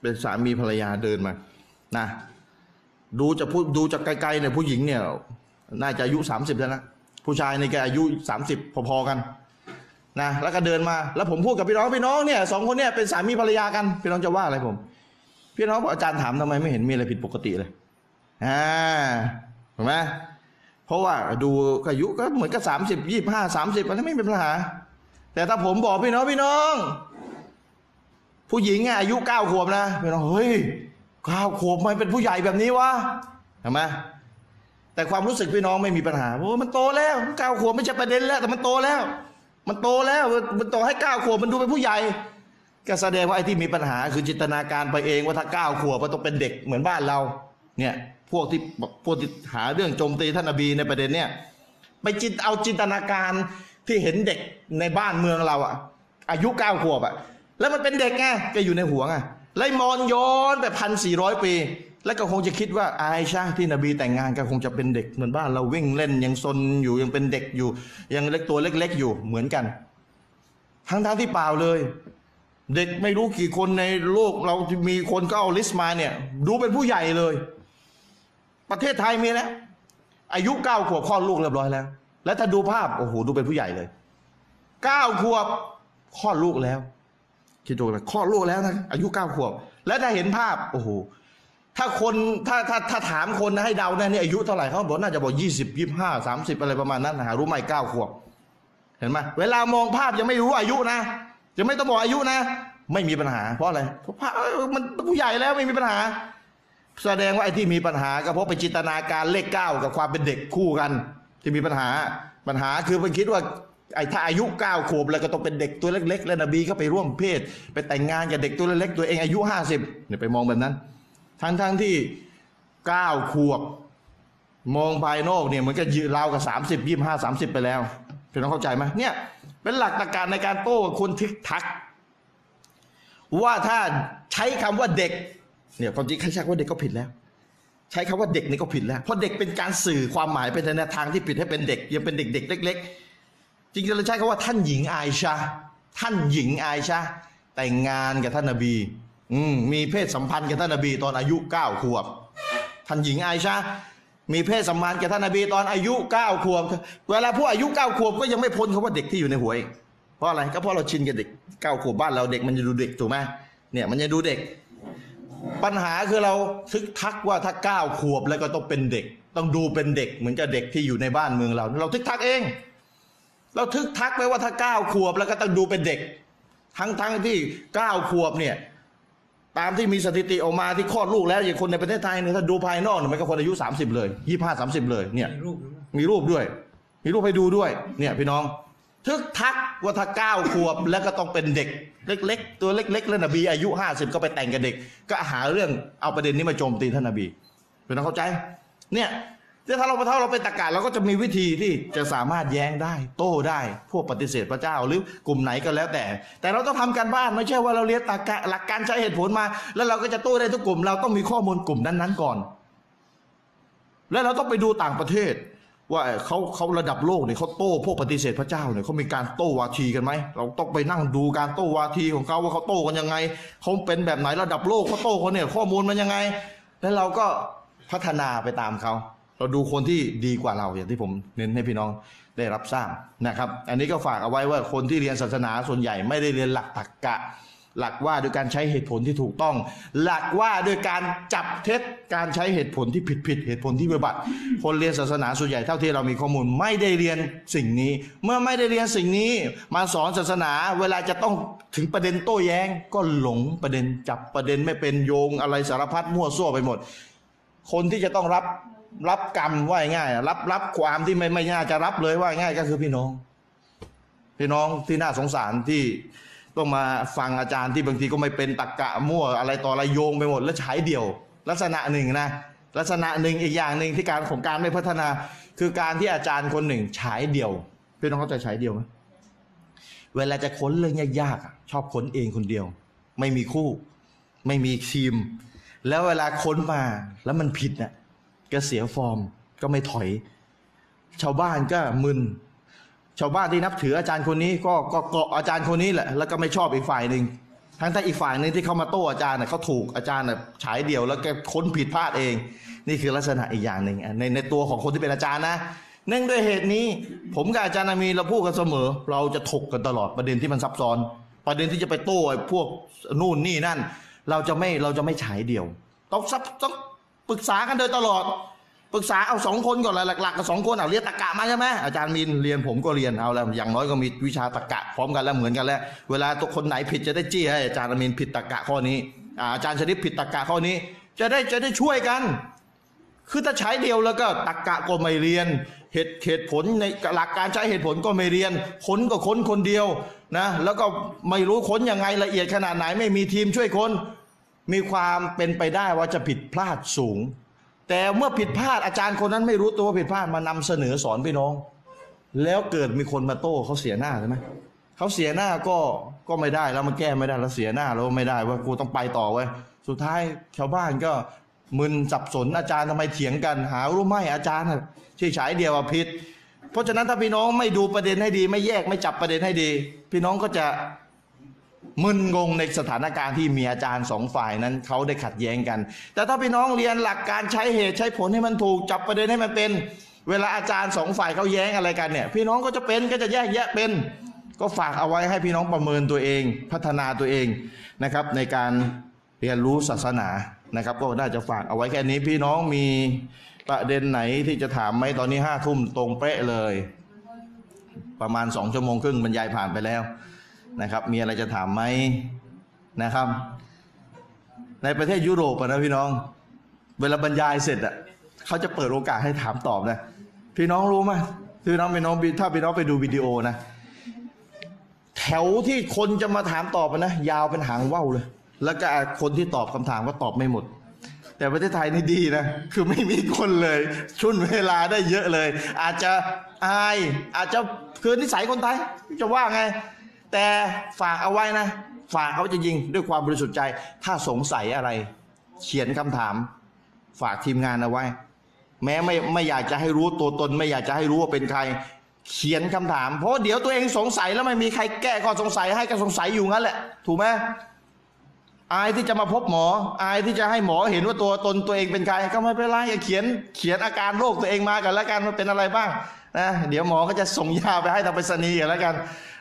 เป็นสามีภรรยาเดินมา นะ ดูจะพูดดูจากไกลๆเนี่ยผู้หญิงเนี่ย น่าจะอายุสามสิบแล้วนะผู้ชายในแกอายุสามสิบพอๆกันนะแล้วก็เดินมา แล้วผมพูดกับพี่น้องพี่น้องเนี่ยสองคนเนี่ยเป็นสามีภรรยากัน พี่น้องจะว่าอะไรผม พี่น้องบอกอาจารย์ถามทำไมไม่เห็นมีอะไรผิดปกติเลยอ่าถูกไหมเพราะว่าดูอายุก็เหมือนกับสามสิบยี่ห้าสามสิบอะไรไม่เป็นปัญหา แต่ถ้าผมบอกพี่น้องพี่น้อง ผู้หญิงอะอายุเก้าขวบนะพี่น้องเฮ้ยเก้าขวบทำไมเป็นผู้ใหญ่แบบนี้วะเห็นไหมแต่ความรู้สึกพี่น้องไม่มีปัญหาโอ้มันโตแล้วเก้าขวบไม่ใช่ประเด็นแล้ว แต่มันโตแล้ว มันโตแล้วมันโตให้เก้าขวบมันดูเป็นผู้ใหญ่ก็แสดงว่าไอ้ที่มีปัญหาคือจินตนาการไปเองว่าถ้าเก้าขวบมันต้องเป็นเด็กเหมือนบ้านเรา เนี่ย พวกที่พวกที่หาเรื่องโจมตีท่านนบีในประเด็นเนี่ยไปจินเอาจินตนาการที่เห็นเด็กในบ้านเมืองเราอะอายุเก้าขวบอะ แล้วมันเป็นเด็กไงก็อยู่ในหัวไงไล่มอนย้อนไปพันสี่ร้อยปี แล้วก็คงจะคิดว่าอายชาที่นบีแต่งงานก็คงจะเป็นเด็กเหมือนบ้านเราวิ่งเล่นยังซนอยู่ยังเป็นเด็กอยู่ ยังเล็กตัวเล็ก ๆ อยู่เหมือนกัน ทั้งทที่เปล่าเลย เด็กไม่รู้กี่คนในโลกเรามีคนก็เอาลิสต์มาเนี่ย ดูเป็นผู้ใหญ่เลย ประเทศไทยมีแล้วอายุเก้าขวบคลอดลูกเรียบร้อยแล้ว แล้วถ้าดูภาพโอ้โหดูเป็นผู้ใหญ่เลยเก้าขวบคลอดลูกแล้ว คิดดูนะคลอดลูกแล้วนะอายุเก้าขวบ แล้วถ้าเห็นภาพโอ้โหถ้าคนถ้าถ้าถ้าถามคนนะให้เดานะนี่อายุเท่าไหร่เขาบอกน่าจะบอกยี่สิบยี่ห้าสามสิบอะไรประมาณนั้นนะหารู้ไหมเก้าขวบ เห็นไหมเวลามองภาพยังไม่รู้อายุนะยังไม่ต้องบอกอายุนะ ไม่มีปัญหา เพราะอะไรเพราะภาพมันผู้ใหญ่แล้วไม่มีปัญหา แสดงว่าไอ้ที่มีปัญหาก็เพราะไปจินตนาการเลขเก้ากับความเป็นเด็กคู่กัน ที่มีปัญหาปัญหาคือไปคิดว่า ไอ้ถ้าอายุเก้าขวบแล้วก็ต้องเป็นเด็กตัวเล็ก ๆ แล้วนบีก็ไปร่วมเพศ ไปแต่งงานกับเด็กตัวเล็กๆตัวเองอายุห้าสิบเนี่ยไปมองแบบนั้น ทั้งๆที่เก้าขวบ มองภายนอกเนี่ยมันก็ยืนราวกับสามสิบยี่ห้าสามสิบไปแล้วพี่น้องเข้าใจไหมเนี่ย เป็นหลักตรการในการโต้กับคนทึกทัก ว่าถ้าใช้คำว่าเด็กเนี่ยความจริงใครใช้คำว่าเด็กก็ผิดแล้ว ใช้คำว่าเด็กนี่ก็ผิดแล้ว เพราะเด็กเป็นการสื่อความหมายไปในทางที่ผิดให้เป็นเด็ก ยังเป็นเด็กๆเล็ก ๆ จริงๆเราใช้คำว่าท่านหญิงอาอิชาท่านหญิงอาอิชาแต่งงานกับท่านนบีอืมมีเพศสัมพันธ์กับท่านนบีตอนอายุเก้าขวบ ท่านหญิงอาอิชามีเพศสัมพันธ์กับท่านนบีตอนอายุเก้าขวบ เวลาผู้อายุเก้าขวบก็ยังไม่พ้นคำว่าเด็กที่อยู่ในหัวเองเพราะอะไรก็เพราะเราชินกับเด็กเก้าขวบบ้านเราเด็กมันจะดูเด็กถูกไหมเนี่ยมันจะดูเด็ก ปัญหาคือเราทึกทักว่าถ้าเก้าขวบแล้วก็ต้องเป็นเด็ก ต้องดูเป็นเด็กเหมือนกับเด็กที่อยู่ในบ้านเมืองเรา เราทึกทักเอง เราทึกทักไปว่าถ้าเก้าขวบแล้วก็ต้องดูเป็นเด็ก ทั้งทั้งที่เก้าขวบเนี่ย ตามที่มีสถิติออกมาที่คลอดลูกแล้วอย่างคนในประเทศไทยเนี่ยถ้าดูภายนอกเนี่ยมันก็คนอายุ30เลยยี่ห้าสามสิบเลยเนี่ยมีรูปด้วยมีรูปด้วย มีรูปให้ดูด้วย เนี่ยพี่น้อง ทึกทักว่าถ้าเก้าขวบแล้วก็ต้องเป็นเด็ก เล็ก ๆ ตัวเล็ก ๆ แล้วนบีอายุห้าสิบก็ไปแต่งกับเด็ก ก็หาเรื่องเอาประเด็นนี้มาโจมตีท่านนบีพี่น้องเข้าใจ เนี่ย ถ้าเราถ้าเราเป็นตะกาเราก็จะมีวิธีที่จะสามารถแย้งได้ โต้ได้ พวกปฏิเสธพระเจ้าหรือกลุ่มไหนก็แล้วแต่ แต่เราต้องทำการบ้านไม่ใช่ว่าเราเรียนตะกะหลักการใช้เหตุผลมา แล้วเราก็จะโต้ได้ทุกกลุ่ม เราต้องมีข้อมูลกลุ่มนั้นๆก่อน แล้วเราต้องไปดูต่างประเทศ ว่าเขาเขาระดับโลกเนี่ยเขาโต้พวกปฏิเสธพระเจ้าเนี่ยเขามีการโต้วาทีกันไหมเราต้องไปนั่งดูการโต้วาทีของเขาว่าเขาโต้กันยังไงเขาเป็นแบบไหนระดับโลกเขาโต้เขาเนี่ยข้อมูลมันยังไง แล้วเราก็พัฒนาไปตามเขา เราดูคนที่ดีกว่าเราอย่างที่ผมเน้นให้พี่น้องได้รับทราบนะครับ อันนี้ก็ฝากเอาไว้ว่าคนที่เรียนศาสนาส่วนใหญ่ไม่ได้เรียนหลักตรรกะ หลักว่าด้วยการใช้เหตุผลที่ถูกต้อง หลักว่าด้วยการจับเท็จการใช้เหตุผลที่ผิดผิดเหตุผลที่ปฏิบัติ คนเรียนศาสนาส่วนใหญ่เท่าที่เรามีข้อมูลไม่ได้เรียนสิ่งนี้ เมื่อไม่ได้เรียนสิ่งนี้ มาสอนศาสนาเวลาจะต้องถึงประเด็นโต้แย้ง ก็หลงประเด็นจับประเด็นไม่เป็นโยงอะไรสารพัดมั่วซั่วไปหมด คนที่จะต้องรับ รับกรรมว่าง่ายรับรับความที่ไม่ไม่น่าจะรับเลยว่าง่ายก็คือพี่น้อง พี่น้องที่น่าสงสารที่ต้องมาฟังอาจารย์ที่บางทีก็ไม่เป็นตักกะมั่วอะไรต่ออะไรโยงไปหมด แล้วใช้เดี่ยว ลักษณะหนึ่งนะลักษณะหนึ่งอีกอย่างหนึ่งที่การของการไม่พัฒนา คือการที่อาจารย์คนหนึ่งฉายเดี่ยวพี่น้องเข้าใจฉายเดี่ยวไหมเวลาจะค้นเรื่องยากๆชอบค้นเองคนเดียว ไม่มีคู่ ไม่มีทีม แล้วเวลาค้นมาแล้วมันผิดน่ะ ก็เสียฟอร์มก็ไม่ถอย ชาวบ้านก็มึน ชาวบ้านที่นับถืออาจารย์คนนี้ก็ก็เกาะอาจารย์คนนี้แหละ แล้วก็ไม่ชอบอีกฝ่ายหนึ่งทั้งที่อีกฝ่ายหนึ่งที่เขามาโต้อาจารย์เน่ยเขาถูกอาจารย์น่ะฉายเดี่ยวแล้วแกค้นผิดพลาดเอง นี่คือลักษณะอีกอย่างหนึ่งในในตัวของคนที่เป็นอาจารย์นะเนื่องด้วยเหตุนี้ ผมกับอาจารย์อามีเราพูดกันเสมอ เราจะถกกันตลอดประเด็นที่มันซับซ้อน ประเด็นที่จะไปโต้พวกนู่นนี่นั่น เราจะไม่เราจะไม่ฉายเดี่ยว ต้องซับต้อง ปรึกษากันโดยตลอด ปรึกษาเอาสองคนก่อนเลยหลักๆกับสองคนเอาเรียนตะกะมาใช่ไหมอาจารย์มินเรียนผมก็เรียนเอาแล้วอย่างน้อยก็มีวิชาตะกะพร้อมกันแล้วเหมือนกันแล้วเวลาตัวคนไหนผิดจะได้จี้ให้อาจารย์มินผิดตะกะข้อนี้อาจารย์ชนิดผิดตะกะข้อนี้ จะได้จะได้ช่วยกัน คือถ้าใช้เดียวแล้วก็ตรกกะก็ไม่เรียนเหตุเหตุผลในหลักการใช้เหตุผลก็ไม่เรียนค้นก็ค้นคนเดียวนะแล้วก็ไม่รู้ค้นยังไงละเอียดขนาดไหนไม่มีทีมช่วยค้น มีความเป็นไปได้ว่าจะผิดพลาดสูง แต่เมื่อผิดพลาดอาจารย์คนนั้นไม่รู้ตัวว่าผิดพลาดมานำเสนอสอนพี่น้อง แล้วเกิดมีคนมาโต้เขาเสียหน้าใช่ไหมเขาเสียหน้าก็ก็ไม่ได้แล้วมันแก้ไม่ได้แล้วเสียหน้าแล้วไม่ได้ว่ากูต้องไปต่อเว้สุดท้ายชาวบ้านก็มึนสับสนอาจารย์ทำไมเถียงกัน หารู้ไหมอาจารย์ที่ฉายเดียวว่าผิด เพราะฉะนั้นถ้าพี่น้องไม่ดูประเด็นให้ดี ไม่แยกไม่จับประเด็นให้ดี พี่น้องก็จะ มึนงงในสถานการณ์ที่มีอาจารย์สองฝ่ายนั้นเขาได้ขัดแย้งกัน แต่ถ้าพี่น้องเรียนหลักการใช้เหตุใช้ผลให้มันถูกจับประเด็นให้มันเป็น เวลาอาจารย์สองฝ่ายเขาแย้งอะไรกันเนี่ย พี่น้องก็จะเป็นก็จะแยกแยะเป็น ก็ฝากเอาไว้ให้พี่น้องประเมินตัวเอง พัฒนาตัวเองนะครับ ในการเรียนรู้ศาสนานะครับ ก็น่าจะฝากเอาไว้แค่นี้พี่น้องมีประเด็นไหนที่จะถามไหมตอนนี้ห้าทุ่มตรงเป๊ะเลย ประมาณสองชั่วโมงครึ่งบรรยายผ่านไปแล้ว นะครับ มีอะไรจะถามไหมนะครับ ในประเทศยุโรปนะพี่น้อง เวลาบรรยายเสร็จอะเขาจะเปิดโอกาสให้ถามตอบนะพี่น้องรู้ไหมพี่น้องพี่น้องถ้าพี่น้องไปดูวิดีโอนะแถวที่คนจะมาถามตอบนะยาวเป็นหางว่าวเลย แล้วก็คนที่ตอบคำถามก็ตอบไม่หมดแต่ประเทศไทยนี่ดีนะ คือไม่มีคนเลย ชุนเวลาได้เยอะเลย อาจจะอาย อาจจะคือนิสัยคนไทย จะว่าไง แต่ฝากเอาไว้นะ ฝากเขาจะยิงด้วยความบริสุทธิ์ใจ ถ้าสงสัยอะไร เขียนคำถาม ฝากทีมงานเอาไว้ แม้ไม่ไม่อยากจะให้รู้ตัวตน ไม่อยากจะให้รู้ว่าเป็นใคร เขียนคำถาม เพราะเดี๋ยวตัวเองสงสัยแล้วไม่มีใครแก้ข้อสงสัยให้ก็สงสัยอยู่งั้นแหละ ถูกไหมอายที่จะมาพบหมอ อายที่จะให้หมอเห็นว่าตัวตนตัวเองเป็นใคร ก็ไม่เป็นไรเขียนเขียนอาการโรคตัวเองมากันแล้วกันว่าเป็นอะไรบ้างนะเดี๋ยวหมอก็จะส่งยาไปให้ทางไปรษณีย์กันแล้วกัน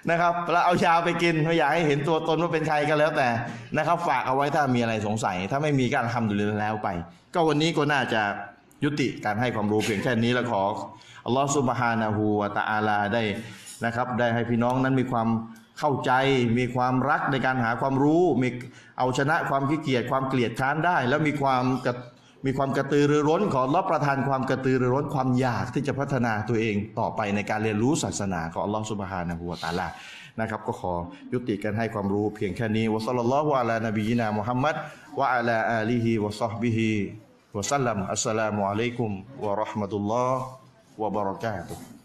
นะครับแล้วเอายาไปกินไม่อยากให้เห็นตัวตนว่าเป็นใครก็แล้วแต่นะครับ ฝากเอาไว้ถ้ามีอะไรสงสัย ถ้าไม่มีการทำดูแล้วไป ก็วันนี้ก็น่าจะยุติการให้ความรู้เพียงแค่นี้แล้วขออัลลอฮฺซุบฮานะฮูวะตะอาลาได้นะครับ ได้ให้พี่น้องนั้นมีความเข้าใจมีความรักในการหาความรู้ มีเอาชนะความขี้เกียจความเกลียดค้านได้ แล้วมีความกระ มีความกระตือรือร้นขอรับประทานความกระตือรือร้นความอยากที่จะพัฒนาตัวเองต่อไปในการเรียนรู้ศาสนาของอัลลอฮฺสุบฮานะฮูวาตาลานะครับ ก็ขอยุติการให้ความรู้เพียงแค่นี้วะสัลลัลลอฮุอะลานบีนามุฮัมมัดวะอะลาอาลีฮิวะซอฮบิฮิวะสัลลัมอัสสลามุอะลัยกุมวะราะห์มะตุลลอฮ์วะบะเราะกาตุฮ์